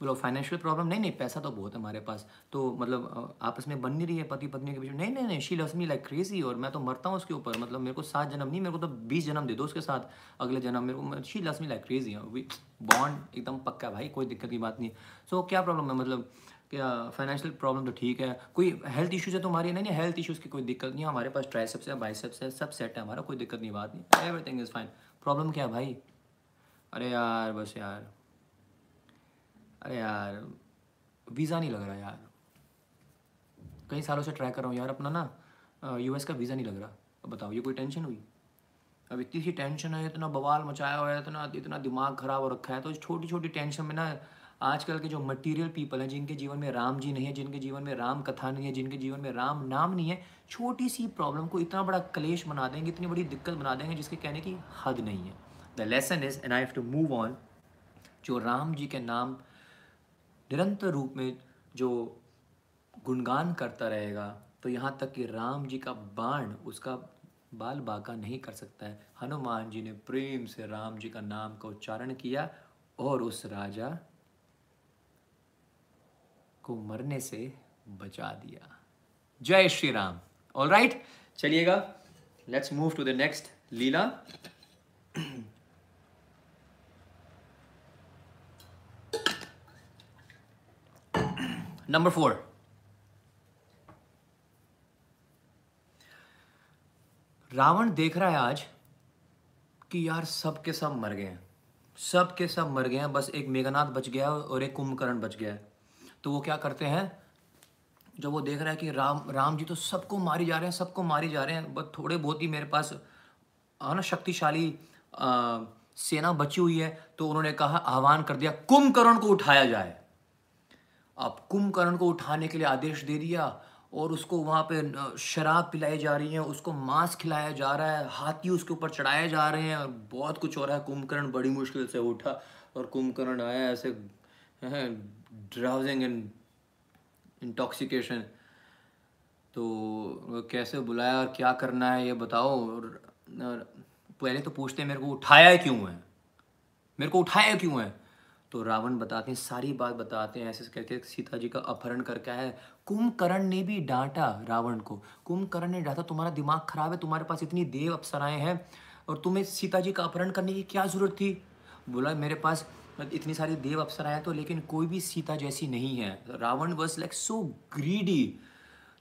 बोलो फाइनेंशियल प्रॉब्लम नहीं नहीं पैसा तो बहुत है हमारे पास। तो मतलब आपस में बन नहीं रही है पति पत्नी के बीच में। नहीं नहीं नहीं she loves me like crazy और मैं तो मरता हूँ उसके ऊपर। मतलब मेरे को सात जन्म नहीं मेरे को तो बीस जन्म दे दो उसके साथ। अगले जन्म मेरे को she loves me like crazy bond एकदम पक्का भाई कोई दिक्कत की बात नहीं सो so, क्या प्रॉब्लम है? मतलब क्या फाइनेंशियल प्रॉब्लम तो ठीक है? कोई हेल्थ इश्यूज़ है तुम्हारी नहीं नहीं हेल्थ इश्यूज़ की कोई दिक्कत नहीं है। हमारे पास ट्राइसेप्स है बाइसेप्स है सब सेट है हमारा कोई दिक्कत नहीं बात नहीं। एवरीथिंग इज़ फाइन प्रॉब्लम क्या है भाई? अरे यार बस यार। अरे यार, वीज़ा नहीं लग रहा यार। कई सालों से ट्राई कर रहा हूँ यार, अपना ना यूएस का वीज़ा नहीं लग रहा। अब बताओ, ये कोई टेंशन हुई? अब इतनी सी टेंशन है, इतना बवाल मचाया हुआ है, इतना इतना दिमाग खराब हो रखा है तो छोटी छोटी टेंशन में ना, आजकल के जो मटेरियल पीपल हैं, जिनके जीवन में राम जी नहीं है, जिनके जीवन में राम कथा नहीं है, जिनके जीवन में राम नाम नहीं है, छोटी सी प्रॉब्लम को इतना बड़ा क्लेश बना देंगे, इतनी बड़ी दिक्कत बना देंगे, जिसके कहने की हद नहीं है। The lesson is end I I have to move on Ram ji के नाम निरंतर रूप में जो गुणगान करता रहेगा तो यहाँ तक कि राम जी का बाण, उसका बाल बाका नहीं कर सकता है। हनुमान जी ने प्रेम से राम जी का नाम का उच्चारण किया और उस राजा को मरने से बचा दिया। जय श्री राम। ऑल राइट चलिएगा। Let's move to the next lila. Number four Ravan देख रहा है आज कि यार सब के सब मर गए हैं। सब के सब मर गए हैं, बस एक मेघनाथ बच गया है और एक कुंभकर्ण बच गया है। तो वो क्या करते हैं? जब वो देख रहा है कि राम राम जी तो सबको मारी जा रहे हैं, सबको मारी जा रहे हैं, बस थोड़े बहुत ही मेरे पास है ना, शक्तिशाली सेना बची हुई है तो उन्होंने कहा, आह्वान कर दिया, कुंभकर्ण को उठाया जाए। अब कुंभकर्ण को उठाने के लिए आदेश दे दिया और उसको वहाँ पे शराब पिलाई जा रही है उसको मांस खिलाया जा रहा है हाथी उसके ऊपर चढ़ाए जा रहे हैं और बहुत कुछ हो रहा है। कुंभकर्ण बड़ी मुश्किल से उठा और कुंभकर्ण आया ऐसे ड्राउजिंग एंड इंटॉक्सिकेशन तो कैसे बुलाया और क्या करना है ये बताओ और, पहले तो पूछते मेरे को उठाया क्यों है? मेरे को उठाया क्यों है? तो रावण बताते हैं, सारी बात बताते हैं ऐसे करके सीता जी का अपहरण करके है? कुंभकर्ण ने भी डांटा रावण को। कुंभकर्ण ने डांटा, तुम्हारा दिमाग खराब है, तुम्हारे पास इतनी देव अप्सराएँ हैं और तुम्हें सीता जी का अपहरण करने की क्या ज़रूरत थी? बोला, मेरे पास इतनी सारी देव अप्सराएँ तो लेकिन कोई भी सीता जैसी नहीं है। Ravan was like so greedy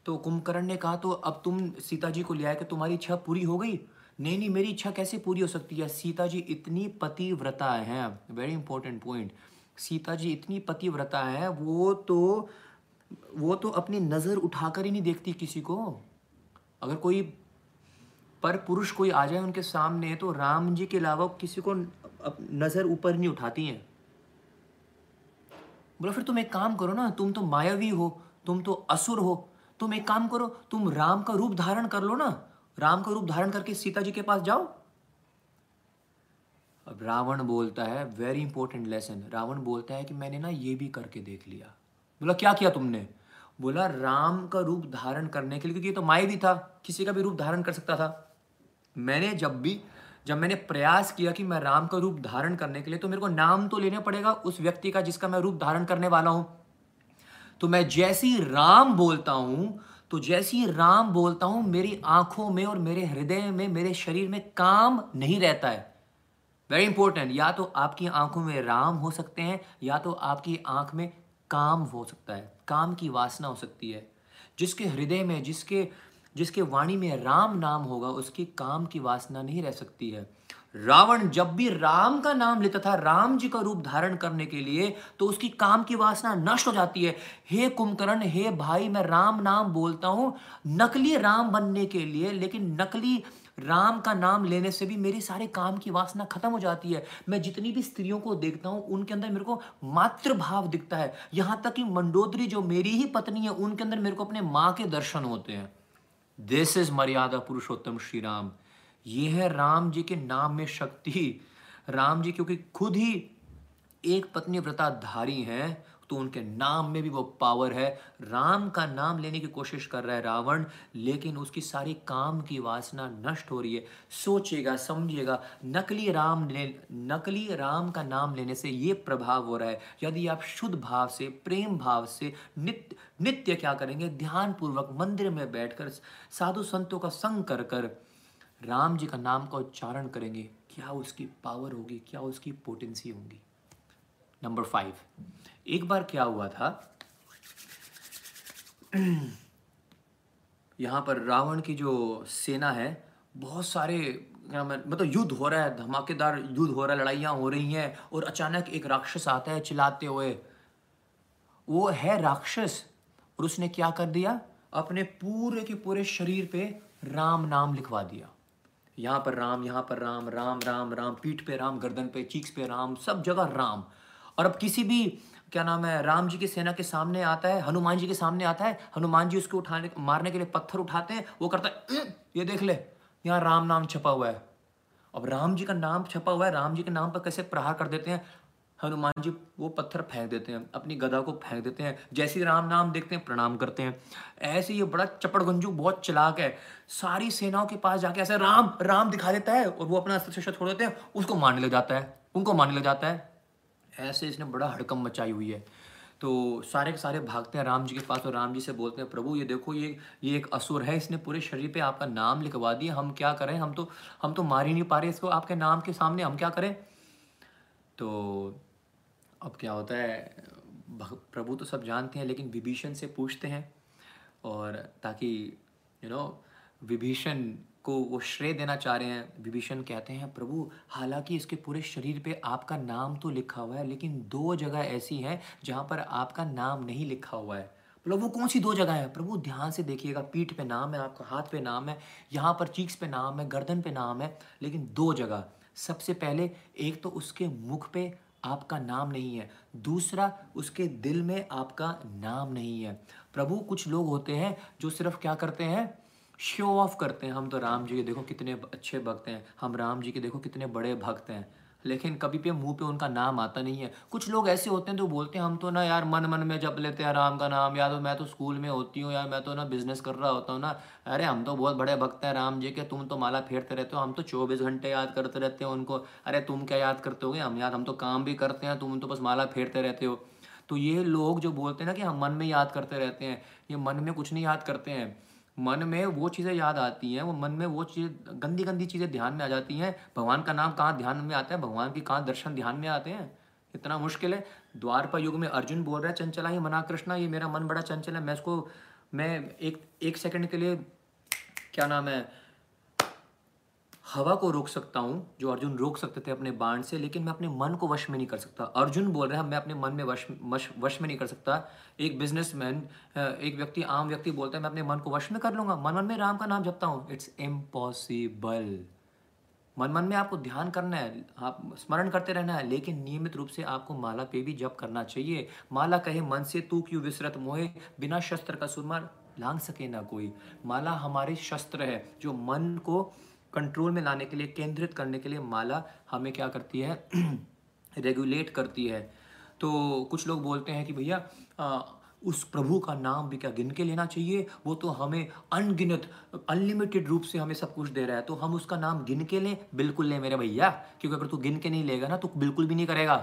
तो कुंभकर्ण ने कहा तो अब तुम सीता जी को ले आए कि तुम्हारी इच्छा पूरी हो गई? नहीं नहीं मेरी इच्छा कैसे पूरी हो सकती है? सीता जी इतनी पतिव्रता है। Very important point Sita ji इतनी पतिव्रता है, वो तो वो तो अपनी नज़र उठाकर ही नहीं देखती किसी को। अगर कोई पर पुरुष कोई आ जाए उनके सामने तो राम जी के अलावा किसी को नज़र ऊपर नहीं उठाती हैं। बोला, फिर तुम एक काम करो ना, तुम तो मायावी हो, तुम तो असुर हो। तुम एक काम करो, तुम राम का रूप धारण कर लो ना। राम का रूप धारण करके सीता जी के पास जाओ। अब रावण बोलता है वेरी इंपॉर्टेंट लेसन रावण बोलता है कि मैंने ना ये भी करके देख लिया। बोला, क्या किया तुमने? बोला, राम का रूप धारण करने के लिए, क्योंकि ये तो भी था, किसी का भी रूप धारण कर सकता था। मैंने जब भी, जब मैंने प्रयास किया कि मैं राम का रूप धारण करने के लिए तो मेरे को नाम तो लेना पड़ेगा उस व्यक्ति का जिसका मैं रूप धारण करने वाला हूँ। तो मैं जैसी राम बोलता हूँ तो जैसी राम बोलता हूँ, मेरी आँखों में और मेरे हृदय में, मेरे शरीर में काम नहीं रहता है। वेरी इंपॉर्टेंट या तो आपकी आँखों में राम हो सकते हैं, या तो आपकी आँख में काम हो सकता है, काम की वासना हो सकती है। जिसके हृदय में, जिसके जिसके वाणी में राम नाम होगा, उसकी काम की वासना नहीं रह सकती है। रावण जब भी राम का नाम लेता था, राम जी का रूप धारण करने के लिए तो उसकी काम की वासना नष्ट हो जाती है। हे कुंभकर्ण, हे भाई, मैं राम नाम बोलता हूँ, नकली राम बनने के लिए, लेकिन नकली राम का नाम लेने से भी मेरी सारे काम की वासना खत्म हो जाती है। मैं जितनी भी स्त्रियों को देखता हूँ, उनके अंदर मेरे को मातृभाव दिखता है। यहाँ तक कि मंडोदरी, जो मेरी ही पत्नी है, उनके अंदर मेरे को अपने माँ के दर्शन होते हैं। दिस इज़ मर्यादा पुरुषोत्तम श्री राम ये है राम जी के नाम में शक्ति। राम जी क्योंकि खुद ही एक पत्नी व्रताधारी हैं तो उनके नाम में भी वो पावर है। राम का नाम लेने की कोशिश कर रहा है रावण, लेकिन उसकी सारी काम की वासना नष्ट हो रही है। सोचेगा समझिएगा नकली राम ले नकली राम का नाम लेने से ये प्रभाव हो रहा है। यदि आप शुद्ध भाव से, प्रेम भाव से नित्य नित्य क्या करेंगे? ध्यान पूर्वक मंदिर में बैठकर साधु संतों का संग कर कर राम जी का नाम का उच्चारण करेंगे, क्या उसकी पावर होगी, क्या उसकी पोटेंसी होगी? नंबर फाइव एक बार क्या हुआ था? यहाँ पर रावण की जो सेना है, बहुत सारे मतलब युद्ध हो रहा है, धमाकेदार युद्ध हो रहा है, लड़ाइयाँ हो रही हैं, और अचानक एक राक्षस आता है चिल्लाते हुए। वो है राक्षस, और उसने क्या कर दिया? अपने पूरे के पूरे शरीर पे राम नाम लिखवा दिया। यहाँ पर राम, यहाँ पर राम राम राम राम, पीठ पे राम, गर्दन पे, चीक्स पे राम, सब जगह राम। और अब किसी भी, क्या नाम है, राम जी की सेना के सामने आता है, हनुमान जी के सामने आता है, हनुमान जी उसको उठाने, मारने के लिए पत्थर उठाते हैं, वो करता है ये देख ले, यहाँ राम नाम छपा हुआ है। अब राम जी का नाम छपा हुआ है, राम जी के नाम पर कैसे प्रहार कर देते हैं हनुमान जी वो पत्थर फेंक देते हैं, अपनी गदा को फेंक देते हैं, जैसे राम नाम देखते हैं, प्रणाम करते हैं। ऐसे ये बड़ा चपड़गंजू बहुत चलाक है। सारी सेनाओं के पास जाके ऐसे राम राम दिखा देता है और वो अपना अस्त्र शस्त्र छोड़ देते हैं, उसको मारने लग जाता है, उनको मारने लग जाता है। ऐसे इसने बड़ा हड़कम मचाई हुई है। तो सारे के सारे भागते हैं राम जी के पास और राम जी से बोलते हैं, प्रभु, ये देखो, ये ये एक असुर है, इसने पूरे शरीर पे आपका नाम लिखवा दिया, हम क्या करें? हम तो हम तो मार ही नहीं पा रहे इसको आपके नाम के सामने, हम क्या करें? तो अब क्या होता है प्रभु तो सब जानते हैं, लेकिन विभीषण से पूछते हैं और ताकि यू नो विभीषण को वो श्रेय देना चाह रहे हैं, विभीषण कहते हैं, प्रभु, हालाँकि इसके पूरे शरीर पे आपका नाम तो लिखा हुआ है, लेकिन दो जगह ऐसी हैं जहाँ पर आपका नाम नहीं लिखा हुआ है। वो कौन सी दो जगह है? प्रभु, ध्यान से देखिएगा, पीठ पे नाम है, आपका हाथ पे नाम है, यहाँ पर चीक्स पे नाम है, गर्दन पे नाम है, लेकिन दो जगह। सबसे पहले एक तो उसके मुख पे आपका नाम नहीं है। दूसरा, उसके दिल में आपका नाम नहीं है। प्रभु, कुछ लोग होते हैं जो सिर्फ़ क्या करते हैं? शो ऑफ़ करते हैं। हम तो राम जी के देखो कितने अच्छे भक्त हैं। हम राम जी के देखो कितने बड़े भक्त हैं। लेकिन कभी पे मुँह पे उनका नाम आता नहीं है। कुछ लोग ऐसे होते हैं तो बोलते हैं, हम तो ना यार मन मन में जप लेते हैं, राम का नाम या तो मैं तो स्कूल में होती हूँ यार, मैं तो ना बिज़नेस कर रहा होता हूँ ना। अरे हम तो बहुत बड़े भक्त हैं, राम जी के, तुम तो माला फेरते रहते हो, हम तो चौबीस घंटे याद करते रहते हो उनको। अरे तुम क्या याद करते हो हम याद हम तो काम भी करते हैं, तुम तो बस माला फेरते रहते हो। तो ये लोग जो बोलते हैं ना कि हम मन में याद करते रहते हैं, ये मन में कुछ नहीं याद करते हैं। मन में वो चीज़ें याद आती हैं, वो मन में वो चीज़ गंदी गंदी चीज़ें ध्यान में आ जाती हैं। भगवान का नाम कहाँ ध्यान में आता है? भगवान की कहाँ दर्शन ध्यान में आते हैं? इतना मुश्किल है। द्वारपा युग में अर्जुन बोल रहा है, चंचला ही मना कृष्णा, ये मेरा मन बड़ा चंचल है, मैं इसको, मैं एक एक सेकंड के लिए, क्या नाम है हवा को रोक सकता हूँ, जो अर्जुन रोक सकते थे अपने बाण से, लेकिन मैं अपने मन को वश में नहीं कर सकता। अर्जुन बोल रहे हैं, मैं अपने मन में वश वश वश में नहीं कर सकता। एक बिजनेसमैन एक व्यक्ति, आम व्यक्ति बोलता है, मैं अपने मन को वश में कर लूँगा। मन मन में राम का नाम जपता हूँ। इट्स इम्पॉसिबल मन मन में आपको ध्यान करना है, आप स्मरण करते रहना है, लेकिन नियमित रूप से आपको माला पे भी जप करना चाहिए। माला कहे, मन से तू क्यों विसरत मोहे? बिना शस्त्र का सुरमार लांग सके ना कोई। माला हमारे शस्त्र है, जो मन को कंट्रोल में लाने के लिए, केंद्रित करने के लिए माला हमें क्या करती है? रेगुलेट करती है। तो कुछ लोग बोलते हैं कि भैया उस प्रभु का नाम भी क्या गिन के लेना चाहिए? वो तो हमें अनगिनत अनलिमिटेड रूप से हमें सब कुछ दे रहा है। तो हम उसका नाम गिन के लें? बिल्कुल लें मेरे भैया, क्योंकि अगर तू गिन के नहीं लेगा ना तो बिल्कुल भी नहीं करेगा।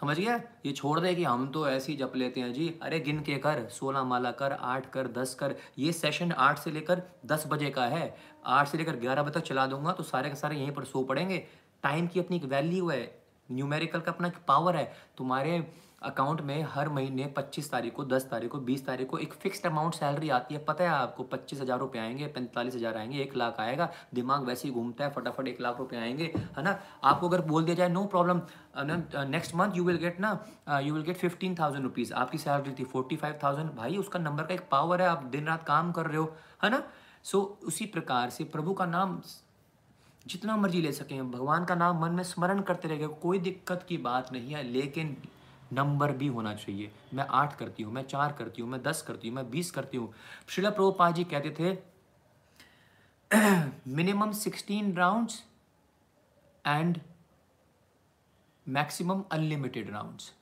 समझ गया? ये छोड़ दे कि हम तो ऐसे ही जप लेते हैं जी। अरे, गिन के कर, सोलह माला कर, आठ कर, दस कर। ये सेशन आठ से लेकर दस बजे का है। आठ से लेकर ग्यारह बजे तक चला दूँगा तो सारे के सारे यहीं पर सो पड़ेंगे। टाइम की अपनी एक वैल्यू है। न्यूमेरिकल का अपना एक पावर है। तुम्हारे अकाउंट में हर महीने 25 तारीख को 10 तारीख को 20 तारीख को एक फिक्स्ड अमाउंट सैलरी आती है पता है आपको? पच्चीस हज़ार रुपये आएँगे पैंतालीस हज़ार आएँगे एक लाख आएगा दिमाग वैसे ही घूमता है फटाफट एक लाख रुपये आएँगे है ना? आपको अगर बोल दिया जाए no problem next month you will get ना you will get fifteen thousand rupees आपकी सैलरी थी फोर्टी फाइव थाउज़ेंड भाई उसका नंबर का एक पावर है आप दिन रात काम कर रहे हो है ना? सो so, उसी प्रकार से प्रभु का नाम जितना मर्ज़ी ले सकें भगवान का नाम मन में स्मरण करते रहेगा कोई दिक्कत की बात नहीं है लेकिन नंबर भी होना चाहिए। मैं आठ करती हूँ, मैं चार करती हूँ, मैं दस करती हूँ, मैं बीस करती हूँ। शिला प्रभुपा जी कहते थे minimum sixteen rounds and maximum unlimited rounds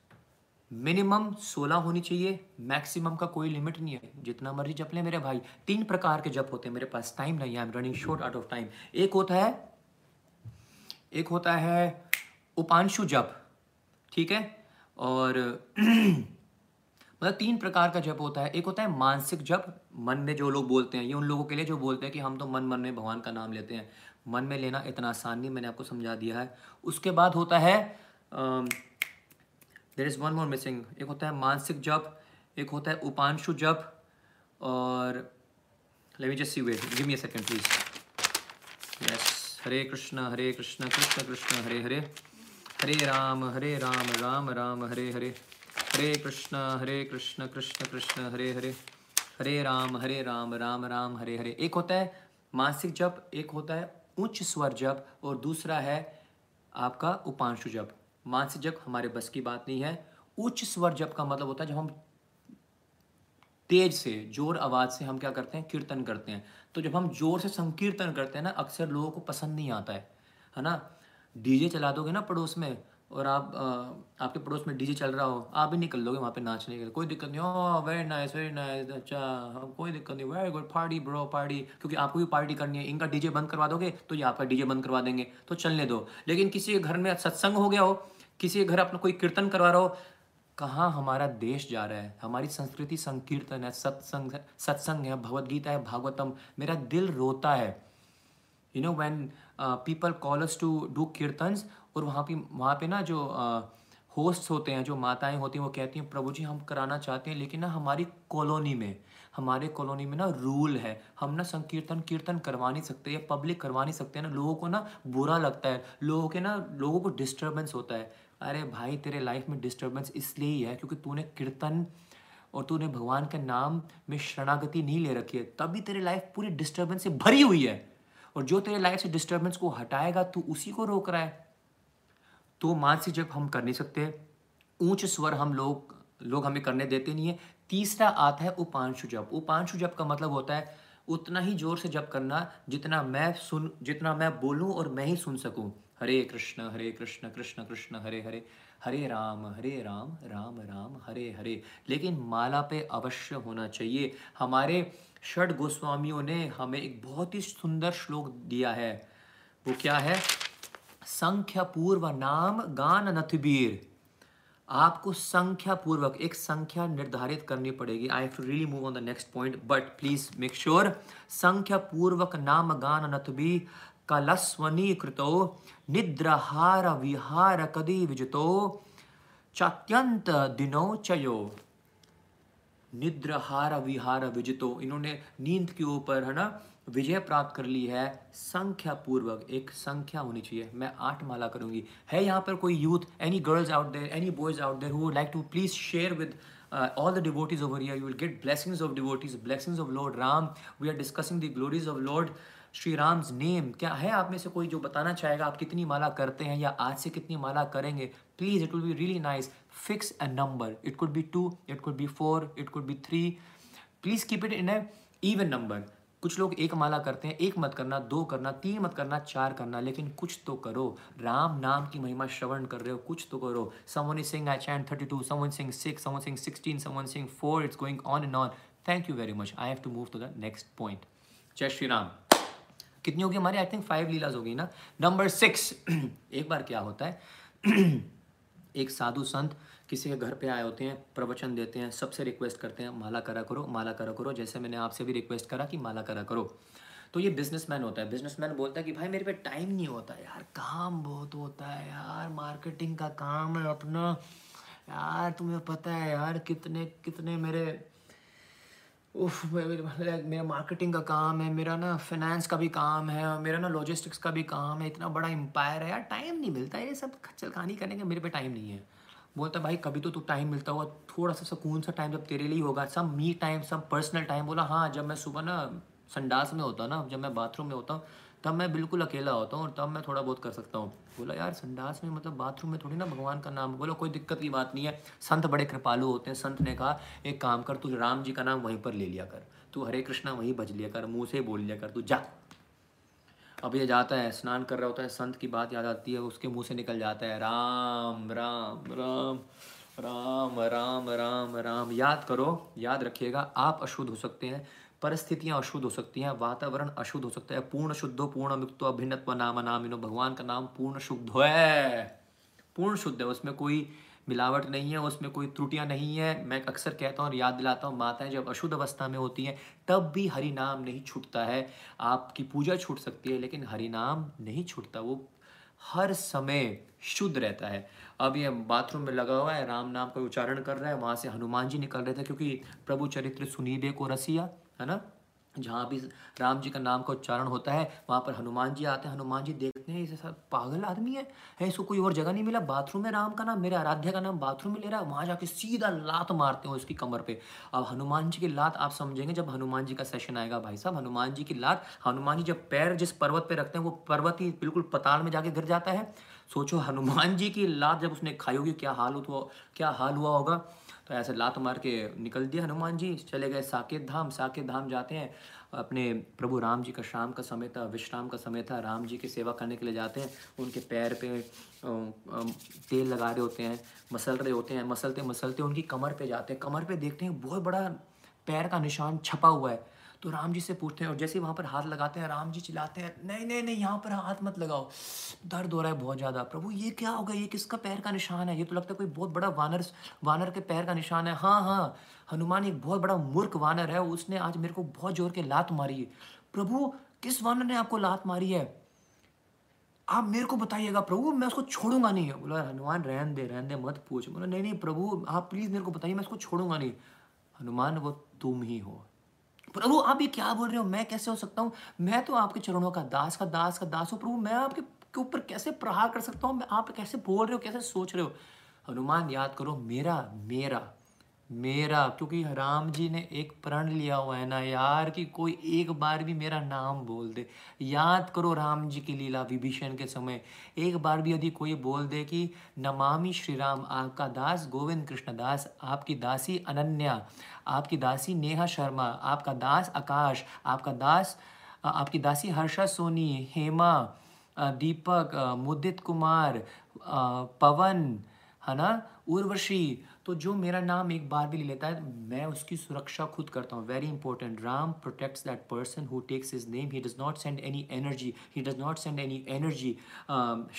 minimum सोलह होनी चाहिए मैक्सिमम का कोई लिमिट नहीं है। जितना मर्ज़ी जप ले मेरे भाई। तीन प्रकार के जप होते हैं मेरे पास। टाइम नहीं है I am running short out of time एक होता है, एक होता है उपांशु जप, ठीक है? और मतलब तीन प्रकार का जप होता है। एक होता है मानसिक जप, मन में जो लोग बोलते हैं, ये उन लोगों के लिए जो बोलते हैं कि हम तो मन मन में भगवान का नाम लेते हैं। मन में लेना इतना आसान नहीं, मैंने आपको समझा दिया है। उसके बाद होता है there is one more missing एक होता है मानसिक जप, एक होता है उपांशु जप और let me just see wait give me a second please yes Hare Krishna Hare Krishna Krishna Krishna, Hare Hare. Hare Ram Hare Ram Ram Ram, Hare Hare. Hare Krishna Hare Krishna Krishna Krishna, Hare Hare. Hare Ram Hare Ram Ram Ram, Hare Hare. एक होता है मानसिक जप, एक होता है उच्च स्वर जप, और दूसरा है आपका उपांशु जप। मानसिक जप हमारे बस की बात नहीं है। उच्च स्वर जप का मतलब होता है जब हम तेज से, ज़ोर आवाज़ से हम क्या करते हैं? कीर्तन करते हैं। तो जब हम ज़ोर से संकीर्तन करते हैं ना, अक्सर लोगों को पसंद नहीं आता है। है ना? डीजे चला दोगे ना पड़ोस में और आप आ, आपके पड़ोस में डीजे चल रहा हो आप भी निकल लोगे वहाँ पे नाचने के लिए। कोई दिक्कत नहीं oh very nice very nice अच्छा कोई दिक्कत नहीं very good party bro party क्योंकि आपको भी पार्टी करनी है इनका डीजे बंद करवा दोगे तो ये आपका डीजे बंद करवा देंगे तो चलने दो। लेकिन किसी के घर में सत्संग हो गया हो किसी के घर अपना कोई कीर्तन करवा रहा हो कहाँ हमारा देश जा रहा है? हमारी संस्कृति संकीर्तन है सत्संग सत्संग है भगवदगीता है भागवतम मेरा दिल रोता है। You know when people call us to do kirtans और वहाँ पे वहाँ पे ना जो होस्ट होते हैं, जो माताएँ होती हैं, वो कहती हैं, प्रभु जी, हम कराना चाहते हैं, लेकिन ना हमारी कॉलोनी में, हमारे कॉलोनी में ना रूल है। हम ना संकीर्तन, कीर्तन करवा नहीं सकते या पब्लिक करवा नहीं सकते ना। लोगों को ना बुरा लगता है। लोगों के ना, लोगों को डिस्टर्बेंस होता है। अरे भाई, तेरे लाइफ में डिस्टर्बेंस इसलिए ही है क्योंकि तूने कीर्तन और तूने भगवान के नाम में शरणागति नहीं ले रखी है। तभी तेरी लाइफ पूरी डिस्टर्बेंस से भरी हुई है। और जो तेरे लाइफ से डिस्टर्बेंस को हटाएगा, तू उसी को रोक रहा है। तो मानसिक जब हम कर नहीं सकते, ऊंच स्वर हम लोग लोग हमें करने देते नहीं है। तीसरा आता है उपांशु जप। उपांशु जप का मतलब होता है, उतना ही ज़ोर से जप करना जितना मैं सुन, जितना मैं बोलूँ और मैं ही सुन सकूँ। हरे कृष्ण हरे कृष्ण कृष्ण कृष्ण, हरे हरे। हरे राम हरे राम राम राम, हरे हरे। लेकिन माला पे अवश्य होना चाहिए। हमारे षड गोस्वामियों ने हमें एक बहुत ही सुंदर श्लोक दिया है। वो क्या है? संख्या पूर्व नाम गान नथबीर। आपको संख्या पूर्वक एक संख्या निर्धारित करनी पड़ेगी। I to really move on the next point but please make sure संख्या पूर्वक नाम गान नथबी कलस्वनी कृतो निद्रहार विहार कदी विजतो चात्यंत दिनो चयो। निद्रहार विहार विजितो इन्होंने नींद के ऊपर, है ना, विजय प्राप्त कर ली है। संख्या पूर्वक एक संख्या होनी चाहिए। मैं आठ माला करूँगी। है यहाँ पर कोई youth any girls out there any boys out there who like to please share with all the devotees over here? You will get blessings of devotees, blessings of lord ram. We are discussing the glories of lord. Shri Ram's name क्या है आप में से कोई जो बताना चाहेगा आप कितनी माला करते हैं या आज से कितनी माला करेंगे? Please it will be really nice fix a number it could be two it could be four it could be three please keep it in a even number कुछ लोग एक माला करते हैं, एक मत करना, दो करना, तीन मत करना, चार करना, लेकिन कुछ तो करो। राम नाम की महिमा श्रवण कर रहे हो, कुछ तो करो। Someone sing I chant thirty two someone sing six someone sing sixteen someone sing four it's going on and on thank you very much I have to move to the next point जय श्री राम कितनी होगी हमारी? आई थिंक फाइव लीलाज होगी ना? नंबर सिक्स एक बार क्या होता है? एक साधु संत किसी के घर पे आए होते हैं, प्रवचन देते हैं, सबसे रिक्वेस्ट करते हैं, माला करा करो, माला करा करो। जैसे मैंने आपसे भी रिक्वेस्ट करा कि माला करा करो। तो ये बिजनेसमैन होता है। बिजनेसमैन बोलता है कि, भाई, मेरे पे टाइम नहीं होता यार। काम बहुत होता है यार। मार्केटिंग का काम है अपना। यार, तुम्हें पता है यार, कितने कितने मेरे उफ, मेरा मार्केटिंग का काम है, मेरा ना फाइनेंस का भी काम है, मेरा ना लॉजिस्टिक्स का भी काम है, इतना बड़ा एम्पायर है, यार टाइम नहीं मिलता, ये सब खच्चल कहानी करने का मेरे पे टाइम नहीं है। बोलता भाई, कभी तो तू टाइम मिलता हुआ थोड़ा सा सुकून सा टाइम जब तेरे लिए होगा सब मी टाइम सब पर्सनल टाइम बोला हाँ जब मैं सुबह ना संडास में होता ना, जब मैं बाथरूम में होता हूँ, तब मैं बिल्कुल अकेला होता हूँ और तब मैं थोड़ा बहुत कर सकता हूँ। बोला, यार, संडास में मतलब बाथरूम में थोड़ी ना भगवान का नाम बोला, कोई दिक्कत की बात नहीं है। संत बड़े कृपालु होते हैं। संत ने कहा, एक काम कर, तू राम जी का नाम वहीं पर ले लिया कर। तू हरे कृष्णा वहीं भज लिया कर, मुँह से बोल लिया कर, तू जा। अब ये जाता है, स्नान कर रहा होता है, संत की बात याद आती है, उसके मुँह से निकल जाता है, राम राम राम राम राम राम राम, याद करो, याद रखिएगा, आप अशुद्ध हो सकते हैं। परिस्थितियाँ अशुद्ध हो सकती हैं, वातावरण अशुद्ध हो सकता है। पूर्ण शुद्ध, पूर्ण मुक्त, अभिन्नत्व नाम नाम इनो भगवान का नाम पूर्ण शुद्ध है। पूर्ण शुद्ध है, उसमें कोई मिलावट नहीं है, उसमें कोई त्रुटियाँ नहीं है। मैं अक्सर कहता हूँ और याद दिलाता हूँ, माताएँ जब अशुद्ध अवस्था में होती हैं, तब भी हरि नाम नहीं छूटता है। आपकी पूजा छूट सकती है, लेकिन हरि नाम नहीं छूटता। वो हर समय शुद्ध रहता है। अब ये बाथरूम में लगा हुआ है, राम नाम का उच्चारण कर रहा है, वहाँ से हनुमान जी निकल रहे थे, क्योंकि प्रभु चरित्र सुनीबे को रसिया। है ना? जहाँ भी राम जी का नाम का उच्चारण होता है, वहाँ पर हनुमान जी आते हैं। हनुमान जी देखते हैं, इसे सब पागल आदमी है। है, इसको कोई और जगह नहीं मिला। बाथरूम में राम का नाम, मेरे आराध्या का नाम बाथरूम में ले रहा। है वहाँ जाके सीधा लात मारते हो उसकी कमर पे। अब हनुमान जी की लात आप समझेंगे, जब हनुमान जी का सेशन आएगा भाई साहब, हनुमान जी की लात, हनुमान जी जब पैर जिस पर्वत पर रखते हैं, वो पर्वत ही बिल्कुल पताल में जाके गिर जाता है। सोचो हनुमान जी की लात जब उसने खाई होगी, क्या हाल हुआ, क्या हाल हुआ होगा? तो ऐसे लात मार के निकल दिया हनुमान जी, चले गए साकेत धाम। साकेत धाम जाते हैं, अपने प्रभु राम जी का शाम का समय था, विश्राम का समय था। राम जी की सेवा करने के लिए जाते हैं, उनके पैर पे तेल लगा रहे होते हैं, मसल रहे होते हैं मसलते मसलते उनकी कमर पे जाते हैं। कमर पे देखते हैं, बहुत बड़ा पैर का निशान छपा हुआ है। तो राम जी से पूछते हैं, और जैसे वहाँ पर हाथ लगाते हैं, राम जी चिल्लाते हैं, नहीं नहीं नहीं, यहाँ पर हाथ मत लगाओ। दर्द हो रहा है बहुत ज़्यादा। प्रभु, ये क्या होगा ये किसका पैर का निशान है? ये तो लगता है कोई बहुत बड़ा वानर वानर के पैर का निशान है। हाँ हाँ हनुमान एक बहुत बड़ा मूर्ख वानर है। उसने आज मेरे को बहुत ज़ोर के लात मारी है। प्रभु, किस वानर ने आपको लात मारी है? आप मेरे को बताइएगा, प्रभु, मैं उसको छोड़ूँगा नहीं। बोला, हनुमान, रहन दे रहन दे, मत पूछ। बोला, नहीं नहीं, प्रभु, आप प्लीज़ मेरे को बताइए, मैं उसको छोड़ूँगा नहीं। हनुमान, वो तुम ही हो। प्रभु आप ये क्या बोल रहे हो? मैं कैसे हो सकता हूँ? मैं तो आपके चरणों का दास का दास का दास हूँ, प्रभु। मैं आपके के ऊपर कैसे प्रहार कर सकता हूँ? मैं आप कैसे बोल रहे हो? कैसे सोच रहे हो? हनुमान, याद करो, मेरा मेरा मेरा, क्योंकि राम जी ने एक प्रण लिया हुआ है ना यार, कि कोई एक बार भी मेरा नाम बोल दे। याद करो राम जी की लीला विभीषण के समय। एक बार भी यदि कोई बोल दे कि, नमामि श्री राम, आपका दास गोविंद कृष्ण दास, आपकी दासी अनन्या, आपकी दासी नेहा शर्मा, आपका दास आकाश, आपका दास आपकी दासी हर्षा सोनी, हेमा दीपक मुदित कुमार पवन, है ना, उर्वशी तो जो मेरा नाम एक बार भी ले लेता है, मैं उसकी सुरक्षा खुद करता हूँ। Very important Ram protects that person who takes his name he does not send any energy he does not send any energy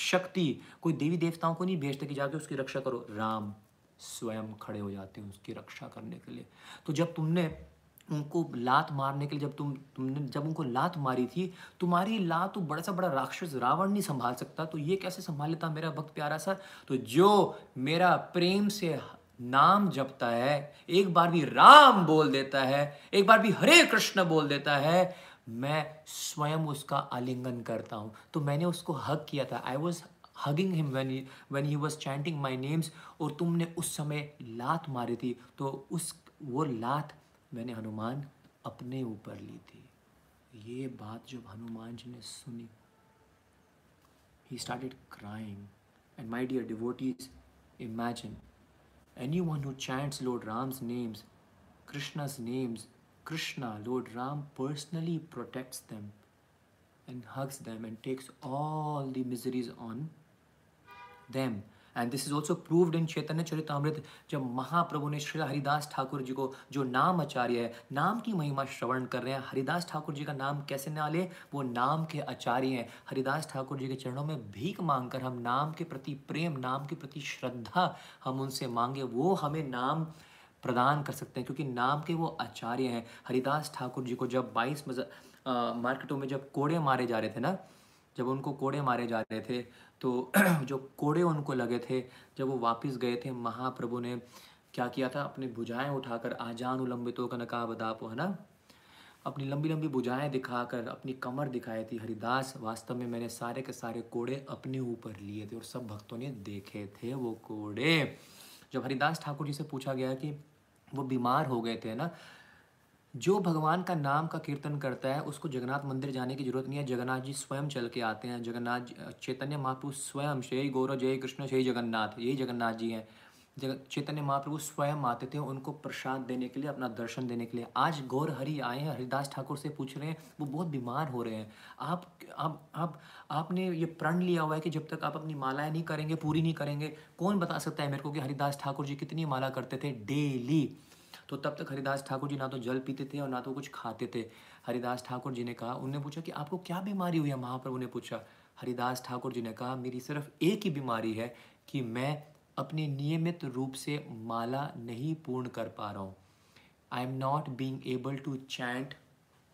शक्ति कोई देवी देवताओं को नहीं भेजते कि जाके उसकी रक्षा करो। राम स्वयं खड़े हो जाते हैं उसकी रक्षा करने के लिए। तो जब तुमने उनको लात मारने के लिए, जब तुम, तुमने, जब उनको लात मारी थी, तुम्हारी लात तो बड़ा सा बड़ा राक्षस रावण नहीं संभाल सकता। तो ये कैसे संभाल लेता मेरा भक्त प्यारा सा? तो जो मेरा प्रेम से नाम जपता है, एक बार भी राम बोल देता है, एक बार भी हरे कृष्ण बोल देता है, मैं स्वयं उसका आलिंगन करता हूँ। तो मैंने उसको हक किया था। I was hugging him when when he was chanting my names और तुमने उस समय लात मारी थी। तो उस, वो लात मैंने हनुमान अपने ऊपर ली थी। ये बात जब हनुमान जी ने सुनी he started crying and my dear devotees imagine anyone who chants lord ram's names krishna's names krishna lord ram personally protects them and hugs them and takes all the miseries on them and this is also proved in Chaitanya Charitamrita जब महाप्रभु ने श्री हरिदास ठाकुर जी को जो नाम आचार्य है, नाम की महिमा श्रवण कर रहे हैं, हरिदास ठाकुर जी का नाम कैसे ना ले? वो नाम के आचार्य हैं। हरिदास ठाकुर जी के चरणों में भीख मांगकर हम नाम के प्रति प्रेम, नाम के प्रति श्रद्धा हम उनसे मांगे, वो हमें नाम प्रदान कर सकते हैं, क्योंकि नाम के वो आचार्य हैं। हरिदास ठाकुर जी को जब बाईस मार्केटों में जब कोड़े मारे जा रहे थे ना जब उनको कोड़े मारे जा रहे थे तो जो कोड़े उनको लगे थे, जब वो वापस गए थे, महाप्रभु ने क्या किया था? अपनी भुजाएँ उठाकर, आजान उलंबितों का नकाब नकाबदाप है ना? अपनी लंबी लंबी भुजाएँ दिखाकर, अपनी कमर दिखाई थी। हरिदास, वास्तव में मैंने सारे के सारे कोड़े अपने ऊपर लिए थे और सब भक्तों ने देखे थे वो कोड़े। जब हरिदास ठाकुर जी से पूछा गया कि वो बीमार हो गए थे ना? जो भगवान का नाम का कीर्तन करता है, उसको जगन्नाथ मंदिर जाने की ज़रूरत नहीं है। जगन्नाथ जी स्वयं चल के आते हैं। जगन्नाथ चैतन्य महाप्रभु स्वयं जय गौरव, जय कृष्ण जय जगन्नाथ, यही जगन्नाथ जी हैं। जग, चैतन्य महाप्रभु स्वयं आते थे, उनको प्रसाद देने के लिए, अपना दर्शन देने के लिए। आज गौर हरि आए हैं, हरिदास ठाकुर से पूछ रहे हैं, वो बहुत बीमार हो रहे हैं। आप आप आप, आपने ये प्रण लिया हुआ है कि जब तक आप अपनी मालाएँ नहीं करेंगे, पूरी नहीं करेंगे, कौन बता सकता है मेरे को कि हरिदास ठाकुर जी कितनी माला करते थे? डेली। तो तब तक हरिदास ठाकुर जी ना तो जल पीते थे और ना तो कुछ खाते थे। हरिदास ठाकुर जी ने कहा उन्होंने पूछा कि आपको क्या बीमारी हुई है? महाप्रभु ने पूछा। हरिदास ठाकुर जी ने कहा, मेरी सिर्फ़ एक ही बीमारी है कि मैं अपने नियमित रूप से माला नहीं पूर्ण कर पा रहा हूँ। I am not being able to chant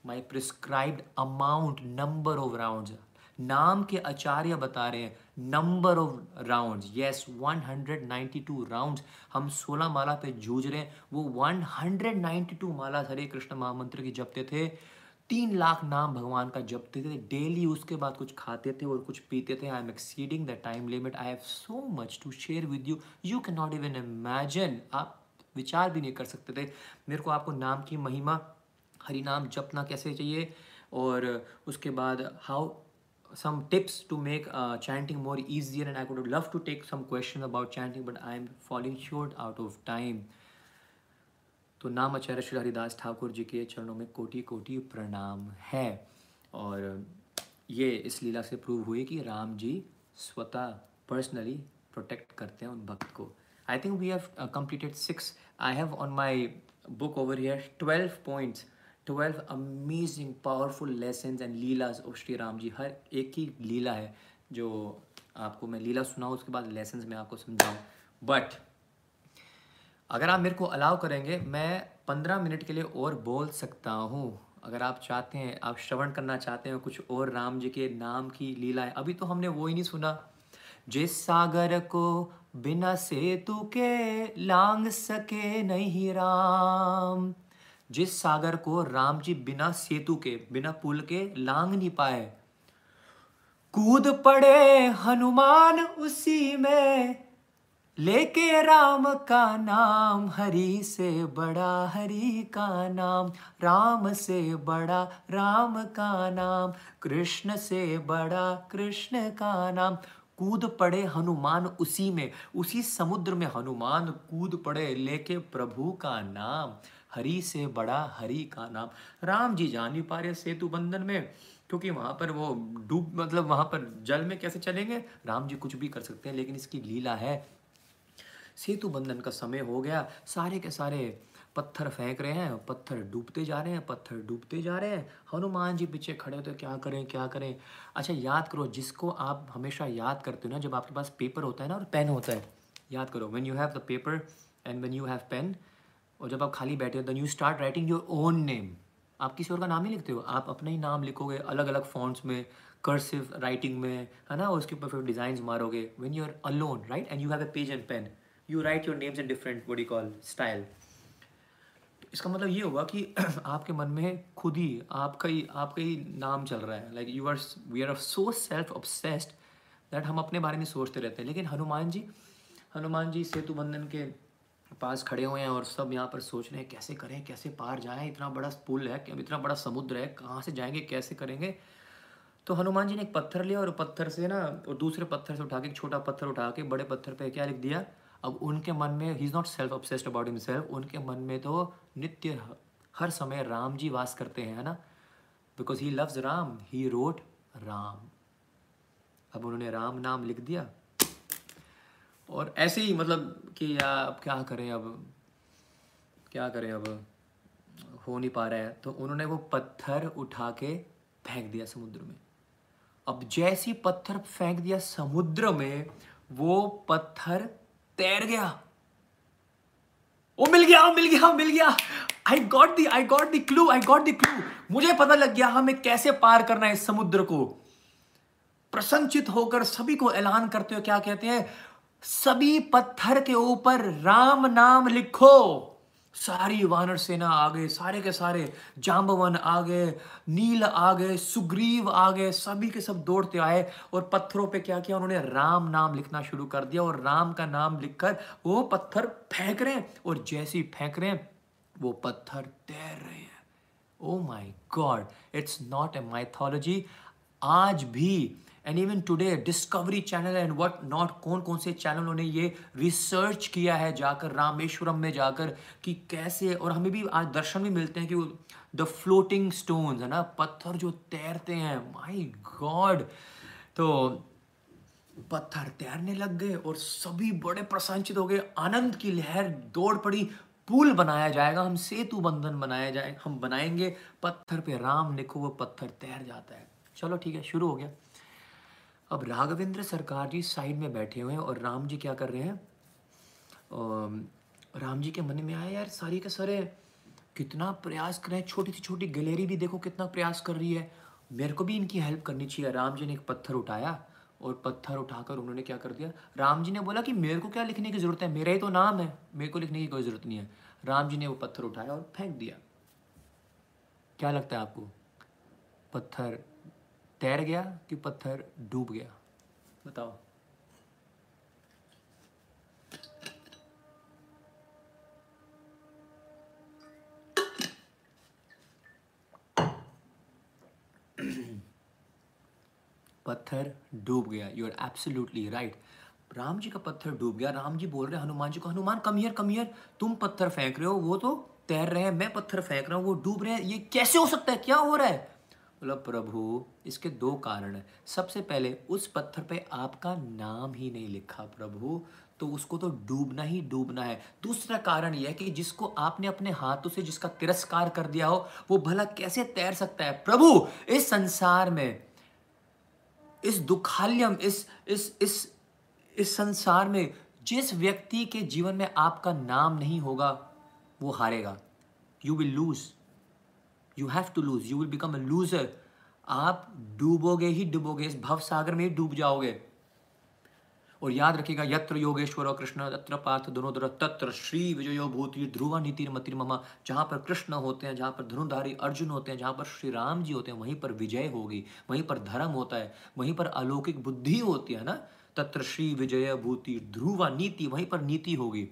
my prescribed amount number of round नाम के आचार्य बता रहे हैं number of round yes 192 rounds हम 16 माला पे जूझ रहे हैं। वो 192 माला हरे कृष्ण महामंत्र की जपते थे। तीन लाख नाम भगवान का जपते थे। डेली उसके बाद कुछ खाते थे और कुछ पीते थे। I am exceeding the time limit I have so much to share with you you can not even imagine आप विचार भी नहीं कर सकते थे। मेरे को आपको नाम की महिमा, हरि नाम जपना कैसे चाहिए? और उसके बाद how some tips to make uh, chanting more easier and i would love to take some questions about chanting but i am falling short out of time. तो नाम आचार्य श्री हरिदास ठाकुर जी के चरणों में कोटि कोटि प्रणाम है। और ये इस लीला से प्रूव हुई कि राम जी स्वतः पर्सनली प्रोटेक्ट करते हैं उन भक्त को। I think we have completed six I have on my book over here twelve points twelve amazing powerful lesson and lilas of Shri Ram ji हर एक ही लीला है जो आपको मैं लीला सुनाऊँ, उसके बाद लेसन में आपको समझाऊँ। बट अगर आप मेरे को अलाउ करेंगे, मैं पंद्रह मिनट के लिए और बोल सकता हूँ। अगर आप चाहते हैं, आप श्रवण करना चाहते हैं, कुछ और राम जी के नाम की लीला है, अभी तो हमने वो ही नहीं सुना। जिस सागर को बिना सेतु के लांग सके नहीं राम जिस सागर को राम जी बिना सेतु के, बिना पुल के लांग नहीं पाए। कूद पड़े हनुमान उसी में, लेके राम का नाम, हरि से बड़ा, हरि का नाम, राम से बड़ा, राम का नाम, कृष्ण से बड़ा, कृष्ण का नाम। कूद पड़े हनुमान उसी में, उसी समुद्र में हनुमान कूद पड़े, लेके प्रभु का नाम। हरि से बड़ा हरि का नाम। राम जी जान नहीं पा रहे सेतु बंधन में, क्योंकि वहाँ पर वो डूब मतलब वहाँ पर जल में कैसे चलेंगे? राम जी कुछ भी कर सकते हैं, लेकिन इसकी लीला है। सेतु बंधन का समय हो गया। सारे के सारे पत्थर फेंक रहे हैं, पत्थर डूबते जा रहे हैं, पत्थर डूबते जा रहे हैं। हनुमान जी पीछे खड़े होते क्या करें क्या करें? अच्छा याद करो, जिसको आप हमेशा याद करते हो ना, जब आपके पास पेपर होता है ना और पेन होता है, याद करो when you have the paper and when you have pen और जब आप खाली बैठे हो then you start writing your own name आप किसी और का नाम ही लिखते हो। आप अपना ही नाम लिखोगे अलग अलग फॉन्ट्स में कर्सिव राइटिंग में, है ना? उसके ऊपर फिर डिज़ाइन मारोगे when you are alone right and you have a page and pen you write your names in different body call style इसका मतलब ये होगा कि आपके मन में खुद ही, आपका ही आपका ही नाम चल रहा है। Like you are we are so self obsessed that हम अपने बारे में सोचते रहते हैं। लेकिन हनुमान जी हनुमान जी सेतु बंधन के पास खड़े हुए हैं और सब यहाँ पर सोच रहे हैं, कैसे करें, कैसे पार जाएँ? इतना बड़ा पुल है इतना बड़ा समुद्र है, कहाँ से जाएँगे, कैसे करेंगे? तो हनुमान जी ने एक पत्थर लिया और पत्थर से ना, और दूसरे पत्थर से उठा के, एक छोटा पत्थर उठा के, बड़े पत्थर पे क्या लिख दिया? अब उनके मन में he is not self obsessed about himself उनके मन में तो नित्य हर समय राम जी वास करते हैं, है ना? Because he loves Ram he wrote Ram अब उन्होंने राम नाम लिख दिया और ऐसे ही मतलब कि या अब क्या करें अब? क्या करें अब? हो नहीं पा रहा है। तो उन्होंने वो पत्थर उठा के फेंक दिया समुद्र में। अब जैसी पत्थर फेंक दिया समुद्र में, वो पत्थर तैर गया। ओ, मिल गया मिल गया मिल गया। I got the I got the clue I got the clue मुझे पता लग गया हमें कैसे पार करना है इस समुद्र को। प्रसन्नचित होकर सभी को ऐलान करते हो क्या कहते हैं? सभी पत्थर के ऊपर राम नाम लिखो। सारी वानर सेना आ गए सारे के सारे जाम्बवन आ गए नील आ गए सुग्रीव आ गए सभी के सब दौड़ते आए और पत्थरों पे क्या किया उन्होंने? राम नाम लिखना शुरू कर दिया और राम का नाम लिखकर वो पत्थर फेंक रहे हैं और जैसे ही फेंक रहे हैं, वो पत्थर तैर रहे हैं। ओ my god it's not a mythology आज भी and even today discovery channel and what not कौन कौन से चैनलों ने ये रिसर्च किया है जाकर, रामेश्वरम में जाकर, कि कैसे, और हमें भी आज दर्शन भी मिलते हैं कि द फ्लोटिंग स्टोन्स है ना, पत्थर जो तैरते हैं माई गॉड तो पत्थर तैरने लग गए और सभी बड़े प्रसन्नचित हो गए। आनंद की लहर दौड़ पड़ी। पुल बनाया जाएगा, हम सेतु बंधन बनाया जाए, हम बनाएँगे। पत्थर पे राम लिखो वो पत्थर तैर जाता है। चलो ठीक है, शुरू हो गया। अब राघवेंद्र सरकार जी साइड में बैठे हुए हैं और राम जी क्या कर रहे हैं? राम जी के मन में आया, यार, सारी के सारे कितना प्रयास कर रहे हैं। छोटी सी छोटी गलेरी भी देखो कितना प्रयास कर रही है। मेरे को भी इनकी हेल्प करनी चाहिए। राम जी ने एक पत्थर उठाया और पत्थर उठाकर उन्होंने क्या कर दिया? राम जी ने बोला कि मेरे को क्या लिखने की ज़रूरत है? मेरा ही तो नाम है। मेरे को लिखने की कोई ज़रूरत नहीं है। राम जी ने वो पत्थर उठाया और फेंक दिया। क्या लगता है आपको? पत्थर तैर गया कि पत्थर डूब गया? बताओ। पत्थर डूब गया। You are absolutely right Ram ji का पत्थर डूब गया। राम जी बोल रहे हैं हनुमान जी को Hanuman come here come here तुम पत्थर फेंक रहे हो वो तो तैर रहे हैं मैं पत्थर फेंक रहा हूँ वो डूब रहे हैं। ये कैसे हो सकता है? क्या हो रहा है? बोला प्रभु, इसके दो कारण है। सबसे पहले, उस पत्थर पे आपका नाम ही नहीं लिखा प्रभु तो उसको तो डूबना ही डूबना है। दूसरा कारण यह कि जिसको आपने अपने हाथों से जिसका तिरस्कार कर दिया हो, वो भला कैसे तैर सकता है? प्रभु, इस संसार में, इस दुखाल्यम, इस इस इस इस संसार में, जिस व्यक्ति के जीवन में आपका नाम नहीं होगा, वो हारेगा। You will lose you have to lose you will become a loser आप डूबोगे ही डूबोगे. इस भव सागर में ही डूब जाओगे. और याद रखिएगा, यत्र योगेश्वर और कृष्ण तत्र पार्थ दोनों तत्र श्री विजयो भूति, ध्रुवा नीति मतिर ममा, जहाँ पर कृष्ण होते हैं, जहाँ पर धनुधारी अर्जुन होते हैं, जहाँ पर श्री राम जी होते हैं, वहीं पर विजय होगी. वहीं पर धर्म होता है. वहीं पर अलौकिक बुद्धि होती है ना? तत्र श्री विजय भूति, ध्रुवा नीति, वहीं पर नीति होगी.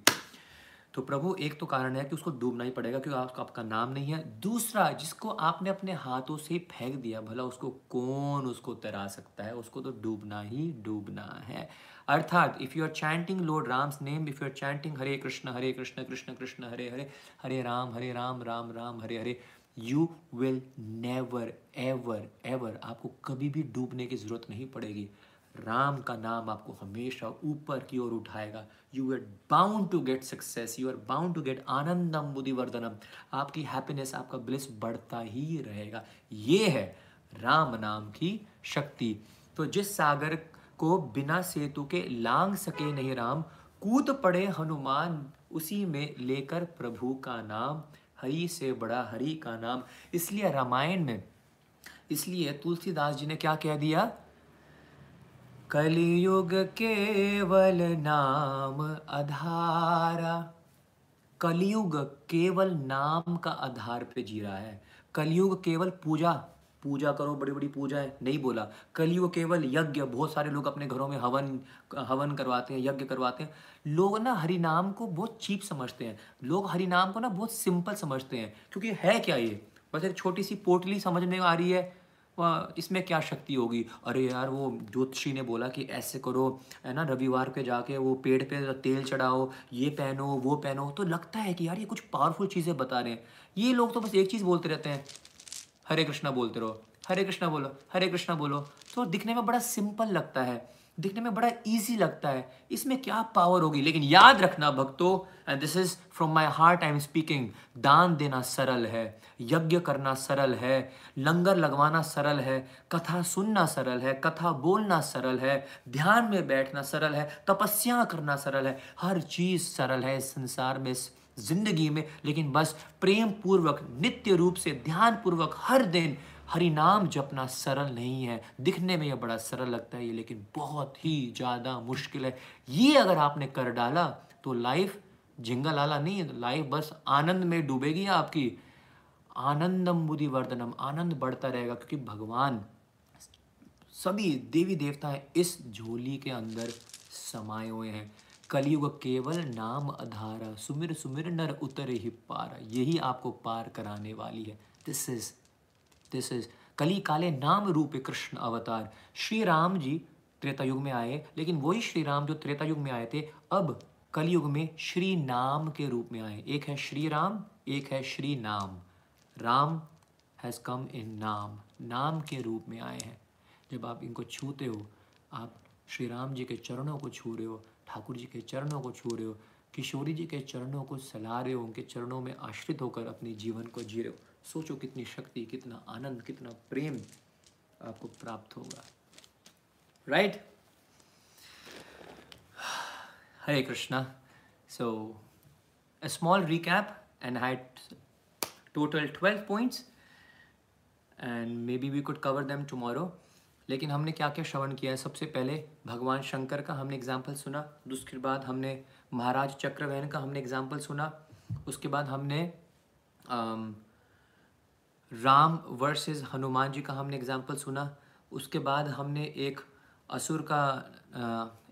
तो प्रभु, एक तो कारण है कि उसको डूबना ही पड़ेगा क्योंकि आपका आपका नाम नहीं है। दूसरा, जिसको आपने अपने हाथों से फेंक दिया, भला उसको कौन उसको तैरा सकता है? उसको तो डूबना ही डूबना है। अर्थात if you are chanting lord Ram's name if you are chanting Hare Krishna Hare Krishna Krishna Krishna, Hare Hare Hare Ram Hare Ram Ram Ram, Hare Hare you will never ever ever आपको कभी भी डूबने की ज़रूरत नहीं पड़ेगी। राम का नाम आपको हमेशा ऊपर की ओर उठाएगा। You are bound to get success you are bound to get आनंदम बुद्धिवर्धनम। आपकी हैप्पीनेस आपका ब्लिस बढ़ता ही रहेगा। ये है राम नाम की शक्ति। तो जिस सागर को बिना सेतु के लांग सके नहीं राम, कूद पड़े हनुमान, उसी में लेकर प्रभु का नाम, हरि से बड़ा हरि का नाम। इसलिए रामायण में, इसलिए तुलसीदास जी ने क्या कह दिया? कलयुग केवल नाम आधारा कलयुग केवल नाम का आधार पे जी रहा है। कलयुग केवल पूजा पूजा करो, बड़ी बड़ी पूजा है, नहीं बोला। कलयुग केवल यज्ञ, बहुत सारे लोग अपने घरों में हवन हवन करवाते हैं, यज्ञ करवाते हैं। लोग ना हरि नाम को बहुत चीप समझते हैं। लोग हरि नाम को ना बहुत सिंपल समझते हैं, क्योंकि है क्या ये? बस एक छोटी सी पोटली समझ में आ रही है। इसमें क्या शक्ति होगी? अरे यार, वो ज्योतिषी ने बोला कि ऐसे करो, है ना, रविवार के जाके वो पेड़ पे तेल चढ़ाओ, ये पहनो, वो पहनो। तो लगता है कि यार, ये कुछ पावरफुल चीज़ें बता रहे हैं। ये लोग तो बस एक चीज़ बोलते रहते हैं, हरे कृष्णा बोलते रहो, हरे कृष्णा बोलो, हरे कृष्णा बोलो। तो दिखने में बड़ा सिंपल लगता है। दिखने में बड़ा इजी लगता है। इसमें क्या पावर होगी? लेकिन याद रखना भक्तों and this is from my heart I am speaking दान देना सरल है, यज्ञ करना सरल है, लंगर लगवाना सरल है, कथा सुनना सरल है, कथा बोलना सरल है, ध्यान में बैठना सरल है, तपस्या करना सरल है, हर चीज़ सरल है इस संसार में, इस ज़िंदगी में। लेकिन बस प्रेम पूर्वक नित्य रूप से ध्यान पूर्वक हर दिन हरि नाम जपना सरल नहीं है। दिखने में यह बड़ा सरल लगता है ये, लेकिन बहुत ही ज़्यादा मुश्किल है। ये अगर आपने कर डाला तो लाइफ झिंगा लाला नहीं है लाइफ बस आनंद में डूबेगी आपकी। आनंदम बुद्धि वर्धनम आनंद बढ़ता रहेगा, क्योंकि भगवान सभी देवी देवता इस झोली के अंदर समाये हुए हैं। कलयुग केवल नाम अधारा, सुमिर सुमिर नर उतरे ही पारा, यही आपको पार कराने वाली है। दिस इज़ दिस इज़ कली काले नाम रूप कृष्ण अवतार। श्री राम जी त्रेता युग में आए, लेकिन वही श्री राम जो त्रेता युग में आए थे, अब कलयुग में श्री नाम के रूप में आए। एक है श्री राम एक है श्री नाम राम हैज़ कम इन नाम। नाम के रूप में आए हैं। जब आप इनको छूते हो, आप श्री राम जी के चरणों को छू रहे हो, ठाकुर जी के चरणों को छू रहे हो, किशोरी जी के चरणों को सला रहे हो, उनके चरणों में आश्रित होकर अपने जीवन को जी रहे हो सोचो कितनी शक्ति, कितना आनंद, कितना प्रेम आपको प्राप्त होगा। Right Hare Krishna so a small recap, and I had total 12 points, and maybe we could cover them tomorrow. लेकिन हमने क्या क्या श्रवण किया है? सबसे पहले भगवान शंकर का हमने एग्ज़ाम्पल सुना उसके बाद हमने महाराज चक्रवहन का हमने एग्ज़ाम्पल सुना, उसके बाद हमने राम वर्सेस हनुमान जी का हमने एग्ज़ाम्पल सुना। उसके बाद हमने एक असुर का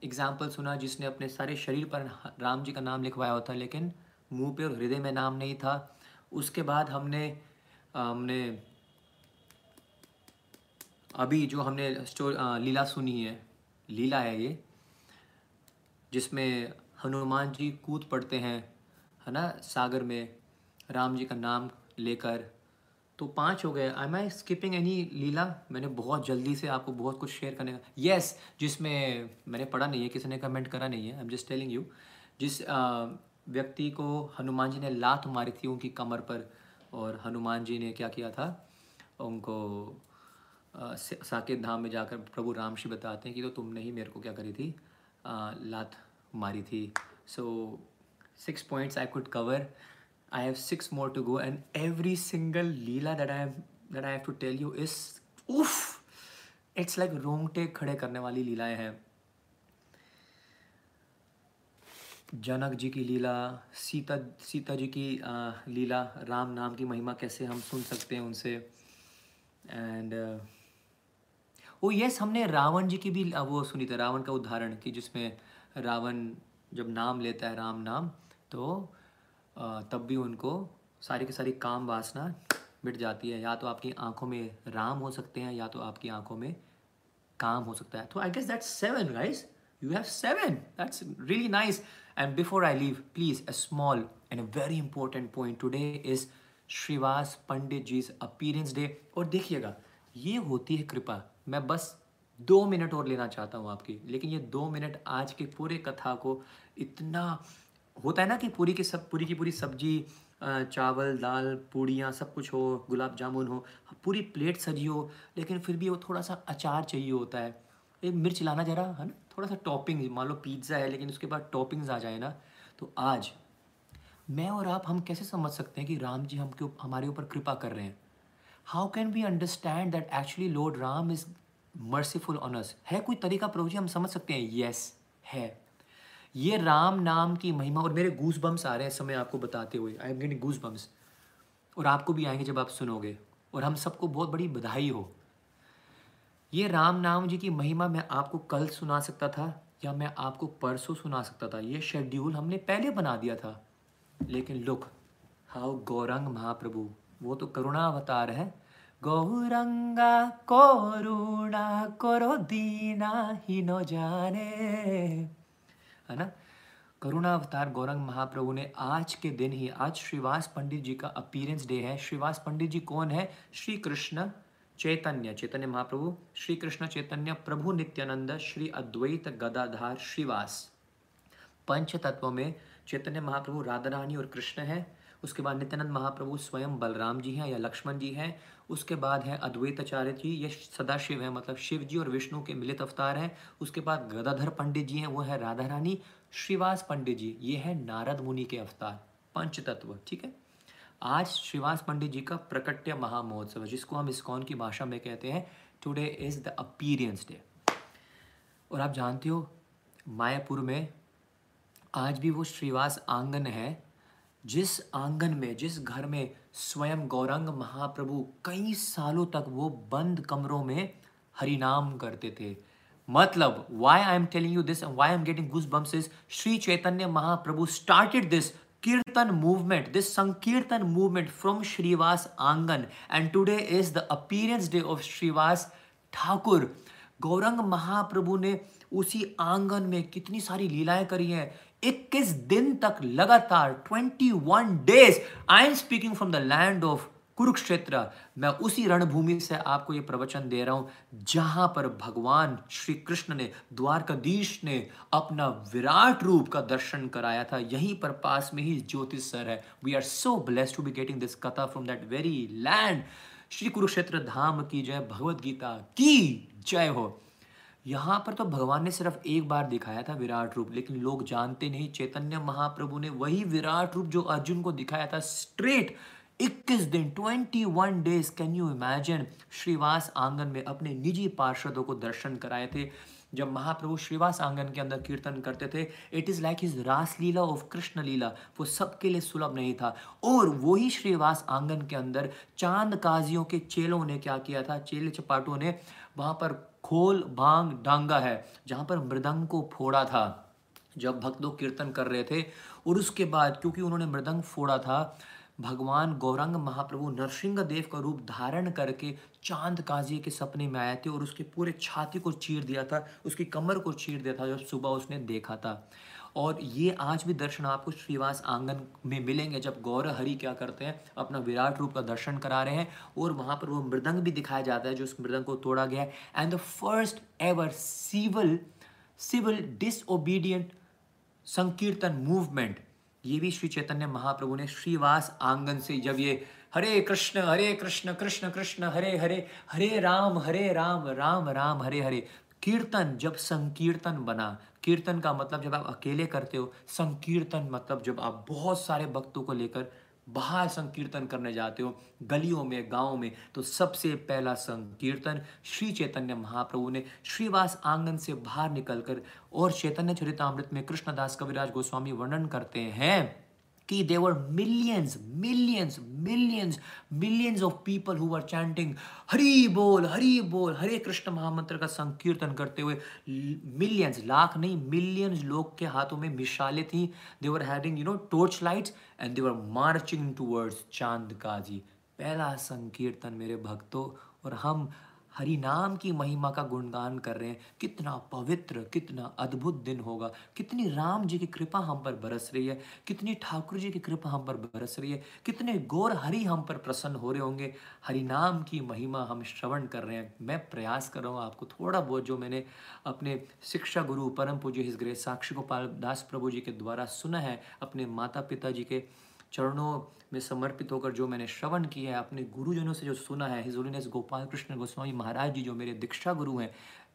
एग्ज़ाम्पल सुना जिसने अपने सारे शरीर पर राम जी का नाम लिखवाया होता, लेकिन मुँह पे और हृदय में नाम नहीं था। उसके बाद हमने हमने अभी जो हमने स्टोर लीला सुनी है, लीला है ये, जिसमें हनुमान जी कूद पड़ते हैं, है ना, सागर में, राम जी का नाम लेकर। तो पाँच हो गए। आई आई स्किपिंग एनी लीला मैंने बहुत जल्दी से आपको बहुत कुछ शेयर करने का यस yes, जिसमें मैंने पढ़ा नहीं है किसी ने कमेंट करा नहीं है I am just telling you जिस व्यक्ति को हनुमान जी ने लात मारी थी उनकी कमर पर और हनुमान जी ने क्या किया था? उनको साकेत धाम में जाकर प्रभु राम श्री बताते हैं कि तो तुमने ही मेरे को क्या करी थी? आ, लात मारी थी। So six points I could cover I have six more to go, and every single leela that I have that I have to tell you is oof. It's like रोंगटे खड़े करने वाली लीलाएँ हैं जनक जी की लीला सीता सीता जी की लीला राम नाम की महिमा कैसे हम सुन सकते हैं उनसे एंड ओ यस हमने रावण जी की भी वो सुनी थी रावण का उदाहरण कि जिसमें रावण जब नाम लेता है राम नाम तो तब भी उनको सारी की सारी काम वासना मिट जाती है। या तो आपकी आँखों में राम हो सकते हैं, या तो आपकी आँखों में काम हो सकता है। तो I guess that's seven guys you have seven that's really nice and before I leave please a small and a very important point today is Srivas Pandit ji appearance day और देखिएगा, ये होती है कृपा। मैं बस दो मिनट और लेना चाहता हूँ आपकी। लेकिन ये दो मिनट आज के पूरे कथा को इतना होता है ना कि पूरी की सब, पूरी की पूरी सब्ज़ी चावल, दाल, पूड़ियाँ, सब कुछ हो, गुलाब जामुन हो, पूरी प्लेट सजी हो, लेकिन फिर भी वो थोड़ा सा अचार चाहिए होता है। एक मिर्च लाना जरा, है ना? थोड़ा सा टॉपिंग, मान लो पिज़्ज़ा है, लेकिन उसके बाद टॉपिंग्स आ जाए ना तो आज मैं और आप हम कैसे समझ सकते हैं कि राम जी हम क्यों हमारे ऊपर कृपा कर रहे हैं? How can we understand that actually Lord Ram is merciful on us है कोई तरीका प्रभु जी हम समझ सकते हैं? यस है। ये राम नाम की महिमा, और मेरे गूस बम्स आ रहे हैं समय आपको बताते हुए। I am getting goose bumps और आपको भी आएँगे जब आप सुनोगे। और हम सबको बहुत बड़ी बधाई हो। ये राम नाम जी की महिमा मैं आपको कल सुना सकता था, या मैं आपको परसों सुना सकता था। ये शेड्यूल हमने पहले बना दिया था। लेकिन लुक हाउ गौरंग महाप्रभु। वो तो करुणा अवतार है। गौरंगा करुणा करो दीना ही न जाने। है ना? करुणा अवतार गौरंग महाप्रभु ने आज के दिन ही, आज श्रीवास पंडित जी का अपीरेंस डे है। श्रीवास पंडित जी कौन है? श्री कृष्ण चैतन्य चैतन्य महाप्रभु श्री कृष्ण चैतन्य, प्रभु नित्यानंद, श्री अद्वैत गदाधार श्रीवास। पंच तत्व में चैतन्य महाप्रभु राधा रानी और कृष्ण है। उसके बाद नित्यानंद महाप्रभु स्वयं बलराम जी हैं या लक्ष्मण जी हैं। उसके बाद है अद्वैताचार्य जी, ये सदाशिव है मतलब शिव जी और विष्णु के मिलित अवतार हैं। उसके बाद गदाधर पंडित जी हैं, वो है राधा रानी श्रीवास पंडित जी, ये है नारद मुनि के अवतार पंच तत्व ठीक है? आज श्रीवास पंडित जी का प्रकट्य महामहोत्सव जिसको हम इस्कॉन की भाषा में कहते हैं today is the appearance day और आप जानते हो, मायापुर में आज भी वो श्रीवास आँगन है, जिस आँगन में, जिस घर में स्वयं गौरंग महाप्रभु कई सालों तक वो बंद कमरों में हरिनाम करते थे। मतलब why I am telling you this why am getting goose bumps is Shri Chaitanya Mahaprabhu started this kirtan movement this sankirtan movement from Srivas आँगन and today is the appearance day of Srivas Thakur Gaurang Mahaprabhu ने उसी आँगन में कितनी सारी लीलाएँ करी हैं 21 दिन तक लगातार 21 days I am speaking from the land of Kurukshetra. मैं उसी रणभूमि से आपको ये प्रवचन दे रहा हूँ, जहाँ पर भगवान श्री कृष्ण ने, द्वारकाधीश ने अपना विराट रूप का दर्शन कराया था। यहीं पर पास में ही ज्योतिष सर है। We are so blessed to be getting this katha from that very land Shri Kurukshetra Dham की जय भगवत गीता की जय हो। यहाँ पर तो भगवान ने सिर्फ़ एक बार दिखाया था विराट रूप, लेकिन लोग जानते नहीं। चैतन्य महाप्रभु ने वही विराट रूप जो अर्जुन को दिखाया था स्ट्रेट 21 दिन 21 days can you imagine Srivas आँगन में अपने निजी पार्षदों को दर्शन कराए थे। जब महाप्रभु श्रीवास आँगन के अंदर कीर्तन करते थे इट इज़ लाइक हिज रास लीला ऑफ़ कृष्ण लीला, वो सबके लिए सुलभ नहीं था। और वही श्रीवास आँगन के अंदर चाँद काजियों के चेलों ने क्या किया था? चेले चपाटों ने वहाँ पर खोल भाँग डांगा है, जहाँ पर मृदंग को फोड़ा था। जब भक्त लोग कीर्तन कर रहे थे, और उसके बाद, क्योंकि उन्होंने मृदंग फोड़ा था, भगवान गौरंग महाप्रभु नरसिंह देव का रूप धारण करके चाँद काजी के सपने में आए थे, और उसके पूरे छाती को चीर दिया था, उसकी कमर को चीर दिया था, जब सुबह उसने देखा था। और ये आज भी दर्शन आपको श्रीवास आँगन में मिलेंगे जब गौर हरि क्या करते हैं, अपना विराट रूप का दर्शन करा रहे हैं और वहाँ पर वो मृदंग भी दिखाया जाता है, जो उस मृदंग को तोड़ा गया है। And the first ever civil civil disobedient sankirtan movement ये भी श्री चैतन्य महाप्रभु ने श्रीवास आँगन से जब ये हरे कृष्ण हरे कृष्ण कृष्ण कृष्ण, हरे हरे हरे राम हरे राम राम राम, हरे हरे कीर्तन, जब संकीर्तन बना, कीर्तन का मतलब जब आप अकेले करते हो, संकीर्तन मतलब जब आप बहुत सारे भक्तों को लेकर बाहर संकीर्तन करने जाते हो, गलियों में, गाँव में तो सबसे पहला संकीर्तन श्री चैतन्य महाप्रभु ने श्रीवास आँगन से बाहर निकलकर और चैतन्य चरितमृत में कृष्णदास कविराज गोस्वामी वर्णन करते हैं। कि were millions, millions, millions, millions of people who were chanting Hari बोल हरि बोल हरे कृष्ण महामंत्र का संकीर्तन करते हुए मिलियंस लाख नहीं मिलियंस लोग के हाथों में मिसाले थी। They were having you know torch lights and they were marching towards Chand Kazi पहला संकीर्तन मेरे भक्तों और हम हरि नाम की महिमा का गुणगान कर रहे हैं। कितना पवित्र, कितना अद्भुत दिन होगा। कितनी राम जी की कृपा हम पर बरस रही है। कितनी ठाकुर जी की कृपा हम पर बरस रही है। कितने गौर हरि हम पर प्रसन्न हो रहे होंगे। हरि नाम की महिमा हम श्रवण कर रहे हैं। मैं प्रयास कर रहा हूँ आपको थोड़ा बहुत जो मैंने अपने शिक्षा गुरु परम पूज्य हिस ग्रे साक्षी गोपाल दास प्रभु जी के द्वारा सुना है, अपने माता पिता जी के चरणों में समर्पित होकर जो मैंने श्रवण किया है, अपने गुरुजनों से जो सुना है हिजोलिनेस गोपाल कृष्ण गोस्वामी महाराज जी, जो मेरे दीक्षा गुरु हैं,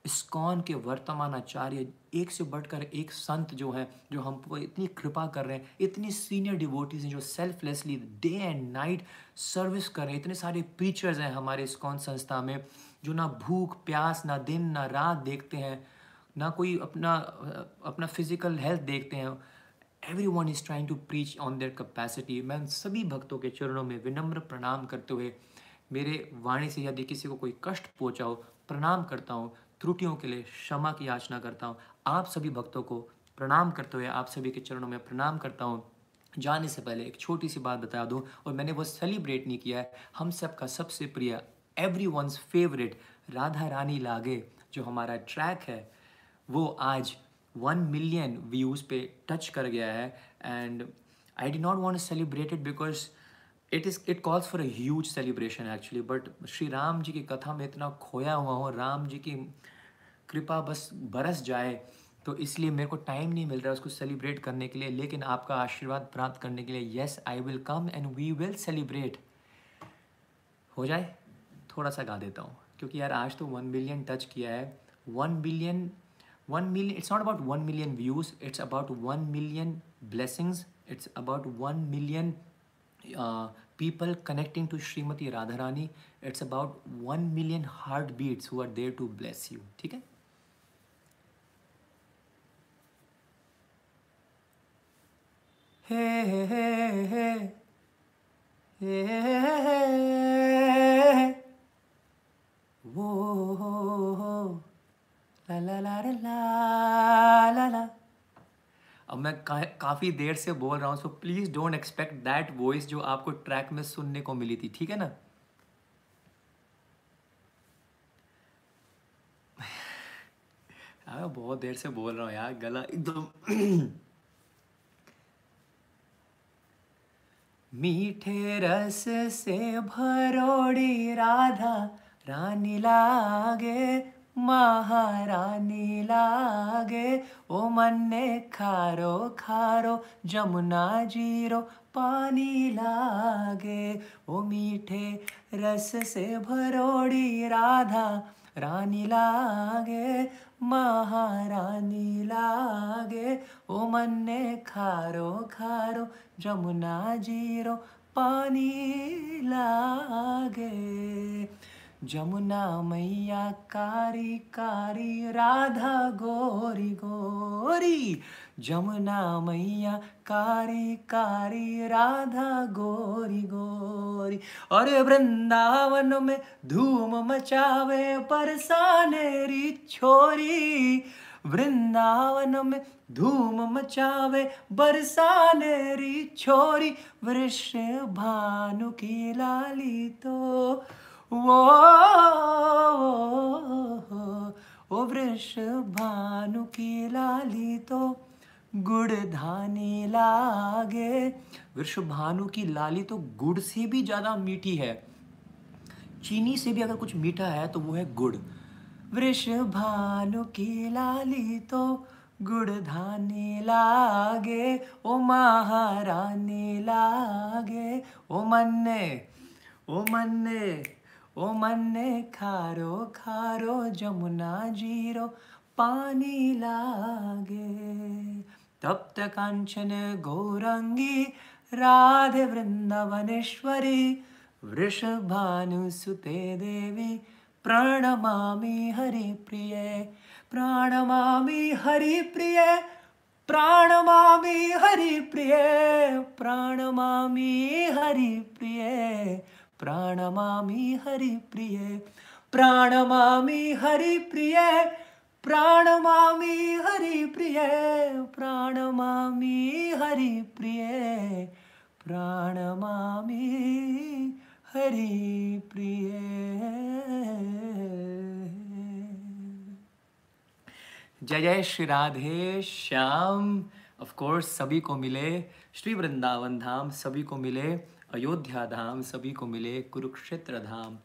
इस्कॉन के वर्तमान आचार्य, एक से बढ़कर एक संत जो हैं, जो हम पर इतनी कृपा कर रहे हैं, इतनी सीनियर डिवोटीज हैं, जो selflessly day and night service कर रहे हैं, इतने सारे प्रीचर्स हैं हमारे इस्कॉन संस्था में, जो ना भूख, प्यास, ना दिन, ना रात देखते हैं, ना कोई अपना अपना फ़िज़िकल हेल्थ देखते हैं। Everyone is trying to preach on their capacity मैं सभी भक्तों के चरणों में विनम्र प्रणाम करते हुए मेरे वाणी से यदि किसी को कोई कष्ट पहुँचा हो प्रणाम करता हूँ, त्रुटियों के लिए क्षमा की याचना करता हूँ। आप सभी भक्तों को प्रणाम करते हुए, आप सभी के चरणों में प्रणाम करता हूँ। जाने से पहले एक छोटी सी बात बता दूँ, और मैंने वो सेलिब्रेट नहीं किया है। हम सब का सबसे प्रिय everyone's favourite Radha Rani लागे, जो हमारा ट्रैक है, वो आज वन मिलियन व्यूज़ पे टच कर गया है and I did not want celebrate it because it is it calls for a huge celebration actually but Shri Ram ji की कथा में इतना खोया हुआ हूँ राम जी की कृपा बस बरस जाए तो इसलिए मेरे को टाइम नहीं मिल रहा उसको सेलिब्रेट करने के लिए, लेकिन आपका आशीर्वाद प्राप्त करने के लिए yes I will come and we will celebrate हो जाए? थोड़ा सा गा देता हूँ, क्योंकि यार आज तो वन बिलियन टच किया है। One billion 1 million it's not about 1 million views it's about 1 million blessings it's about 1 million uh, people connecting to Srimati Radharani it's about 1 million heartbeats who are there to bless you okay hey hey hey hey hey, hey, hey, hey. Whoa. अब मैं का, काफ़ी देर से बोल रहा हूँ so please don't expect that voice जो आपको ट्रैक में सुनने को मिली थी ठीक है ना? हाँ बहुत देर से बोल रहा हूँ यार गला एकदम मीठे रस से भरोड़ी राधा रानी लागे। महारानी लागे, ओ मन्ने खारो खारो, जमुना ज़ीरो, पानी लागे। ओ मीठे रस से भरोड़ी राधा, रानी लागे, महारानी लागे। ओ मन्ने खारो खारो, जमुना ज़ीरो, पानी लागे। जमुना मैया, कारी कारी, राधा, गोरी गोरी। जमुना मैया, कारी कारी, राधा, गोरी गोरी। और वृंदावन में धूम मचावे परसानेरी छोरी। वृंदावन में धूम मचावे बरसानेरी छोरी। वृष भानु की लाली तो ओ वृष भानु की लाली तो गुड़ धानी लागे। वृष भानु की लाली तो गुड़ से भी ज़्यादा मीठी है। चीनी से भी अगर कुछ मीठा है तो वो है गुड़। वृष भानु की लाली तो गुड़ धानी लागे, ओ महारानी लागे। ओ मन्ने ओ मन्ने। ओ मन्ने खारो खारो जमुना जीरो पानी लागे। तप्त कांचन गौरंगी राधे वृंदावनेश्वरी वृषभानुसुते देवी प्रणमामि हरिप्रिय प्रणमामि हरिप्रिय प्रणमामि हरिप्रिय प्रणमामि हरिप्रिय प्रणमामि हरिप्रिय प्रणमामि हरिप्रिय प्रणमामि हरिप्रिय प्रणमामि हरिप्रिय प्रणमामि हरिप्रिय। जय जय श्री राधे श्याम। ऑफ़ कोर्स सभी को मिले, श्री वृंदावन धाम सभी को मिले। अयोध्या धाम सभी को मिले, कुरुक्षेत्र धाम।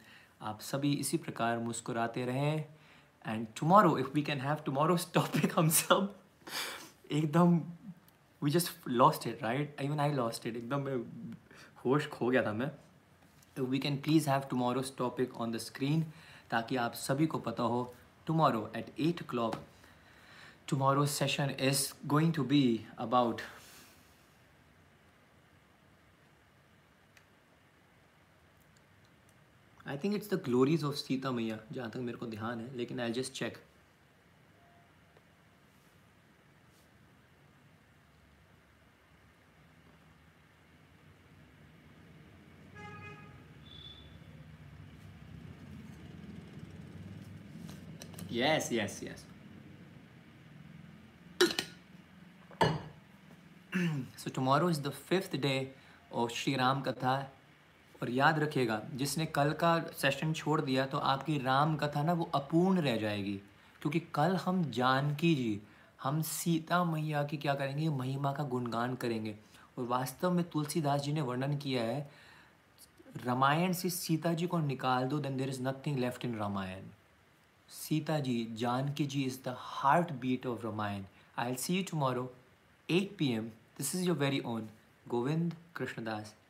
आप सभी इसी प्रकार मुस्कुराते रहें। And tomorrow if we can have tomorrow's topic हम सब एकदम we just lost it right even I lost it एकदम मैं होश खो गया था मैं। We can please have tomorrow's topic on the screen ताकि आप सभी को पता हो tomorrow at at o'clock, tomorrow's session is going to be about I think it's the glories of Sita Maiya जहाँ तक मेरे को ध्यान है, लेकिन I just check yes yes yes so tomorrow is the fifth day of Shri Ram katha और याद रखिएगा, जिसने कल का सेशन छोड़ दिया तो आपकी राम कथा ना वो अपूर्ण रह जाएगी। क्योंकि कल हम जानकी जी, हम सीता मैया की क्या करेंगे? महिमा का गुणगान करेंगे। और वास्तव में तुलसीदास जी ने वर्णन किया है, रामायण से सीता जी को निकाल दो then there is nothing left in Ramayan. Sita ji, Janaki ji is the heartbeat of Ramayan. I'll see you tomorrow at P M this is your very own Govind Krishnadas.